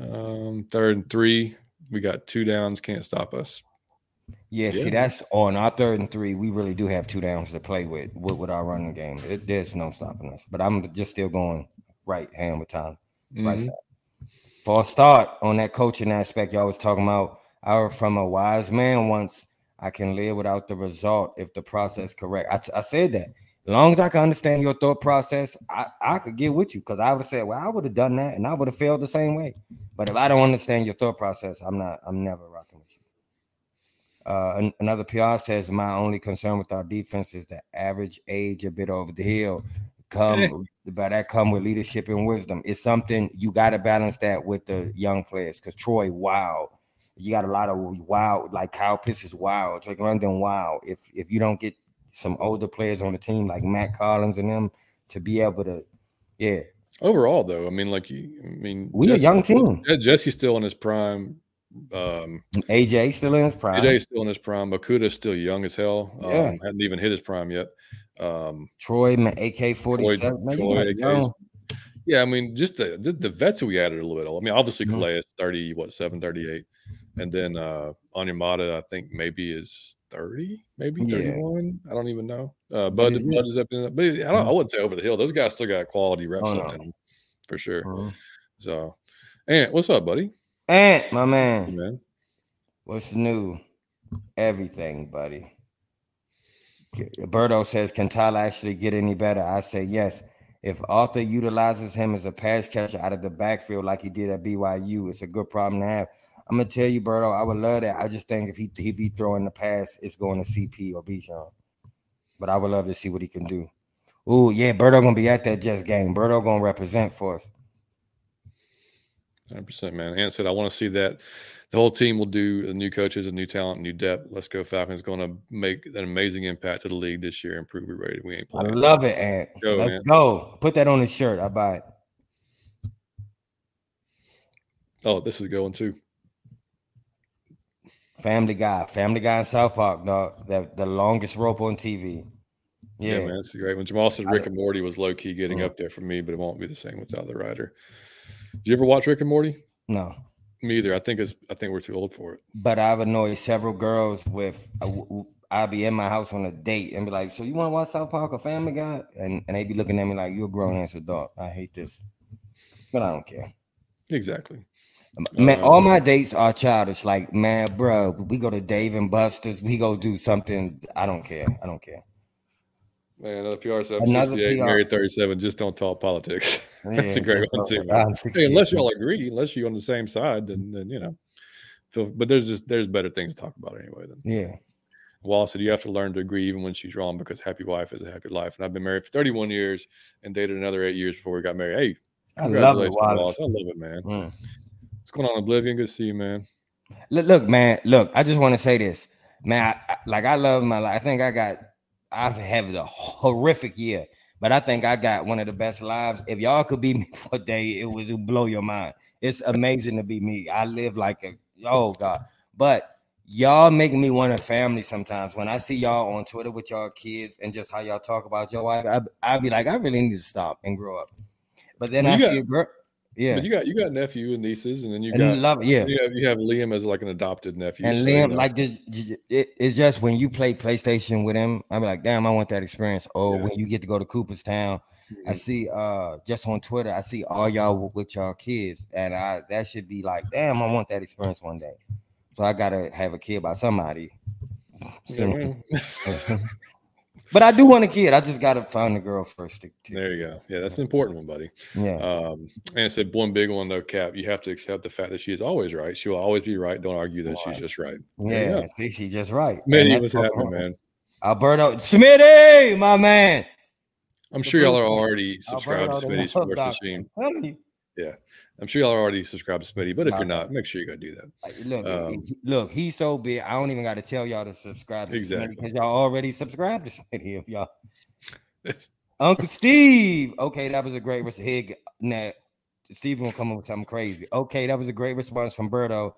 Um, third and three, we got two downs, can't stop us. Yeah, yeah, see, that's on our third and three. We really do have two downs to play with with, with our running game. It, there's no stopping us. But I'm just still going right hand with time. Mm-hmm. Right side. For a start on that coaching aspect, y'all was talking about. I heard from a wise man once. I can live without the result if the process correct. I, I said that. As long as I can understand your thought process, I, I could get with you because I would have said, well, I would have done that and I would have failed the same way. But if I don't understand your thought process, I'm not, I'm never rocking with you. Uh, another PR says, my only concern with our defense is the average age a bit over the hill. Come by that come with leadership and wisdom. It's something you got to balance that with the young players because Troy, wow. You got a lot of wild, like Kyle Pitts is wild, Drake London, wow. If if you don't get some older players on the team like Matt Collins and them to be able to, yeah. Overall, though, I mean, like I mean, we Jessie, a young team. Jessie's still in his prime. Um, AJ still in his prime. AJ still in his prime. Okudah's still young as hell. Um, yeah. hadn't even hit his prime yet. Um, Troy, AK forty seven. Yeah, I mean, just the, the, the vets we added a little. Bit. I mean, obviously mm-hmm. Calais thirty what seven thirty eight, and then uh Onyemata I think maybe is 30, maybe 31. Yeah. I don't even know. Uh, Bud, Bud is up in but I, don't, I mm-hmm. wouldn't say over the hill. Those guys still got quality reps oh, no. for sure. Uh-huh. So, Ant, what's up, buddy? Ant, my man. Hey, man. What's new? Everything, buddy. Berto says, Can Tyler actually get any better? I say yes. If Arthur utilizes him as a pass catcher out of the backfield like he did at BYU, it's a good problem to have. I'm gonna tell you, Berto, I would love that. I just think if he if he throwing the pass, it's going to CP or Bijan. But I would love to see what he can do. Oh yeah, Berto gonna be at that Jets game. Berto gonna represent for us. Hundred percent, man. Ant said, "I want to see that the whole team will do the new coaches, a new talent, new depth. Let's go Falcons. Going to make an amazing impact to the league this year. And improve your ready. We ain't playing. I love it, Ant. Go, Let's man. go. Put that on his shirt. I buy it. Oh, this is going too. Family Guy, Family Guy in South Park, dog. The, the longest rope on TV. Yeah, yeah man, it's great. When Jamal said Rick and Morty was low key getting mm. up there for me, but it won't be the same without the writer. Did you ever watch Rick and Morty? No. Me either. I think it's. I think we're too old for it. But I've annoyed several girls with. Uh, I'll be in my house on a date and be like, "So you want to watch South Park or Family Guy?" And and they be looking at me like, "You're a grown ass adult. I hate this," but I don't care. Exactly. Man, all my dates are childish. Like, man, bro, we go to Dave and Buster's. We go do something. I don't care. I don't care. Man, another PR seven sixty-eight, married thirty-seven. Just don't talk politics. Yeah, That's a great one too. Hey, unless y'all agree, unless you're on the same side, then then you know. So, but there's just there's better things to talk about anyway. Then yeah. Wallace said you have to learn to agree even when she's wrong because happy wife is a happy life. And I've been married for 31 years and dated another eight years before we got married. Hey, I love it, Wallace. Wallace. I love it, man. Mm. What's going on, Oblivion? Good to see you, man. Look, look, man. Look, I just want to say this, man. I, like I love my life. I think I got. I've had a horrific year, but I think I got one of the best lives. If y'all could be me for a day, it would blow your mind. It's amazing to be me. I live like a oh god, but y'all make me want a family sometimes. When I see y'all on Twitter with y'all kids and just how y'all talk about your wife, I, I'd be like, I really need to stop and grow up. But then well, I see got, a girl. Yeah, but you got you got nephew and nieces, and then you and got love, yeah. You have, you have Liam as like an adopted nephew. And so Liam, you know. like it, it's just when you play PlayStation with him, I'm like, damn, I want that experience. Oh, yeah. when you get to go to Cooperstown, mm-hmm. I see uh just on Twitter, I see all y'all with y'all kids, and I that should be like, damn, I want that experience one day. So I gotta have a kid by somebody. Yeah, But I do want a kid. I just gotta find a girl first. To, to, there you go. Yeah, that's an important one, buddy. Yeah. Um, and I said one big one though, Cap. You have to accept the fact that she is always right. She will always be right. Don't argue that right. she's just right. Yeah, yeah. she's just right. Many was happening, man. Alberto Smitty, my man. I'm sure y'all are already subscribed Alberto to Smitty's Sports Machine. Yeah. I'm sure y'all are already subscribed to Smitty, but if you're not, make sure you go do that. Look, um, look, he's so big. I don't even got to tell y'all to subscribe to exactly. because y'all already subscribed to Smitty. If y'all, Uncle Steve. Okay, that was a great response. Now, Steve gonna come up with something crazy. Okay, that was a great response from Berto,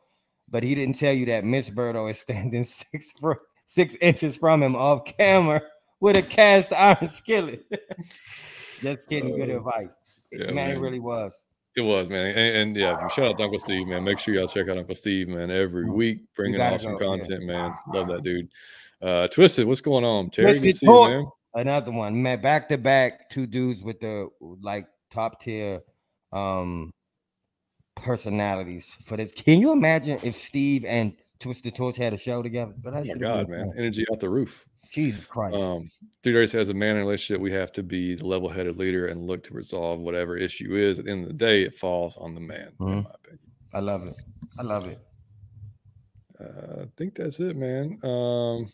but he didn't tell you that Miss Berto is standing six for six inches from him off camera with a cast iron skillet. Just kidding. Good uh, advice. Yeah, man, man, it really was. It was, man. And, and, yeah, shout out to Uncle Steve, man. Make sure y'all check out Uncle Steve, man, every week, bringing awesome go, content, man. Love that dude. Uh Twisted, what's going on? Terry, Twisted see, man. Another one, man. Back to back, two dudes with the like top tier um personalities for this. Can you imagine if Steve and Twisted Torch had a show together? But oh my God, man. Energy out the roof. Jesus Christ. Um, Three Days as a man in a relationship, we have to be the level headed leader and look to resolve whatever issue is. At the end of the day, it falls on the man, mm-hmm. in my opinion. I love it. I love it. Uh, I think that's it, man. Um,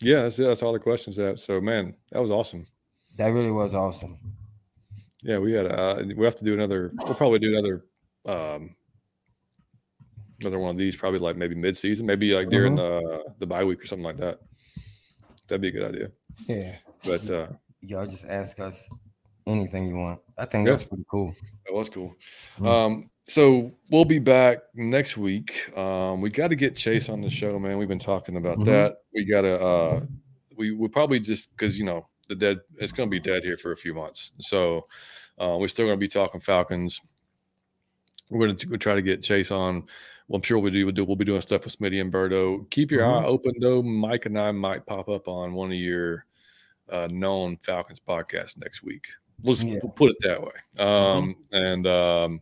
yeah, that's it. That's all the questions that. So, man, that was awesome. That really was awesome. Yeah, we had. Uh, we have to do another. We'll probably do another. Um, another one of these, probably like maybe mid season, maybe like during mm-hmm. the the bye week or something like that. That'd be a good idea. Yeah. But uh y'all just ask us anything you want. I think yeah. that's pretty cool. That was cool. Mm-hmm. Um, so we'll be back next week. Um, we got to get Chase on the show, man. We've been talking about mm-hmm. that. We gotta uh we we probably just because you know the dead it's gonna be dead here for a few months. So uh, we're still gonna be talking Falcons. We're gonna we'll try to get Chase on well, I'm sure we'll do, we'll be doing stuff with Smitty and Berto. Keep your mm-hmm. eye open though. Mike and I might pop up on one of your uh, known Falcons podcasts next week. Let's yeah. we'll put it that way. Um, mm-hmm. And um,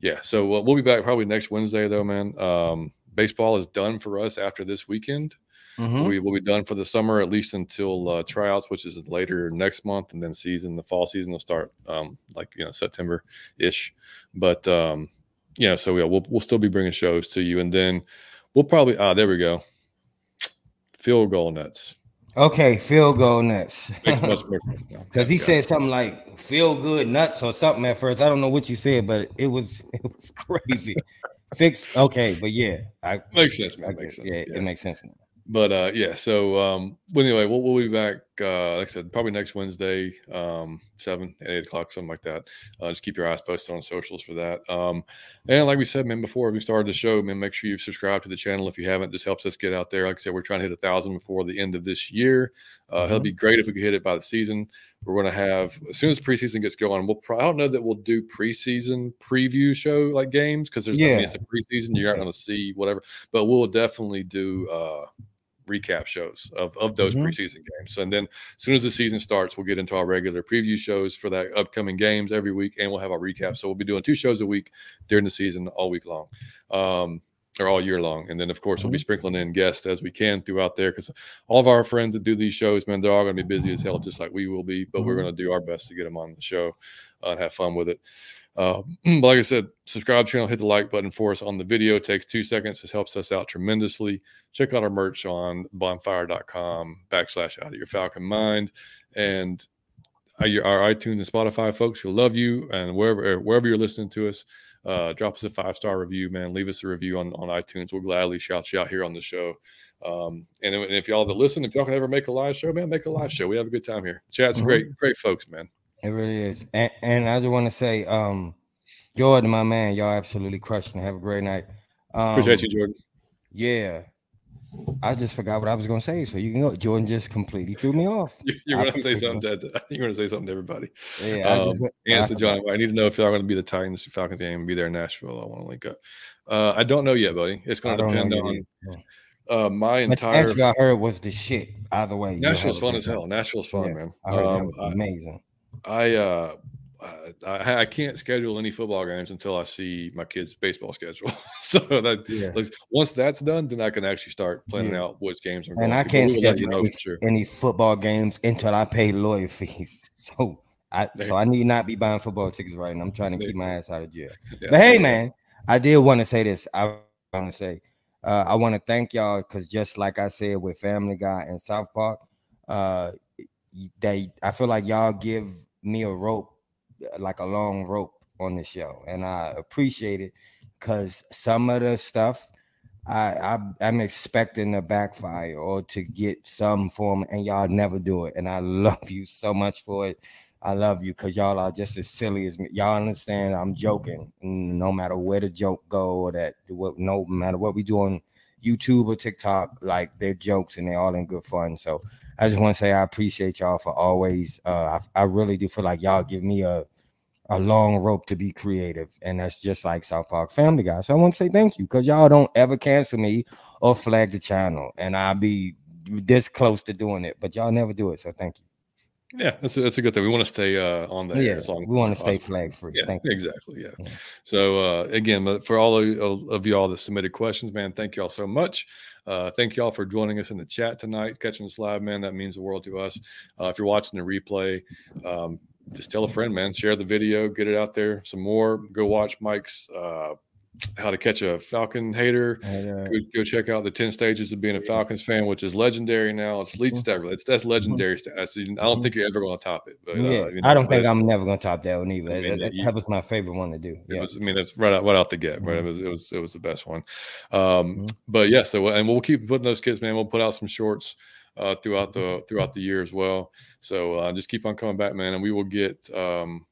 yeah, so we'll, we'll, be back probably next Wednesday though, man. Um, baseball is done for us after this weekend. Mm-hmm. We will be done for the summer at least until uh, tryouts, which is later next month, and then season. The fall season will start um, like you know September ish. But um, yeah, so yeah, we'll we'll still be bringing shows to you, and then we'll probably ah there we go, field goal nuts. Okay, feel goal nuts. Because he yeah. said something like feel good nuts or something at first. I don't know what you said, but it was it was crazy. Fix okay, but yeah, I makes sense, man. Makes sense. Yeah, yeah, it makes sense. But uh, yeah, so um, well, anyway, we'll, we'll be back. Uh, like I said, probably next Wednesday, um, seven, eight o'clock, something like that. Uh, just keep your eyes posted on socials for that. Um, and like we said, man, before we started the show, man, make sure you subscribe to the channel if you haven't. This helps us get out there. Like I said, we're trying to hit a thousand before the end of this year. Uh, mm-hmm. It'll be great if we could hit it by the season. We're going to have as soon as preseason gets going. We'll. Pro- I don't know that we'll do preseason preview show like games because there's yeah. Mean, it's a preseason. You're not going to see whatever, but we'll definitely do. Uh, recap shows of, of those mm-hmm. preseason games. And then as soon as the season starts, we'll get into our regular preview shows for that upcoming games every week, and we'll have our recap. So we'll be doing two shows a week during the season all week long. Um, or all year long. And then, of course, mm-hmm. we'll be mm-hmm. sprinkling in guests as we can throughout there because all of our friends that do these shows, man, they're all going to be busy as hell, just like we will be. But mm-hmm. we're going to do our best to get them on the show uh, and have fun with it. Uh, like I said, subscribe channel, hit the like button for us on the video. It takes two seconds. This helps us out tremendously. Check out our merch on bonfire.com backslash out of your falcon mind. And our iTunes and Spotify folks, we love you. And wherever wherever you're listening to us, uh, drop us a five star review, man. Leave us a review on, on iTunes. We'll gladly shout you out here on the show. Um, and, and, if y'all that listen, if y'all can ever make a live show, man, make a live show. We have a good time here. Chat's mm-hmm. great, great folks, man. It really is. And, and I just want to say, um, Jordan, my man, y'all absolutely crushed crushing. Have a great night. Um, Appreciate you, Jordan. Yeah. I just forgot what I was going to say, so you can go. Jordan just completely threw me off. You're going to say something. To, you're going to say something to everybody. Yeah. Um, I just, and so, John, I need to know if y'all going to be the Titans Falcons game and be there in Nashville. I want to link up. Uh, I don't know yet, buddy. It's going to depend on uh, my entire. Nashville, I heard was the shit. Either way, Nashville's fun as hell. Nashville's fun, yeah, man. Um, amazing. I uh I, I, can't schedule any football games until I see my kids' baseball schedule. so that yeah. like, once that's done, then I can actually start planning yeah. out which games I'm and I can't schedule you know any, sure. any, football games until I pay lawyer fees. So I so I need not be buying football tickets right now. I'm trying to keep my ass out of jail. Yeah. But hey, man, I did want to say this. I want to say uh, I want to thank y'all because just like I said with Family Guy and South Park, uh, they I feel like y'all give me a rope, like a long rope on the show, and I appreciate it because some of the stuff I, I am expecting to backfire or to get some form, and y'all never do it, and I love you so much for it. I love you because y'all are just as silly as me. Y'all understand I'm joking. No matter where the joke go or that no matter what we do on YouTube or TikTok, like they're jokes and they're all in good fun. So I just want to say I appreciate y'all for always. Uh, I, I really do feel like y'all give me a a long rope to be creative, and that's just like South Park Family Guy. So I want to say thank you because y'all don't ever cancel me or flag the channel, and I'll be this close to doing it, but y'all never do it. So thank you. Yeah, that's a, that's a good thing. We want to stay uh, on there yeah, as long. We want to stay flag free. Yeah, exactly. Yeah. yeah. So uh, again, for all of, of y'all that submitted questions, man, thank y'all so much. Uh, thank y'all for joining us in the chat tonight, catching us live, man. That means the world to us. Uh, if you're watching the replay, um, just tell a friend, man. Share the video, get it out there some more. Go watch Mike's uh, how to catch a Falcon hater. Go, go, check out the 10 stages of being a Falcons fan, which is legendary now. It's lead mm-hmm. It's that's legendary mm-hmm. I don't mm-hmm. think you're ever going to top it. But, uh, yeah, uh, you know, I don't think I'm never going to top that one either. I mean, that, that, was my favorite one to do. Yeah. Was, I mean, it's right out, right out the gate, right? It was, it was, it was the best one. Um, mm-hmm. But yeah, so, and we'll keep putting those kids, man. We'll put out some shorts uh, throughout the, throughout the year as well. So uh, just keep on coming back, man. And we will get, um,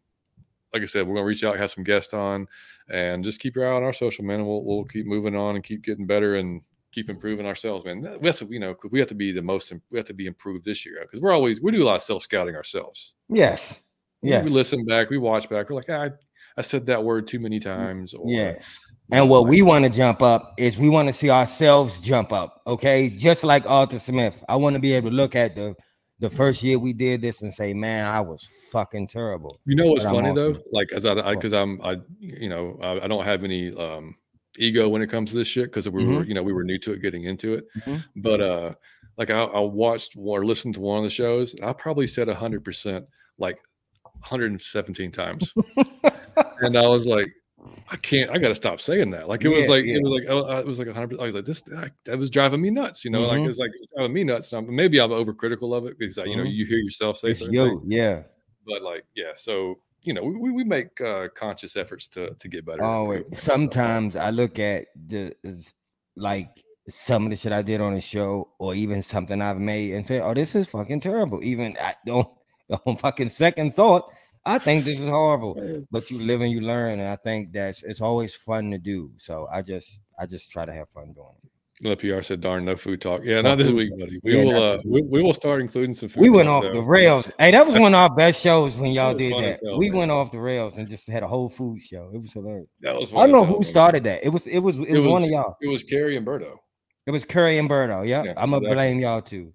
like I said, we're going to reach out, have some guests on, and just keep your eye on our social, man. And we'll, we'll keep moving on and keep getting better and keep improving ourselves, man. That's you know, we have to be the most, we have to be improved this year because we're always we do a lot of self scouting ourselves. Yes, yes. We listen back, we watch back. We're like, ah, I, I said that word too many times. Or, yes. And what we want to jump up is we want to see ourselves jump up. Okay, just like Arthur Smith, I want to be able to look at the the first year we did this and say, man, I was fucking terrible. You know what's but funny though? Like, as I, because I'm, I, you know, I, I, don't have any um ego when it comes to this shit because we mm-hmm. were, you know, we were new to it, getting into it. Mm-hmm. But uh, like I, I watched or listened to one of the shows. I probably said hundred percent, like 117 times, and I was like, I can't. I got to stop saying that. Like it yeah, was like yeah. it was like oh, it was like hundred. I was like this. I, that was driving me nuts. You know, mm-hmm. like it's like it's driving me nuts. I'm, maybe I'm overcritical of it because mm-hmm. you know mm-hmm. you hear yourself say it's yo, yeah. But like yeah, so you know we, we make uh, conscious efforts to to get better. Oh, sometimes I look at the like some of the shit I did on the show or even something I've made and say, oh, this is fucking terrible. Even I don't on fucking second thought. I think this is horrible, but you live and you learn, and I think that's it's always fun to do. So I just I just try to have fun doing it. The PR said, "Darn, no food talk." Yeah, not this week, buddy. We yeah, will. Uh, we, we, will start including some food. We went off though. the rails. Hey, that was one of our best shows when y'all did that. Hell, we man. went off the rails and just had a whole food show. It was hilarious. That was. I don't know who started that. It was. It was. It, it was, was, one of y'all. It was Carrie and Berto. It was Curry and Berto. Yep. Yeah, I'm gonna exactly. blame y'all too.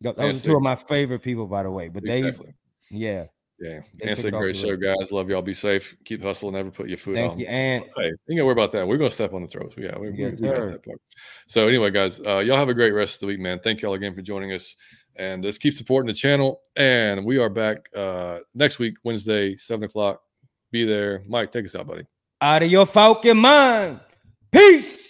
Those are two of my favorite people, by the way. But exactly. they, yeah, yeah, it's a great show, guys. Love y'all. Be safe. Keep hustling. Never put your foot Thank on. you. And hey, you gotta worry about that. We're gonna step on the throats. Yeah, we, yeah, we, we got that part. So anyway, guys, uh, y'all have a great rest of the week, man. Thank y'all again for joining us, and just keep supporting the channel. And we are back uh, next week, Wednesday, seven o'clock. Be there, Mike. Take us out, buddy. Out of your fucking mind. Peace.